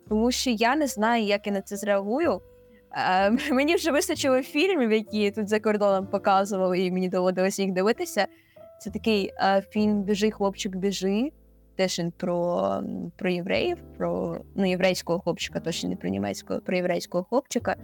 тому що я не знаю, як я на це зреагую. Е, мені вже вистачило фільмів, які тут за кордоном показували, і мені доводилося їх дивитися. Це такий е, фільм Біжи, хлопчик, біжи. Теж про, про євреїв, про ну, єврейського хлопчика, точно не про німецького, про єврейського хлопчика.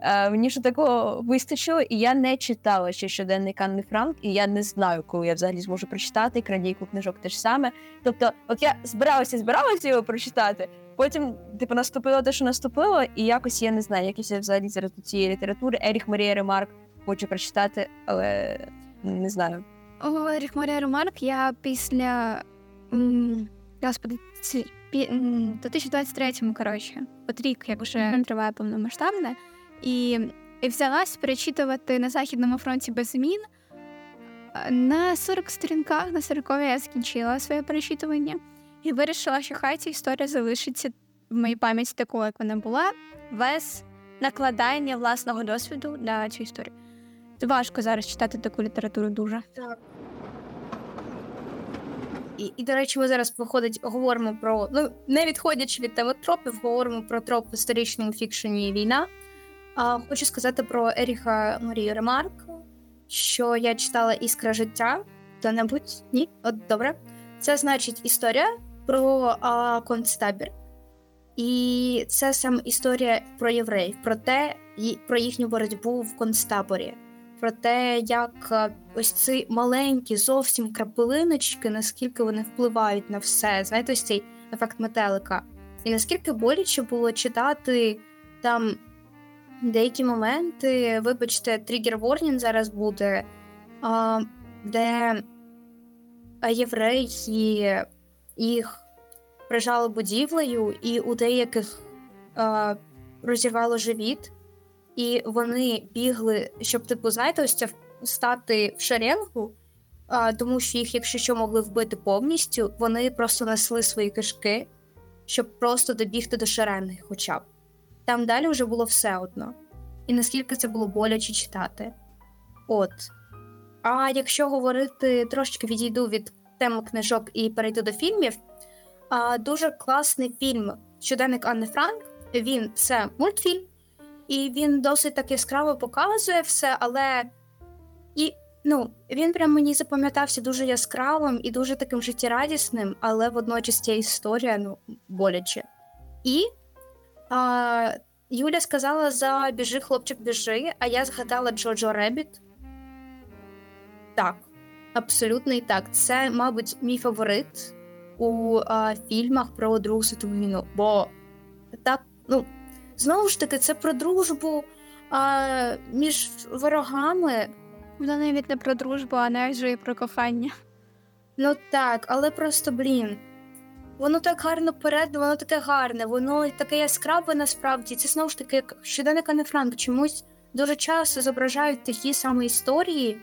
Е, мені ж такого вистачило, і я не читала ще щоденник Анни Франк, і я не знаю, коли я взагалі зможу прочитати крадійку книжок те ж саме. Тобто, от я збиралася, збиралася його прочитати, потім, типу, наступило те, що наступило, і якось я не знаю, якось я взагалі зараз до цієї літератури. Еріх Марія Ремарк хочу прочитати, але не знаю. О, Еріх Марія Ремарк, я після. Господи, ці, пі, 2023-му, коротше, от рік, як вже триває повномасштабне, і, і взялась перечитувати на Західному фронті без змін. На 40 сторінках, на 40 я закінчила своє перечитування. І вирішила, що хай ця історія залишиться в моїй пам'яті такою, як вона була, без накладання власного досвіду на цю історію. Важко зараз читати таку літературу дуже. І, і, до речі, ми зараз виходить, говоримо про ну не відходячи від теми тропів, говоримо про троп в історичному фікшені війна. А, хочу сказати про Еріха Марію Ремарк, що я читала Іскра життя. Хто-небудь? Ні? От добре. Це значить історія про а, концтабір. І це саме історія про євреїв, про те, про їхню боротьбу в концтаборі про те, як е, ось ці маленькі зовсім крапелиночки, наскільки вони впливають на все. Знаєте, ось цей ефект метелика. І наскільки боляче було читати там деякі моменти, вибачте, тригер ворнінг зараз буде, де євреї їх прижали будівлею, і у деяких розірвало живіт, і вони бігли, щоб, типу, знаєте, ось це стати в шеренгу, е, тому що їх, якщо що, могли вбити повністю, вони просто несли свої кишки, щоб просто добігти до шеренги, хоча б. Там далі вже було все одно. І наскільки це було боляче читати. От. А якщо говорити, трошки відійду від теми книжок і перейду до фільмів. А, Дуже класний фільм Щоденник Анни Франк. Він це мультфільм, і він досить так яскраво показує все, але і ну, він прям мені запам'ятався дуже яскравим і дуже таким життєрадісним, але водночас ця історія ну, боляче. І а, Юля сказала за біжи, хлопчик, біжи, а я згадала Джоджо Ребіт. Так, абсолютно і так. Це, мабуть, мій фаворит у а, фільмах про Другу світову війну. Бо так, ну, знову ж таки, це про дружбу а, між ворогами. Воно навіть не про дружбу, а навіть про кохання. Ну так, але просто, блін. Воно так гарно передано, воно таке гарне, воно таке яскраве насправді. Це знову ж таки, як щоденник Анни Франк чомусь дуже часто зображають такі самі історії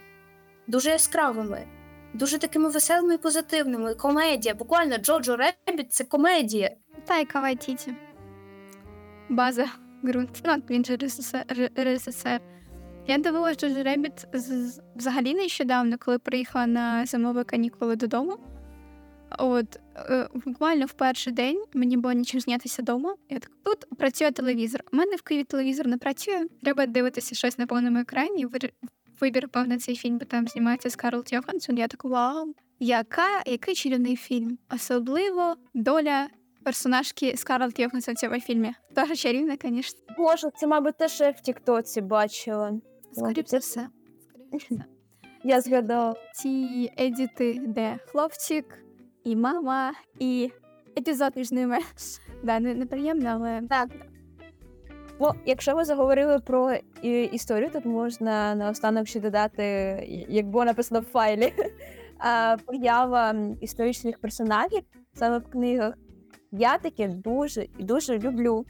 дуже яскравими, дуже такими веселими і позитивними. Комедія. Буквально Джоджо Rabbit це комедія. Тайка Вайтіті. База ґрунт. Ну, він же режисер. Я дивилася Джоджо Rabbit взагалі нещодавно, коли приїхала на зимові канікули додому. От е, буквально в перший день мені було нічим знятися вдома. Я так тут працює телевізор. У мене в Києві телевізор не працює. Треба дивитися щось на повному екрані. Вибір пав цей фільм, бо там знімається Скарлетт Йоханссон. Я так вау, яка який чарівний фільм, особливо доля персонажки Скарлетт Йоханссон в цьому фільмі. Дуже чарівна, звісно. Боже, це, мабуть, теж я в Тіктоці бачила. Скоріше за все. Я згадала ці едіти, де хлопчик і мама, і епізод між ними. Да, не, неприємно, але так. Ну, якщо ви заговорили про історію, то можна наостанок ще додати, як було написано в файлі, поява історичних персонажів саме в книгах. Я таке дуже і дуже люблю.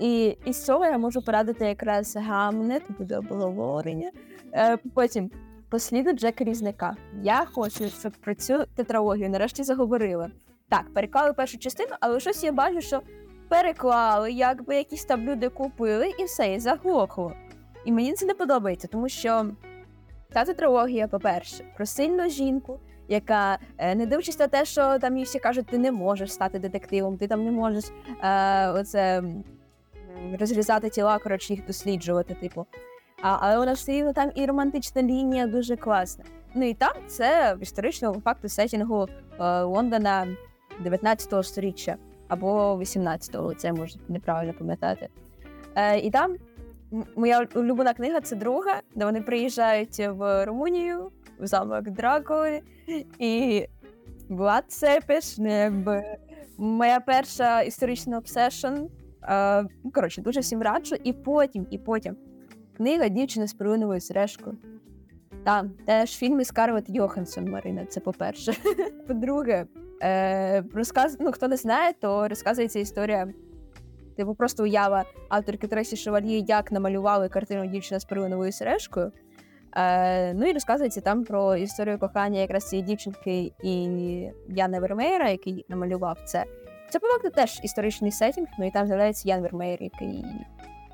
І із цього я можу порадити якраз Гамнет, буде обговорення. Е, потім посліду Джека Різника. Я хочу, щоб про цю тетралогію нарешті заговорили. Так, переклали першу частину, але щось я бачу, що переклали, якби якісь там люди купили, і все, і заглохло. І мені це не подобається, тому що та тетралогія, по-перше, про сильну жінку, яка, е, не дивлячись на те, що там їй всі кажуть, ти не можеш стати детективом, ти там не можеш е, оце розрізати тіла, коротше, їх досліджувати, типу. А, Але вона все рівно там і романтична лінія дуже класна. Ну і там це в історичному факту сетінгу е, Лондона 19 століття або 18-го, це можна неправильно пам'ятати. Е, І там моя улюблена книга це друга, де вони приїжджають в Румунію, в замок Дракули, і була це пишне, якби моя перша історична обсешн. Е, коротше, дуже всім раджу, і потім, і потім. Книга дівчина з перлиновою сережкою. Там теж фільми Скарлетт Йоханссон, Марина, це по-перше. По-друге, е, розказ... ну, хто не знає, то розказується історія. Типу, просто уява авторки Тресі Шевальє, як намалювали картину дівчина з перлиновою сережкою. Е, Ну і розказується там про історію кохання якраз цієї дівчинки і Яна Вермеєра, який намалював це. Це по факту теж історичний сетінг, ну і там з'являється Ян Вермеєр, який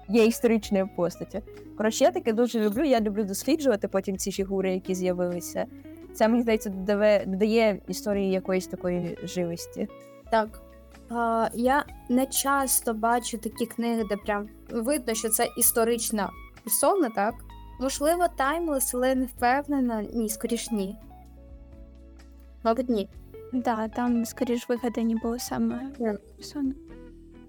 є історичною постаттю. Коротше, я таке дуже люблю. Я люблю досліджувати потім ці фігури, які з'явилися. Це мені здається, додає, додає історії якоїсь такої живості. Так. А, Я не часто бачу такі книги, де прям видно, що це історична персона, так? Можливо, таймлес, але не впевнена. Ні, скоріш ні. Мабуть, ні. Да, там скоріш вигадані були саме персони.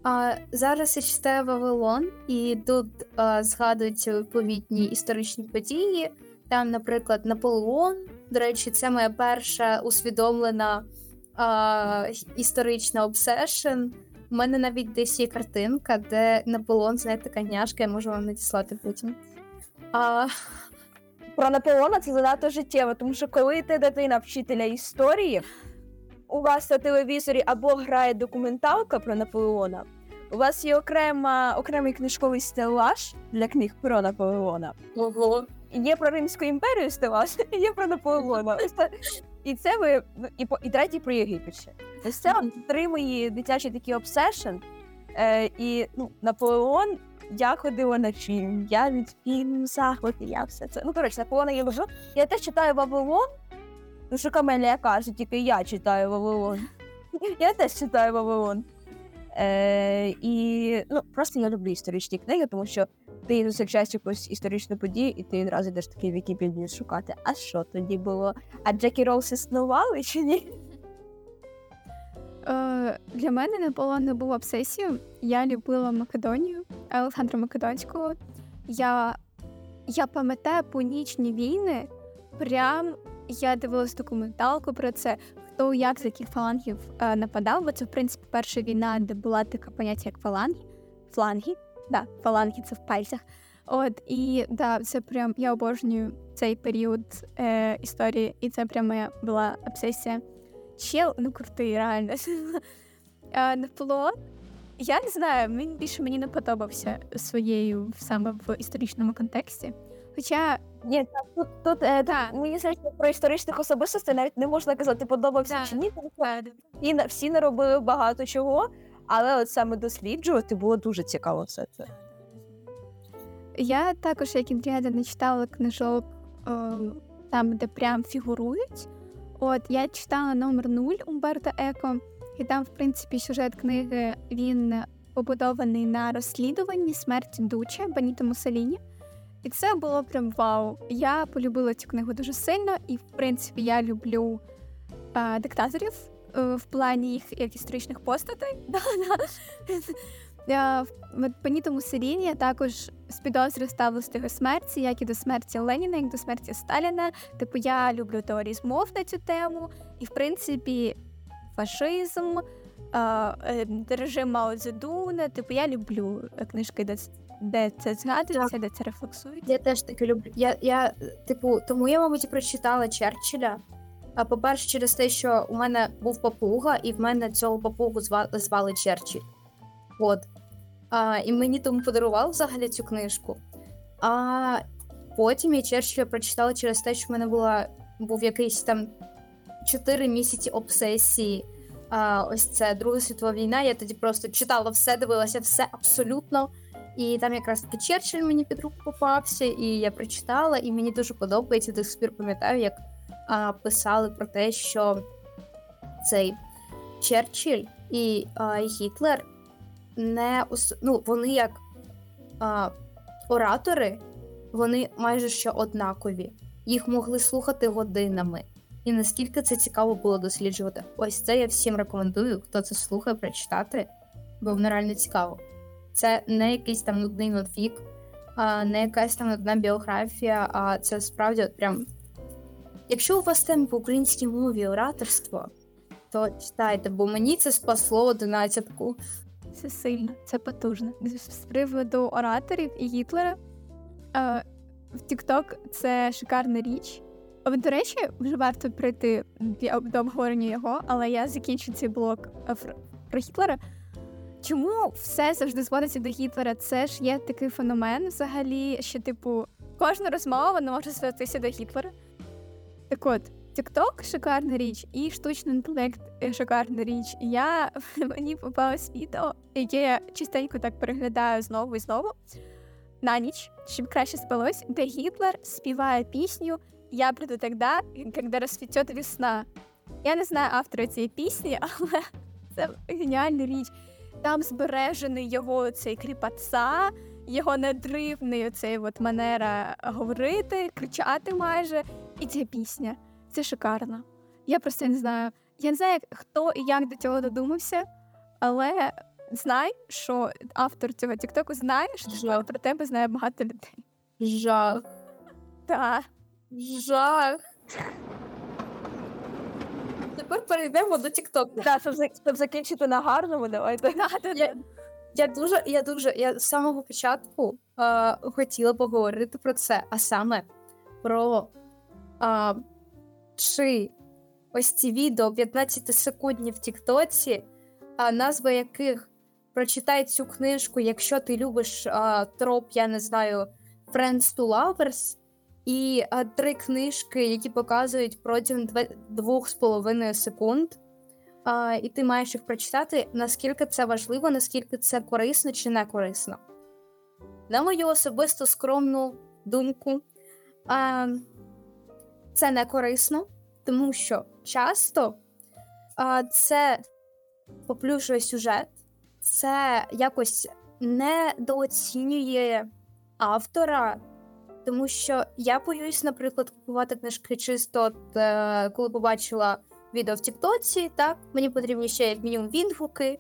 А зараз я читаю Вавилон, і тут а, згадуються відповідні історичні події. Там, наприклад, Наполеон. До речі, це моя перша усвідомлена а, історична обсешн. У мене навіть десь є картинка, де Наполеон, знаєте, така няшка, я можу вам надіслати потім. А... Про Наполеона це занадто життєво, тому що коли ти дитина вчителя історії, у вас на телевізорі або грає документалка про Наполеона, У вас є окрема, окремий книжковий стелаж для книг про Наполеона. Ого. Є про Римську імперію стелаж, і є про Наполеона. І це ви ну, і, по- і третій про Єгипет ще. Ось це от три мої дитячі такі обсешн. Е, і ну, Наполеон. Я ходила на фільм, я від фільму захвати, я все це. Ну, коротше, Наполеона я люблю. Я теж читаю Вавилон. Ну, що Камелія каже, тільки я читаю Вавилон. Я теж читаю Вавилон. Е, і ну, просто я люблю історичні книги, тому що ти зустрічаєш якусь історичну подію, і ти одразу йдеш такий Вікіпедію шукати. А що тоді було? А Джекі Роуз існували чи ні? Е, для мене Наполеон не був обсесією. Я любила Македонію, Олександра Македонського. Я, я пам'ятаю пунічні війни. Прям я дивилась документалку про це, хто як з яких фалангів е, нападав, бо це, в принципі, перша війна, де була така поняття, як фаланги. Фланги. Да, фаланги це в пальцях. От, і да, це прям я обожнюю цей період е, історії, і це прям моя була обсесія. Чел, ну крутий, реально. А, Наполеон, я не знаю, він більше мені не подобався своєю саме в історичному контексті. Хоча Ні, тут, тут е, Да. мені здається, про історичних особистостей навіть не можна казати, подобався Да. чи ні, що всі, всі наробили багато чого, але от саме досліджувати було дуже цікаво все це. я також, як Індріада, не читала книжок е, там, де прям фігурують. От я читала номер 0 Умберто Еко, і там, в принципі, сюжет книги він побудований на розслідуванні смерті Дуче Беніто Муссоліні. І це було прям вау. Я полюбила цю книгу дуже сильно, і в принципі я люблю е, диктаторів е, в плані їх як історичних постатей. Е, в- от Беніто також з підозри ставилась до смерті, як і до смерті Леніна, як до смерті Сталіна. Типу, я люблю теорії змов на цю тему, і в принципі, фашизм, е, е, режим Мао Цзедуна. Типу, я люблю книжки, де, де це згадується, де це рефлексується. Я теж таки люблю. Я, я, типу, тому я, мабуть, прочитала Черчилля. А по-перше, через те, що у мене був папуга, і в мене цього папугу звали, звали Черчилль. От. А, і мені тому подарував взагалі цю книжку. А потім я Черчилля прочитала через те, що в мене була, був якийсь там 4 місяці обсесії. А, ось це Друга світова війна. Я тоді просто читала все, дивилася все абсолютно. І там якраз таки Черчилль мені під руку попався, і я прочитала, і мені дуже подобається. До сих пір пам'ятаю, як а, писали про те, що цей Черчилль і а, Гітлер не ну, вони як а, оратори, вони майже що однакові. Їх могли слухати годинами. І наскільки це цікаво було досліджувати. Ось це я всім рекомендую, хто це слухає, прочитати, бо воно реально цікаво. Це не якийсь там нудний нотфік, а не якась там нудна біографія, а це справді от прям. Якщо у вас тема по українській мові ораторство, то читайте, бо мені це спасло одинадцятку. Це сильно, це потужно. З приводу ораторів і Гітлера. Е, в TikTok це шикарна річ. До речі, вже варто прийти до обговорення його, але я закінчу цей блок е, про Гітлера. Чому все завжди зводиться до Гітлера? Це ж є такий феномен взагалі, що, типу, кожна розмова вона може звестися до Гітлера. Так от, TikTok шикарна річ, і штучний інтелект е, шикарна річ. Я мені попалось відео, яке я частенько так переглядаю знову і знову на ніч, щоб краще спалось, де Гітлер співає пісню Я приду тогда, когда розцвітет весна. Я не знаю автора цієї пісні, але це геніальна річ. Там збережений його цей кріпаца, його надривний оцей от манера говорити, кричати майже. І ця пісня. Це шикарно. Я просто не знаю. Я не знаю, як- хто і як до цього додумався, але знай, що автор цього Тіктоку знає, що Жах. про тебе знає багато людей. Жах. Так. Жах. Тепер перейдемо до TikTok. Да, щоб, зак- щоб закінчити на гарному, давайте. Я, я дуже, я дуже, я з самого початку е, хотіла поговорити про це, а саме про е, чи ось ці відео 15 секундні в Тіктоці, назва яких прочитай цю книжку, якщо ти любиш а, троп, я не знаю, Friends to Lovers, і а, три книжки, які показують протягом две- двох з половиною секунд. А, і ти маєш їх прочитати, наскільки це важливо, наскільки це корисно чи не корисно. На мою особисто скромну думку, а, це не корисно, тому що часто а, це поплюжує сюжет, це якось недооцінює автора, тому що я боюсь, наприклад, купувати книжки чисто, от, е, коли побачила відео в Тіктоці, так, мені потрібні ще як мінімум відгуки.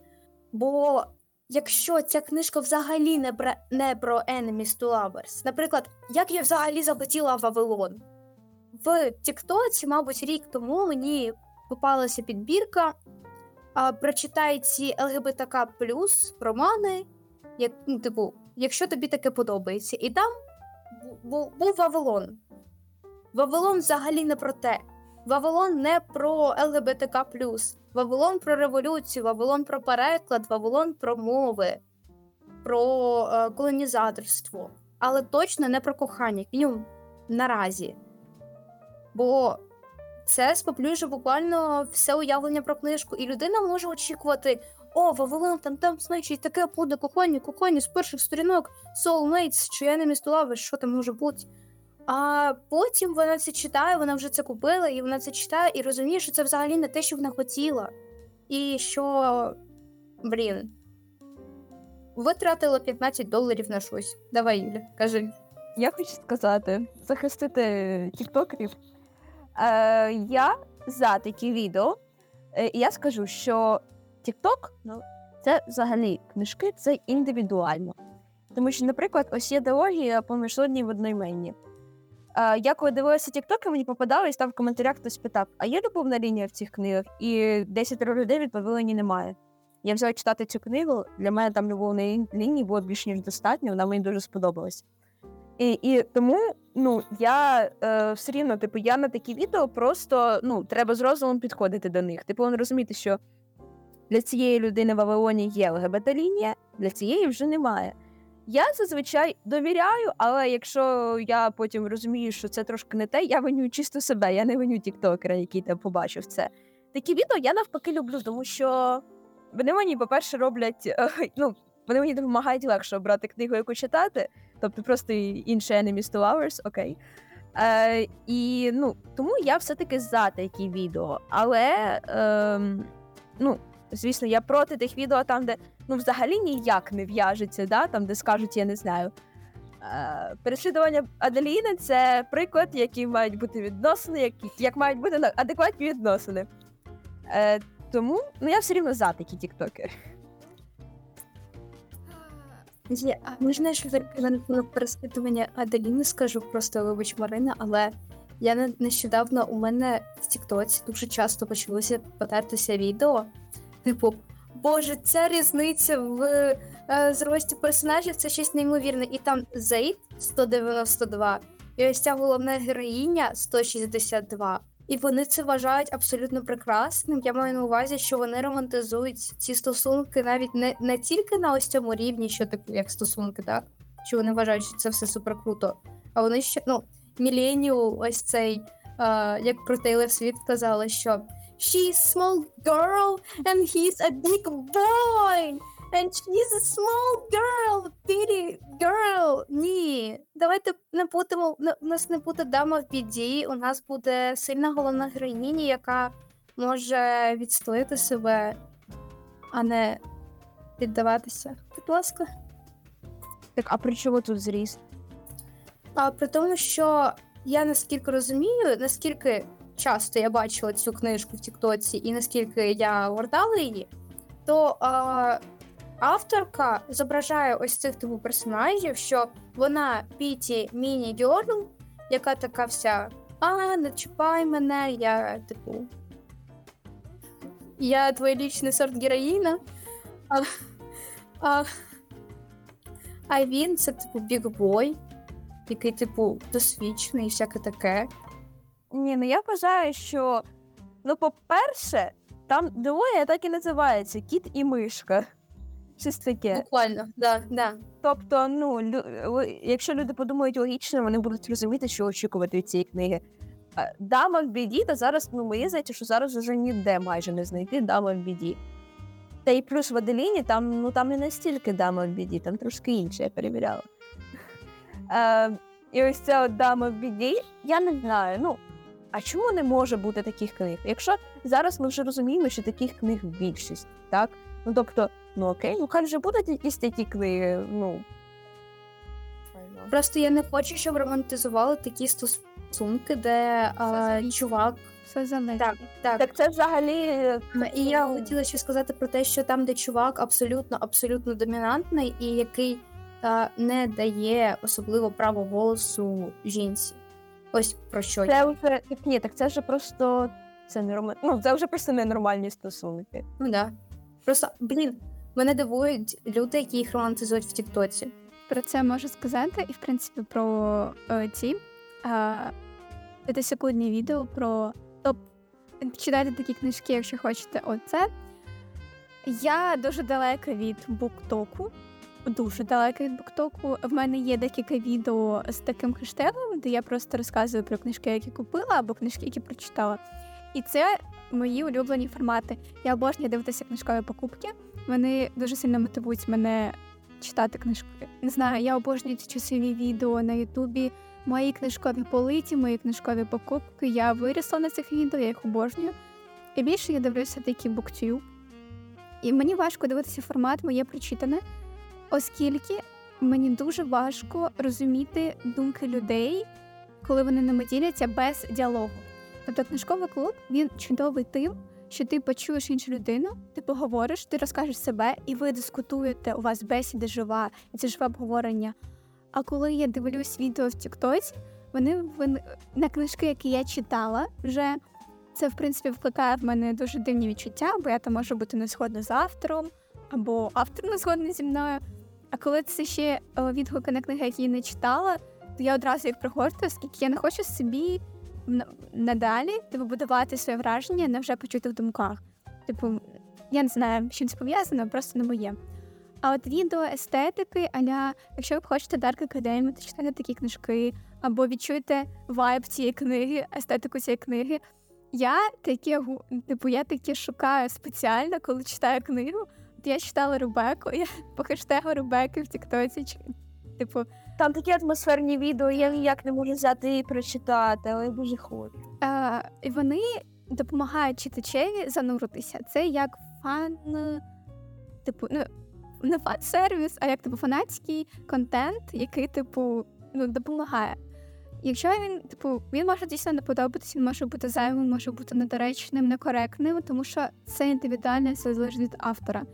Бо якщо ця книжка взагалі не, бра... не про Enemies to Lovers, наприклад, як я взагалі захотіла Вавилон. В Тіктоці, мабуть, рік тому мені попалася підбірка. Прочитай ці ЛГБТК плюс романи, як, ну, типу, якщо тобі таке подобається. І там бу- був Вавилон. Вавилон взагалі не про те. Вавилон не про ЛГБТК. Вавилон про революцію, Вавилон про переклад, Вавилон про мови, про е, колонізаторство. Але точно не про кохання, як наразі. Бо це споплюжує буквально все уявлення про книжку, і людина може очікувати: о, Вавилон, там там значить таке буде кохання, кохання з перших сторінок, soulmates, чи я не містував, що там може бути. А потім вона це читає, вона вже це купила, і вона це читає і розуміє, що це взагалі не те, що вона хотіла. І що, блін, витратила 15 доларів на щось. Давай, Юля, кажи. Я хочу сказати, захистити тіктокерів. Е, я за такі відео. Е, і я скажу, що Тікток ну, це взагалі книжки, це індивідуально. Тому що, наприклад, ось є дилогія поміж одній в одноіменні. Е, я коли дивилася тіктоки, мені попадалось, там в коментарях хтось питав: а є любовна лінія в цих книгах? І 10 людей відповіли, ні, немає. Я взяла читати цю книгу, для мене там любовної лінії було більш ніж достатньо, вона мені дуже сподобалась. І, і тому ну, я е, все рівно, типу, я на такі відео просто ну, треба з розумом підходити до них. Ти повинен розуміти, що для цієї людини в Вавилоні є ЛГБТ-лінія, для цієї вже немає. Я зазвичай довіряю, але якщо я потім розумію, що це трошки не те, я виню чисто себе, я не виню тіктокера, який там побачив це. Такі відео я навпаки люблю, тому що вони мені, по-перше, роблять, е, ну, вони мені допомагають легше обрати книгу, яку читати, тобто просто інший Enemies to Lovers, окей. Е, і ну, тому я все-таки за такі відео. Але е, ну, звісно, я проти тих відео, там, де ну, взагалі ніяк не в'яжеться, да? там, де скажуть, я не знаю. Е, переслідування Аделіни це приклад, які мають бути відносини, як, як мають бути адекватні відносини. Е, тому ну, я все рівно за такі тіктокери. Є, можна ж на переслідування Аделіни скажу просто вибач Марина, але я не- нещодавно у мене в Тіктоці дуже часто почалося попадатися відео. Типу, Боже, ця різниця в е, зрості персонажів це щось неймовірне. І там Зейд 192, і ось ця головна героїня 162. І вони це вважають абсолютно прекрасним. Я маю на увазі, що вони романтизують ці стосунки навіть не, не тільки на ось цьому рівні, що типу як стосунки, так? Що вони вважають, що це все супер круто. А вони ще, ну, Міленіу, ось цей, е, як про Тейлор Свіфт казали, що She's small girl and he's a big boy. And she's a small girl, pretty girl. Ні, давайте не будемо. У нас не буде дама в біді. У нас буде сильна головна героїня, яка може відстояти себе, а не піддаватися. Будь ласка. Так, а при чому тут зріст? А при тому, що я наскільки розумію, наскільки часто я бачила цю книжку в Тіктоці, і наскільки я гортала її, то а, авторка зображає ось цих типу персонажів, що вона pretty mini girl, яка така вся а, не чіпай мене, я типу. Я твій лічний сорт героїна. А, а, а він це типу бігбой, який, типу, досвідчений і всяке таке. Ні, ну я вважаю, що ну, по-перше, там двоє так і називається кіт і мишка. Щось таке. Буквально, да, да. Тобто, ну лю- якщо люди подумають логічно, вони будуть розуміти, що очікувати від цієї книги. Дама в біді, та зараз, ну мені здається, що зараз вже ніде майже не знайти дама в біді. Та й плюс в Аделіні там, ну там не настільки дама в біді, там трошки інше, я перевіряла. Е, і ось ця от дама в біді, я не знаю. Ну, а чому не може бути таких книг? Якщо зараз ми вже розуміємо, що таких книг більшість, так? Ну тобто, ну окей, ну хай вже будуть якісь такі книги, ну. Просто я не хочу, щоб романтизували такі стосунки, де а, чувак. Все залежить. Так, так. Так це взагалі. І я хотіла ще сказати про те, що там, де чувак абсолютно абсолютно домінантний і який а, не дає особливо право голосу жінці. Ось про що я. Це вже так, ні, так це вже просто це не рома- Ну, це вже просто ненормальні стосунки. Ну да. Просто, блін, мене дивують люди, які їх романтизують в Тіктоці. Про це можу сказати, і в принципі про е, ці е, 5-секундні відео про топ. Читайте такі книжки, якщо хочете. Оце. Я дуже далека від буктоку. Дуже далека від буктоку. В мене є декілька відео з таким хештегом, де я просто розказую про книжки, які купила, або книжки, які прочитала. І це мої улюблені формати. Я обожнюю дивитися книжкові покупки. Вони дуже сильно мотивують мене читати книжки. Не знаю, я обожнюю ці часові відео на Ютубі. Мої книжкові полиці, мої книжкові покупки. Я вирісла на цих відео, я їх обожнюю. І більше я дивлюся такі буктюб. І мені важко дивитися формат моє прочитане, оскільки мені дуже важко розуміти думки людей, коли вони ними діляться без діалогу. Тобто книжковий клуб він чудовий тим, що ти почуєш іншу людину, ти поговориш, ти розкажеш себе, і ви дискутуєте, у вас бесіда жива, і це живе обговорення. А коли я дивлюсь відео в Тіктоці, вони на книжки, які я читала, вже це в принципі викликає в мене дуже дивні відчуття, бо я там можу бути не згодна з автором, або автор не згодний зі мною. А коли це ще е, відгуки на книги, які я не читала, то я одразу їх пригортую, оскільки я не хочу собі надалі типу, будувати своє враження на вже почутих думках. Типу, я не знаю, з чим це пов'язано, просто не моє. А от відео естетики, аля, якщо ви хочете Dark Academy, то читайте такі книжки, або відчуєте вайб цієї книги, естетику цієї книги. Я таке, типу, я таке шукаю спеціально, коли читаю книгу. Я читала Рубеку, я по хештегу Рубеки в Тіктоці. Типу, Там такі атмосферні відео, я ніяк не можу взяти і прочитати, але я дуже хочу. А, і вони допомагають читачеві зануритися. Це як фан, типу, ну, не фан-сервіс, а як типу фанатський контент, який, типу, ну, допомагає. Якщо він, типу, він може дійсно не подобатися, він може бути зайвим, може бути недоречним, некоректним, тому що це індивідуально все залежить від автора.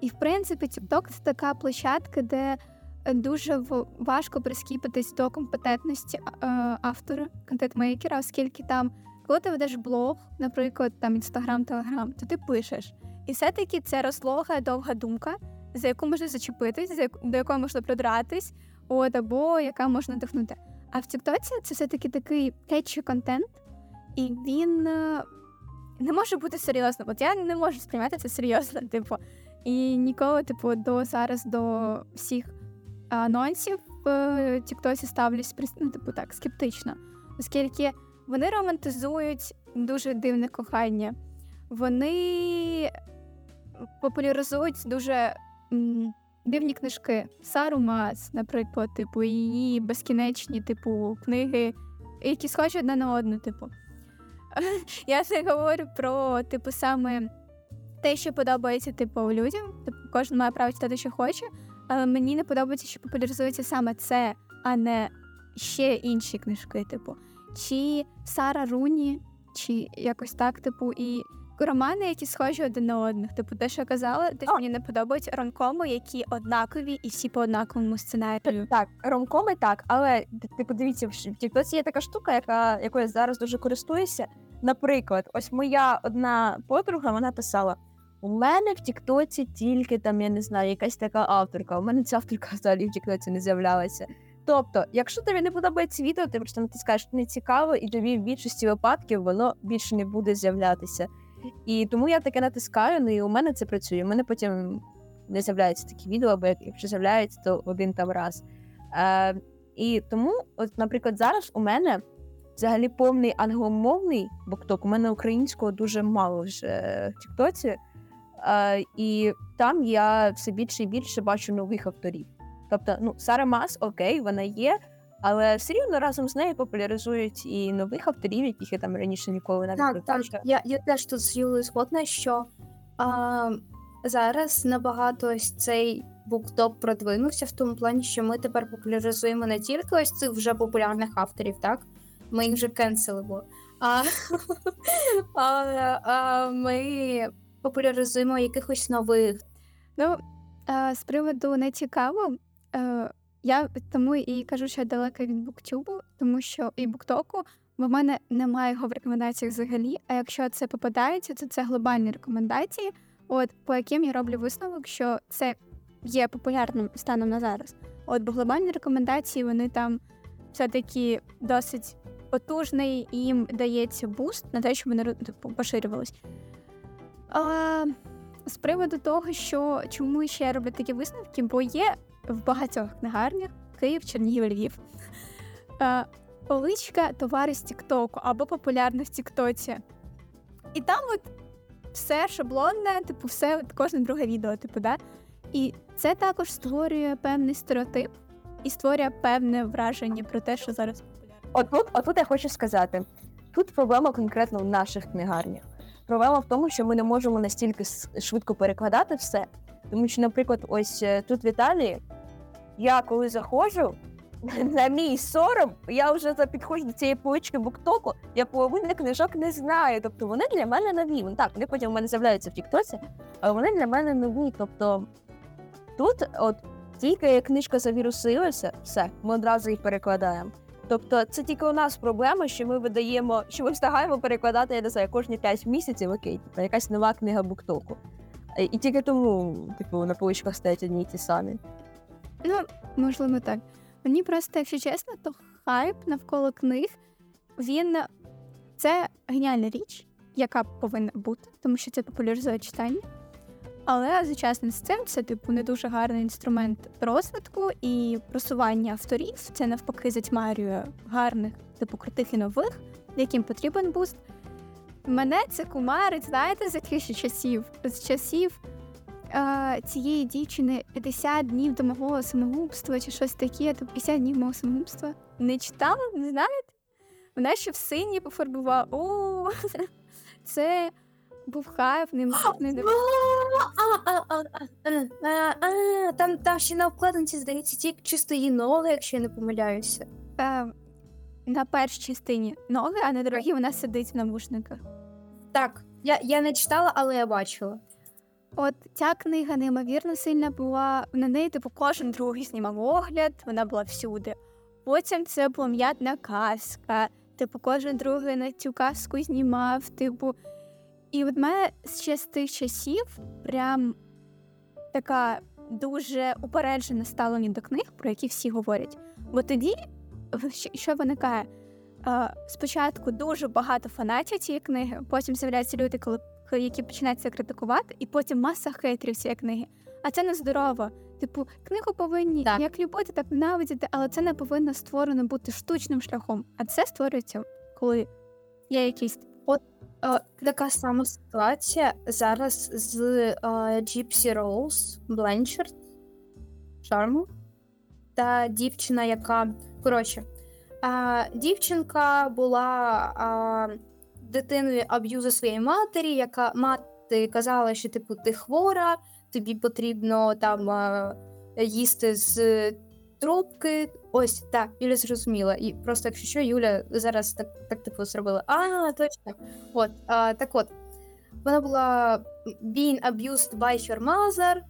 І в принципі, TikTok – це така площадка, де е, дуже важко прискіпитись до компетентності е, автора, контент-мейкера, оскільки там, коли ти ведеш блог, наприклад, там Інстаграм, Телеграм, то ти пишеш. І все-таки це розлога, довга думка, за яку можна зачепитись, до якої можна придратись, от, або яка можна дихнути. А в Тіктоці це все-таки такий кетчі контент, і він е, не може бути серйозним. От я не можу сприймати це серйозно, типу. І ніколи, типу, до зараз до всіх анонсів в Тіктосі ставлюсь ну, типу, так, скептично, оскільки вони романтизують дуже дивне кохання. Вони популяризують дуже м, дивні книжки. Сару Мас, наприклад, типу, її безкінечні, типу, книги, які схожі одна на одну, типу. Я не говорю про, типу, саме те, що подобається, типу, людям. Типу, кожен має право читати, що хоче, але мені не подобається, що популяризується саме це, а не ще інші книжки, типу. Чи Сара Руні, чи якось так, типу, і романи, які схожі один на одних. Типу, те, що я казала, те, що мені не подобаються ронкоми, які однакові і всі по однаковому сценарію. Так, ромкоми так, але типу, дивіться, в Тіктоці є така штука, яка якою я зараз дуже користуюся. Наприклад, ось моя одна подруга вона писала: у мене в Тіктоці тільки там, я не знаю, якась така авторка. У мене ця авторка взагалі в Тіктоці не з'являлася. Тобто, якщо тобі не подобається відео, ти просто натискаєш не цікаво, і тобі в більшості випадків воно більше не буде з'являтися. І тому я таке натискаю, ну і у мене це працює. У мене потім не з'являються такі відео, або якщо з'являються, то один там раз. Е, І тому, от, наприклад, зараз у мене взагалі повний англомовний букток. У мене українського дуже мало вже в Тіктоці. Е, і там я все більше і більше бачу нових авторів. Тобто, ну, Сара Мас, окей, вона є, але все рівно разом з нею популяризують і нових авторів, яких я там раніше ніколи навіть не Так, так. Я, я теж тут з Юлею згодна, що а, зараз набагато ось цей буктоп продвинувся в тому плані, що ми тепер популяризуємо не тільки ось цих вже популярних авторів, так? Ми їх вже кенселимо. А, а, а ми популяризуємо якихось нових. Ну, е, з приводу не цікаво, е, я тому і кажу, що я далека від буктюбу, тому що і буктоку, бо в мене немає його в рекомендаціях взагалі. А якщо це попадається, то це глобальні рекомендації, от по яким я роблю висновок, що це є популярним станом на зараз. От бо глобальні рекомендації вони там все-таки досить потужний, і їм дається буст на те, щоб вони типу, поширювались. А, з приводу того, що чому ще я роблю такі висновки, бо є в багатьох книгарнях Київ, Чернігів, Львів. А, поличка товари з Тіктоку або популярне в Тіктоці. І там от все шаблонне, типу, все от кожне друге відео, типу, да? І це також створює певний стереотип і створює певне враження про те, що зараз популярно. Отут, отут я хочу сказати: тут проблема конкретно в наших книгарнях. Проблема в тому, що ми не можемо настільки швидко перекладати все. Тому що, наприклад, ось е, тут в Італії, я коли заходжу, на мій сором, я вже підходжу до цієї полички буктоку, я половини книжок не знаю. Тобто вони для мене нові. Ну, так, вони потім у мене з'являються в Тіктоці, але вони для мене нові. Тобто тут, от тільки книжка завірусилася, все, ми одразу їх перекладаємо. Тобто це тільки у нас проблема, що ми видаємо, що ми встигаємо перекладати, я не знаю, кожні 5 місяців, окей, типу, якась нова книга буктоку. Е, І тільки тому, типу, на поличках стоять одні й ті самі. Ну, можливо, так. Мені просто, якщо чесно, то хайп навколо книг, він це геніальна річ, яка повинна бути, тому що це популяризує читання. Але звичайно з цим це типу не дуже гарний інструмент розвитку і просування авторів. Це навпаки затьмарює гарних, типу крутих і нових, яким потрібен буст. Мене це кумарить, знаєте, з яких часів? З часів е, цієї дівчини 50 днів до мого самогубства чи щось таке, то 50 днів мого самогубства. Не читала, не знаєте? Вона ще в сині пофарбувала. О, це був хайп, не не Там, там ще на обкладинці, здається, тільки чисто її ноги, якщо я не помиляюся. е, на першій частині ноги, а на другій вона сидить в навушниках. Так, я, я не читала, але я бачила. От ця книга неймовірно сильна була. На неї, типу, кожен другий знімав огляд, вона була всюди. Потім це була м'ятна казка. Типу, кожен другий на цю казку знімав. Типу. І от мене ще з тих часів прям така дуже упереджене ставлення до книг, про які всі говорять. Бо тоді що- виникає? Спочатку дуже багато фанатів цієї книги, потім з'являються люди, які починають це критикувати, і потім маса хейтерів цієї книги. А це нездорово. Типу, книгу повинні Так. як любити, так ненавидіти, але це не повинно створено бути штучним шляхом. А це створюється, коли є якийсь Е, така сама ситуація зараз з е, Gypsy Rose Blanchard Шарму та дівчина, яка. Коротше, е, дівчинка була е, дитиною аб'юзу своєї матері, яка мати казала, що типу ти хвора, тобі потрібно там е, їсти з трубки. Ось так, Юля зрозуміла. І просто, якщо що, Юля зараз так, так типу зробила. А, точно. От, а, так от, вона була being abused by her mother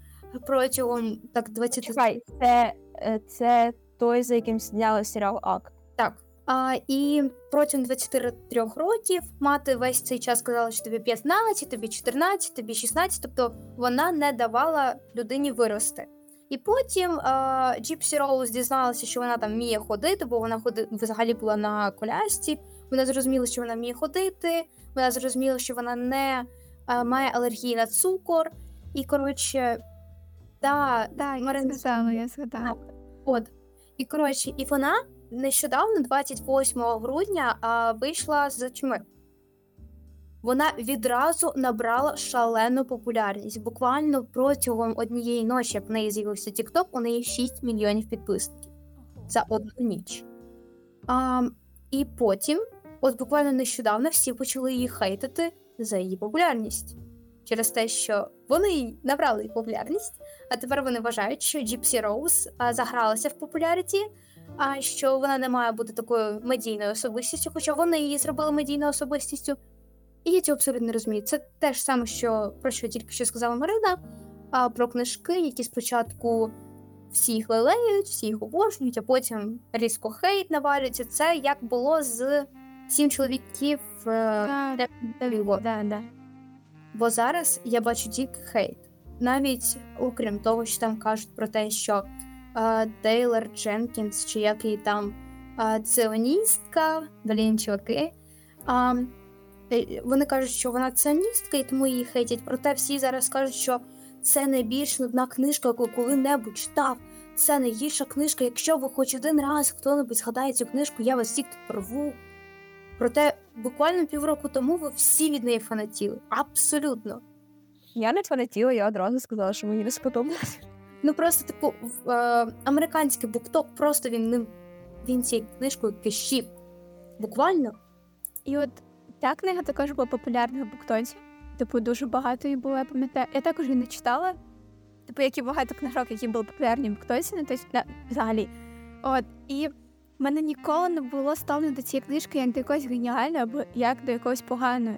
протягом так 20 Чекай, це, е, це той, за яким зняли серіал Ак. Так. А, і протягом 23 років мати весь цей час казала, що тобі 15, тобі 14, тобі 16, тобто вона не давала людині вирости. І потім а, Джіпсі Роуз дізналася, що вона там вміє ходити, бо вона ходи... взагалі була на колясці. Вона зрозуміла, що вона вміє ходити, вона зрозуміла, що вона не а, має алергії на цукор. І коротше, Да, Так, я сказала, я згадала. От. І коротше, і вона нещодавно, 28 грудня, а, вийшла з тюрми. Вона відразу набрала шалену популярність. Буквально протягом однієї ночі, як в неї з'явився TikTok, у неї 6 мільйонів підписників за одну ніч. А, і потім, от буквально нещодавно, всі почали її хейтити за її популярність. Через те, що вони набрали популярність, а тепер вони вважають, що Rose а, загралася в популяріті, а що вона не має бути такою медійною особистістю, хоча вони її зробили медійною особистістю. І я цього абсолютно не розумію. Це те ж саме, що про що тільки що сказала Марина, а про книжки, які спочатку всі їх лелеють, всі їх обожнюють, а потім різко хейт навалюється. Це як було з сім чоловіків. е, Його. да, да. Бо зараз я бачу тільки хейт. Навіть окрім того, що там кажуть про те, що е, Тейлор Дженкінс, чи як її там е, ціоністка, блін, чуваки. А, е, вони кажуть, що вона ціоністка, і тому її хейтять. Проте всі зараз кажуть, що це найбільш нудна книжка, яку коли-небудь читав. Це найгірша книжка. Якщо ви хоч один раз хто-небудь згадає цю книжку, я вас всіх тут порву. Проте буквально півроку тому ви всі від неї фанатіли. Абсолютно. Я не фанатіла, я одразу сказала, що мені не сподобалось. Ну просто типу в, е, американський букток, просто він ним він цією книжкою кишів. Буквально. І от ця книга також була популярна в буктоці. Типу, дуже багато її було, я пам'ятаю. Я також її не читала. Типу, як і багато книжок, які були популярні в буктоці, ну, тобто, взагалі. От, і в мене ніколи не було ставлено до цієї книжки як до якоїсь геніальної або як до якоїсь поганої.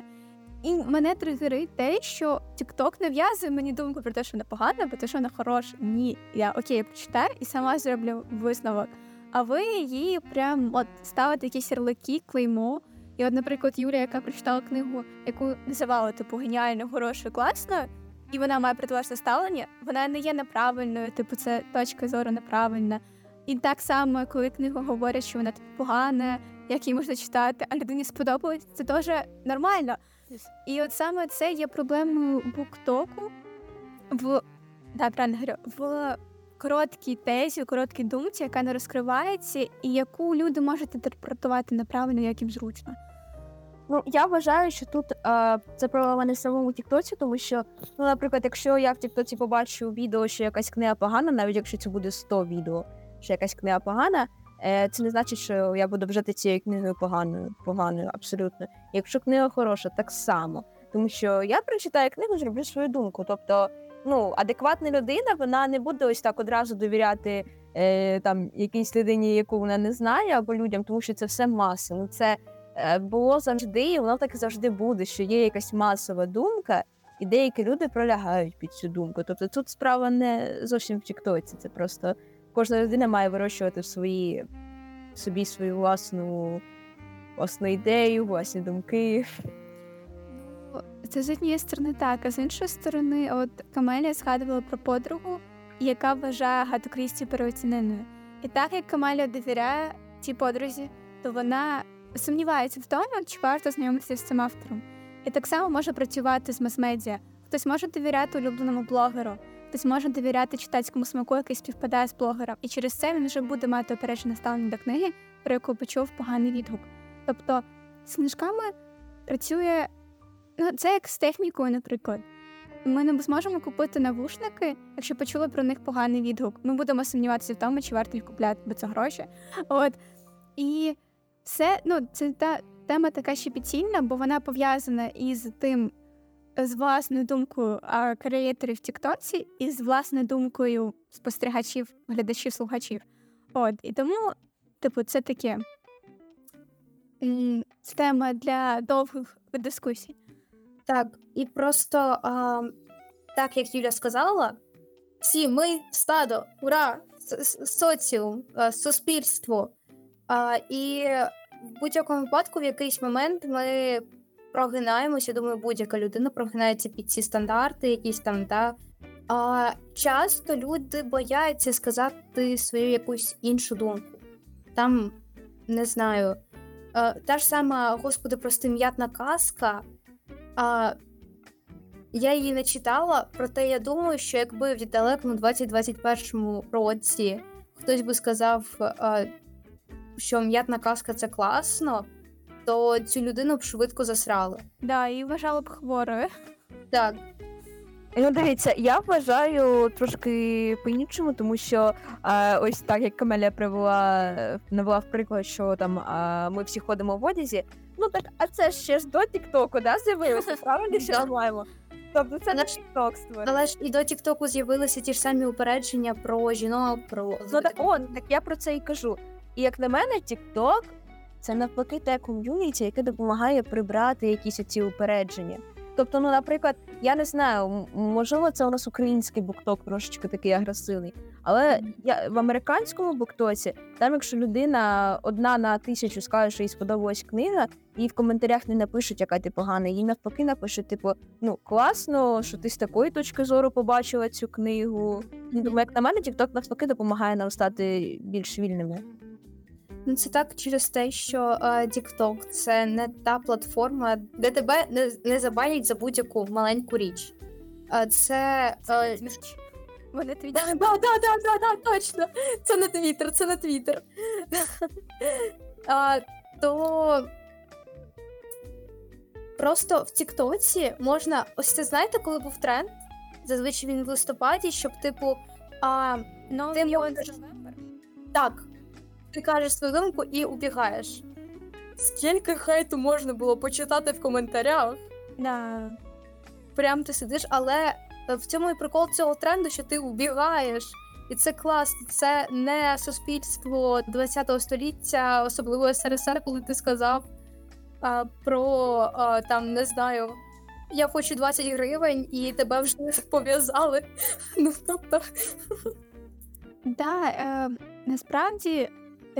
І мене тригерить те, що TikTok нав'язує мені думку про те, що вона погана, або те, що вона хороша. Ні, я окей, я прочитаю і сама зроблю висновок. А ви її прям от ставите якісь ярлики, клеймо. І от, наприклад, Юля, яка прочитала книгу, яку називала типу геніальною, хорошою, класною, і вона має протилежне ставлення, вона не є неправильною, типу, це точка зору неправильна. І так само, коли книгу говорять, що вона типу, погана, як її можна читати, а людині сподобалось, це теж нормально. І от саме це є проблемою буктоку в да, правильно говорю, в короткій тезі, в короткій думці, яка не розкривається, і яку люди можуть інтерпретувати неправильно, як їм зручно. Ну, я вважаю, що тут е, це проблема не в самому Тіктоці, тому що, ну, наприклад, якщо я в Тіктоці побачу відео, що якась книга погана, навіть якщо це буде 100 відео, що якась книга погана, е, це не значить, що я буду вважати цією книгою поганою, поганою, абсолютно. Якщо книга хороша, так само. Тому що я прочитаю книгу, зроблю свою думку. Тобто, ну, адекватна людина, вона не буде ось так одразу довіряти е, там якійсь людині, яку вона не знає, або людям, тому що це все маси. Ну, це було завжди, і воно так завжди буде, що є якась масова думка, і деякі люди пролягають під цю думку. Тобто тут справа не зовсім в Тіктоці, це просто кожна людина має вирощувати в свої собі свою власну, власну ідею, власні думки. Ну, Це з однієї сторони так, а з іншої сторони, от Камелія згадувала про подругу, яка вважає Гату Крісті переоціненою. І так як Камелія довіряє цій подрузі, то вона сумнівається в тому, чи варто знайомитися з цим автором. І так само може працювати з мас-медіа. Хтось може довіряти улюбленому блогеру, хтось може довіряти читацькому смаку, який співпадає з блогером. І через це він вже буде мати опереджене ставлення до книги, про яку почув поганий відгук. Тобто з книжками працює Ну, це як з технікою, наприклад. Ми не зможемо купити навушники, якщо почули про них поганий відгук. Ми будемо сумніватися в тому, чи варто їх купляти, бо це гроші. От. І це, ну, це та тема така щепетільна, бо вона пов'язана із тим, з власною думкою креаторів в Тіктоці і з власною думкою спостерігачів, глядачів, слухачів. От. І тому, типу, це таке тема для довгих дискусій. Так, і просто а, так як Юля сказала, всі ми стадо, ура, соціум, суспільство. А, і в будь-якому випадку, в якийсь момент ми прогинаємося. Думаю, будь-яка людина прогинається під ці стандарти, якісь там, та. А часто люди бояться сказати свою якусь іншу думку. Там, не знаю, а, та ж сама, господи, прости, м'ятна казка. А, я її не читала, проте я думаю, що якби в далекому 2021 році хтось би сказав, а, що м'ятна казка це класно, то цю людину б швидко засрали. Да, і вважала б хворою. Так, Ну, дивіться, я вважаю трошки по-іншому, тому що е, ось так як Камелія привела навела в приклад, що там е, ми всі ходимо в одязі. Ну так, а це ще ж до Тіктоку, да, з'явилося? Правильно що маємо? Тобто це не Тікток створив. але ж і до Тіктоку з'явилися ті ж самі упередження про жінок, про Ну так, о, так я про це і кажу. І як на мене, Тікток це навпаки те ком'юніті, яке допомагає прибрати якісь ці упередження. Тобто, ну, наприклад, я не знаю, можливо, це у нас український букток трошечки такий агресивний. Але я в американському буктоці, там, якщо людина одна на тисячу скаже, що їй сподобалась книга, і в коментарях не напишуть, яка ти погана, їй навпаки напишуть, типу, ну класно, що ти з такої точки зору побачила цю книгу. Ну, Тому, як на мене, TikTok навпаки допомагає нам стати більш вільними. Ну, це так через те, що е, TikTok — це не та платформа, де тебе не, не забанять за будь-яку маленьку річ. Е, це. Е, Вони твій да, да, да, да, точно. Це не Твіттер, це не Твіттер. То просто в Тіктоці можна. Ось це знаєте, коли був тренд? Зазвичай він в листопаді, щоб, типу, а, Ти Beyond можеш- так, ти кажеш свою думку і убігаєш. Скільки хейту можна було почитати в коментарях? Да. Прям ти сидиш, але е, в цьому і прикол цього тренду, що ти убігаєш. І це класно. Це не суспільство 20 століття, особливо СРСР, коли ти сказав а, про а, там, не знаю, я хочу 20 гривень, і тебе вже пов'язали. Ну тобто, Да, е, насправді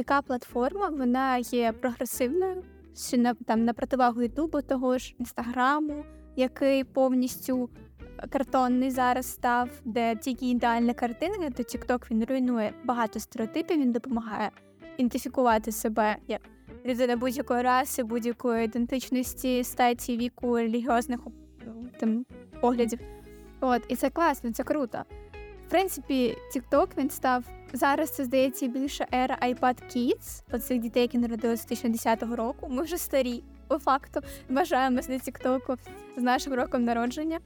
така платформа вона є прогресивною, що на там на противагу Ютубу, того ж інстаграму, який повністю картонний зараз став, де тільки ідеальна картинка, то TikTok він руйнує багато стереотипів, він допомагає ідентифікувати себе як людина будь-якої раси, будь-якої ідентичності, статі, віку, релігіозних там поглядів. От, і це класно, це круто. В принципі, TikTok він став зараз. Це здається більше ера iPad Kids, оцих дітей, які народилися з 2010 року. Ми вже старі, по факту, вважаємось на TikTok з нашим роком народження.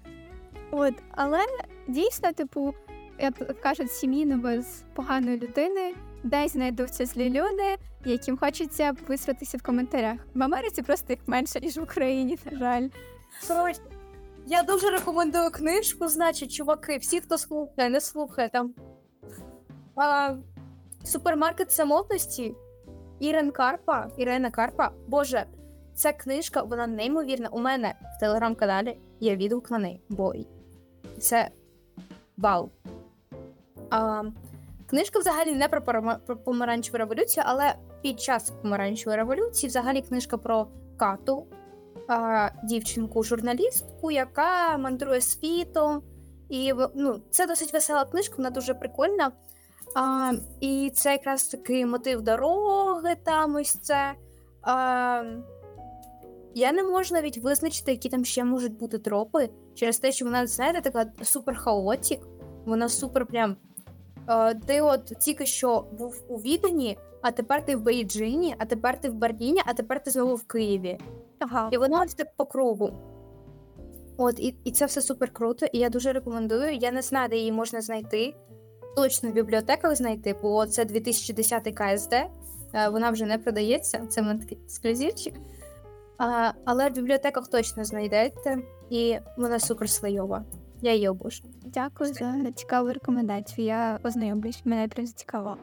От, але дійсно, типу, як кажуть, сім'їно без поганої людини. Десь знайдуться злі люди, яким хочеться висратися в коментарях. В Америці просто їх менше, ніж в Україні, на жаль. я дуже рекомендую книжку, значить, чуваки, всі, хто слухає, не слухає там. А, супермаркет самотності Ірен Карпа, Ірена Карпа. Боже, ця книжка, вона неймовірна. У мене в телеграм-каналі є відгук на неї, бо це вау. А, книжка взагалі не про, помаранчеву революцію, але під час помаранчевої революції взагалі книжка про кату, а, дівчинку-журналістку, яка мандрує світом. І ну, це досить весела книжка, вона дуже прикольна. А, і це якраз такий мотив дороги, там ось це. А, я не можу навіть визначити, які там ще можуть бути тропи, через те, що вона, знаєте, така супер хаотік. Вона супер прям. Е, ти от тільки що був у Відені, а тепер ти в Бейджині, а тепер ти в Берліні, а тепер ти знову в Києві. Ага. І воно ось так по кругу. От, і, і це все супер круто, і я дуже рекомендую. Я не знаю, де її можна знайти. Точно в бібліотеках знайти, бо це 2010 КСД. е, Вона вже не продається, це в мене такий ексклюзивчик. Але в бібліотеках точно знайдете, і вона супер слайова. Я її обожнюю. Дякую за цікаву рекомендацію. Я ознайомлюсь, мене прям зацікавило.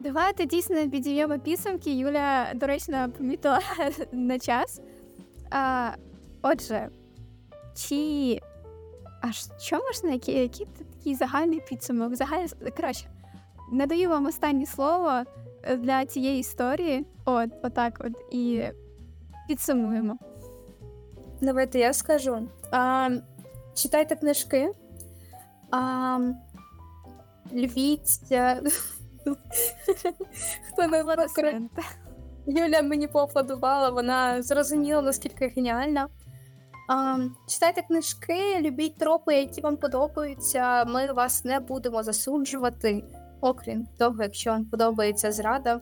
Давайте дійсно підіймемо підсумки. Юля доречно помітила на час. А, отже, чи аж що можна, які, які такий загальний підсумок? Загальний краще. Надаю вам останнє слово е, для цієї історії. От, отак, от і підсумуємо. Давайте я скажу. А, читайте книжки. А, любіть. Хто не. Юля мені поаплодувала, вона зрозуміла, наскільки геніальна. А, читайте книжки, любіть тропи, які вам подобаються. Ми вас не будемо засуджувати, окрім того, якщо вам подобається зрада.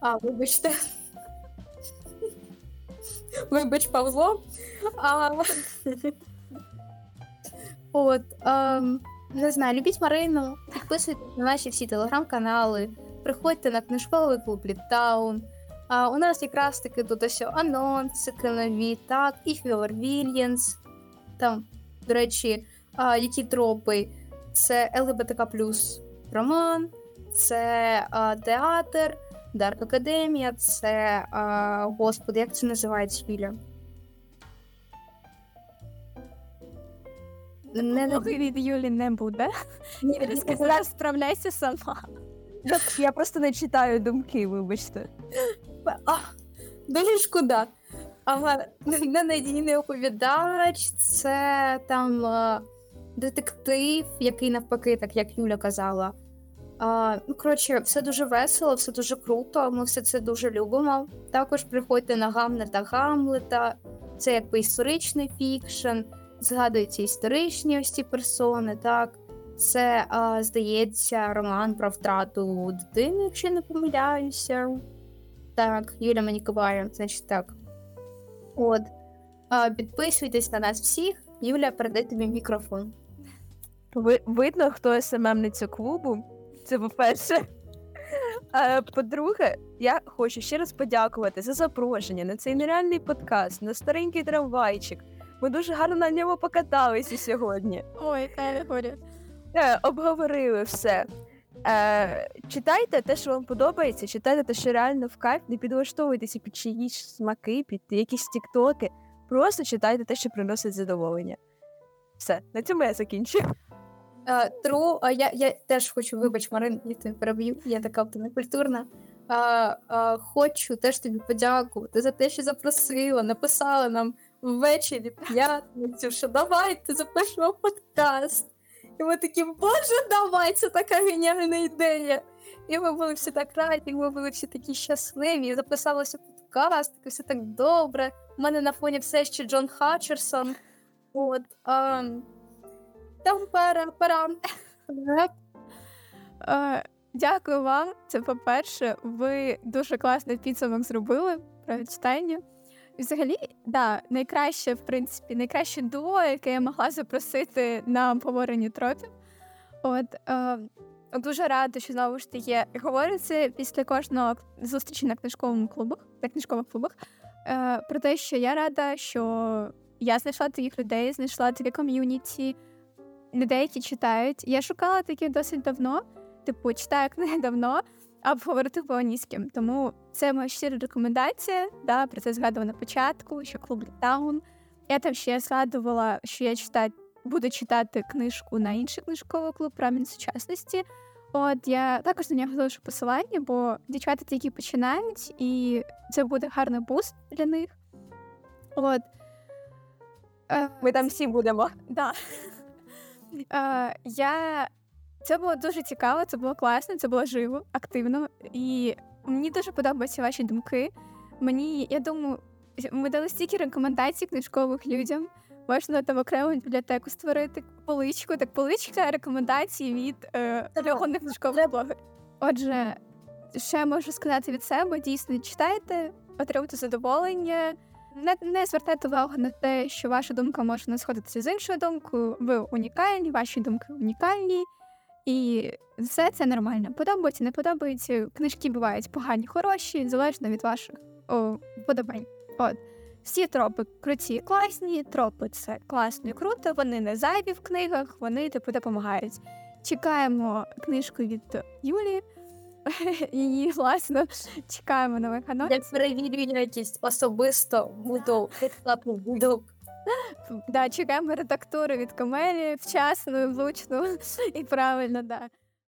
А, вибачте. Вибач, Павло. А, от, ем, не знаю, любіть Марину, підписуйтесь на наші всі телеграм-канали, приходьте на книжковий клуб Ліптаун. А, у нас якраз таки тут ось анонсики нові, так, і Фіор Вільянс. Там, до речі, а, які тропи. Це ЛГБТК плюс роман, це а, театр, dark академія, це а, господи, як це називається Юля? Не, від Юлі не буде. Сказала, справляйся сама. Я просто не читаю думки, вибачте. А, дуже шкода. Але ненадійний оповідач, це там е, детектив, який навпаки, так як Юля казала. А, ну, коротше, все дуже весело, все дуже круто. Ми все це дуже любимо. Також приходьте на Гамлет та Гамлета. Це якби історичний фікшн, згадуються історичні ось ці персони, так. Це, а, здається, роман про втрату дитини, якщо не помиляюся. Так, Юля мені киває, значить так. От. А, підписуйтесь на нас всіх. Юля, передай тобі мікрофон. Ви, видно, хто СММниця клубу. Це по-перше. А, по-друге, я хочу ще раз подякувати за запрошення на цей нереальний подкаст, на старенький трамвайчик. Ми дуже гарно на ньому покаталися сьогодні. Ой, не говорю. Е, обговорили все. Е, читайте те, що вам подобається, читайте те, що реально в кайф, не підлаштовуйтеся під чиїсь смаки, під якісь тіктоки. Просто читайте те, що приносить задоволення. Все, на цьому я закінчую. А, Тру, а я, я теж хочу, вибач, Марин, я тебе переб'ю, я така от некультурна. А, а, хочу теж тобі подякувати за те, що запросила, написала нам ввечері п'ятницю, що давайте запишемо подкаст. І ми такі, боже, давай, це така геніальна ідея. І ми були всі так раді, ми були всі такі щасливі, записалося подкаст, і все так добре. У мене на фоні все ще Джон Хатчерсон. От, а, там пара, пара. Дякую вам. Це по-перше, ви дуже класний підсумок зробили про читання. Взагалі, да, найкраще, в принципі, найкраще дуо, яке я могла запросити на обговорення тропів. От е, дуже рада, що знову ж таки говорю це після кожного зустрічі на книжковому клубах, на книжкових клубах. Е, про те, що я рада, що я знайшла таких людей, знайшла таке ком'юніті, людей, які читають. Я шукала таке досить давно, типу, читаю книги давно, а обговорити по англійським. Тому це моя щира рекомендація. Да, Про це згадувала на початку, що клуб Таун. Я там ще згадувала, що я читаю, буду читати книжку на інший книжковий клуб «Промінь сучасності. От я також на нього залишу посилання, бо дівчата тільки починають, і це буде гарний буст для них. От. Е, Ми там всі будемо. Да. Е, я... Це було дуже цікаво, це було класно, це було живо, активно. І мені дуже подобаються ваші думки. Мені, я думаю, ми дали стільки рекомендацій книжкових людям. Можна там окрему бібліотеку створити поличку, так поличка рекомендацій від е, регонних книжкових блогерів. Отже, ще можу сказати від себе: дійсно читайте, отримуйте задоволення. Не не звертайте увагу на те, що ваша думка може не сходитися з іншою думкою. Ви унікальні, ваші думки унікальні, і все це нормально. Подобається, не подобається. Книжки бувають погані, хороші, залежно від ваших вподобань. От всі тропи круті, класні. Тропи це класно і круто. Вони не зайві в книгах, вони типу допомагають. Чекаємо книжку від Юлії. І, власне, чекаємо нових анонсів. Я перевірю якість особисто буду буду. Да, чекаємо редактури від Камелі вчасно, влучно і правильно, да.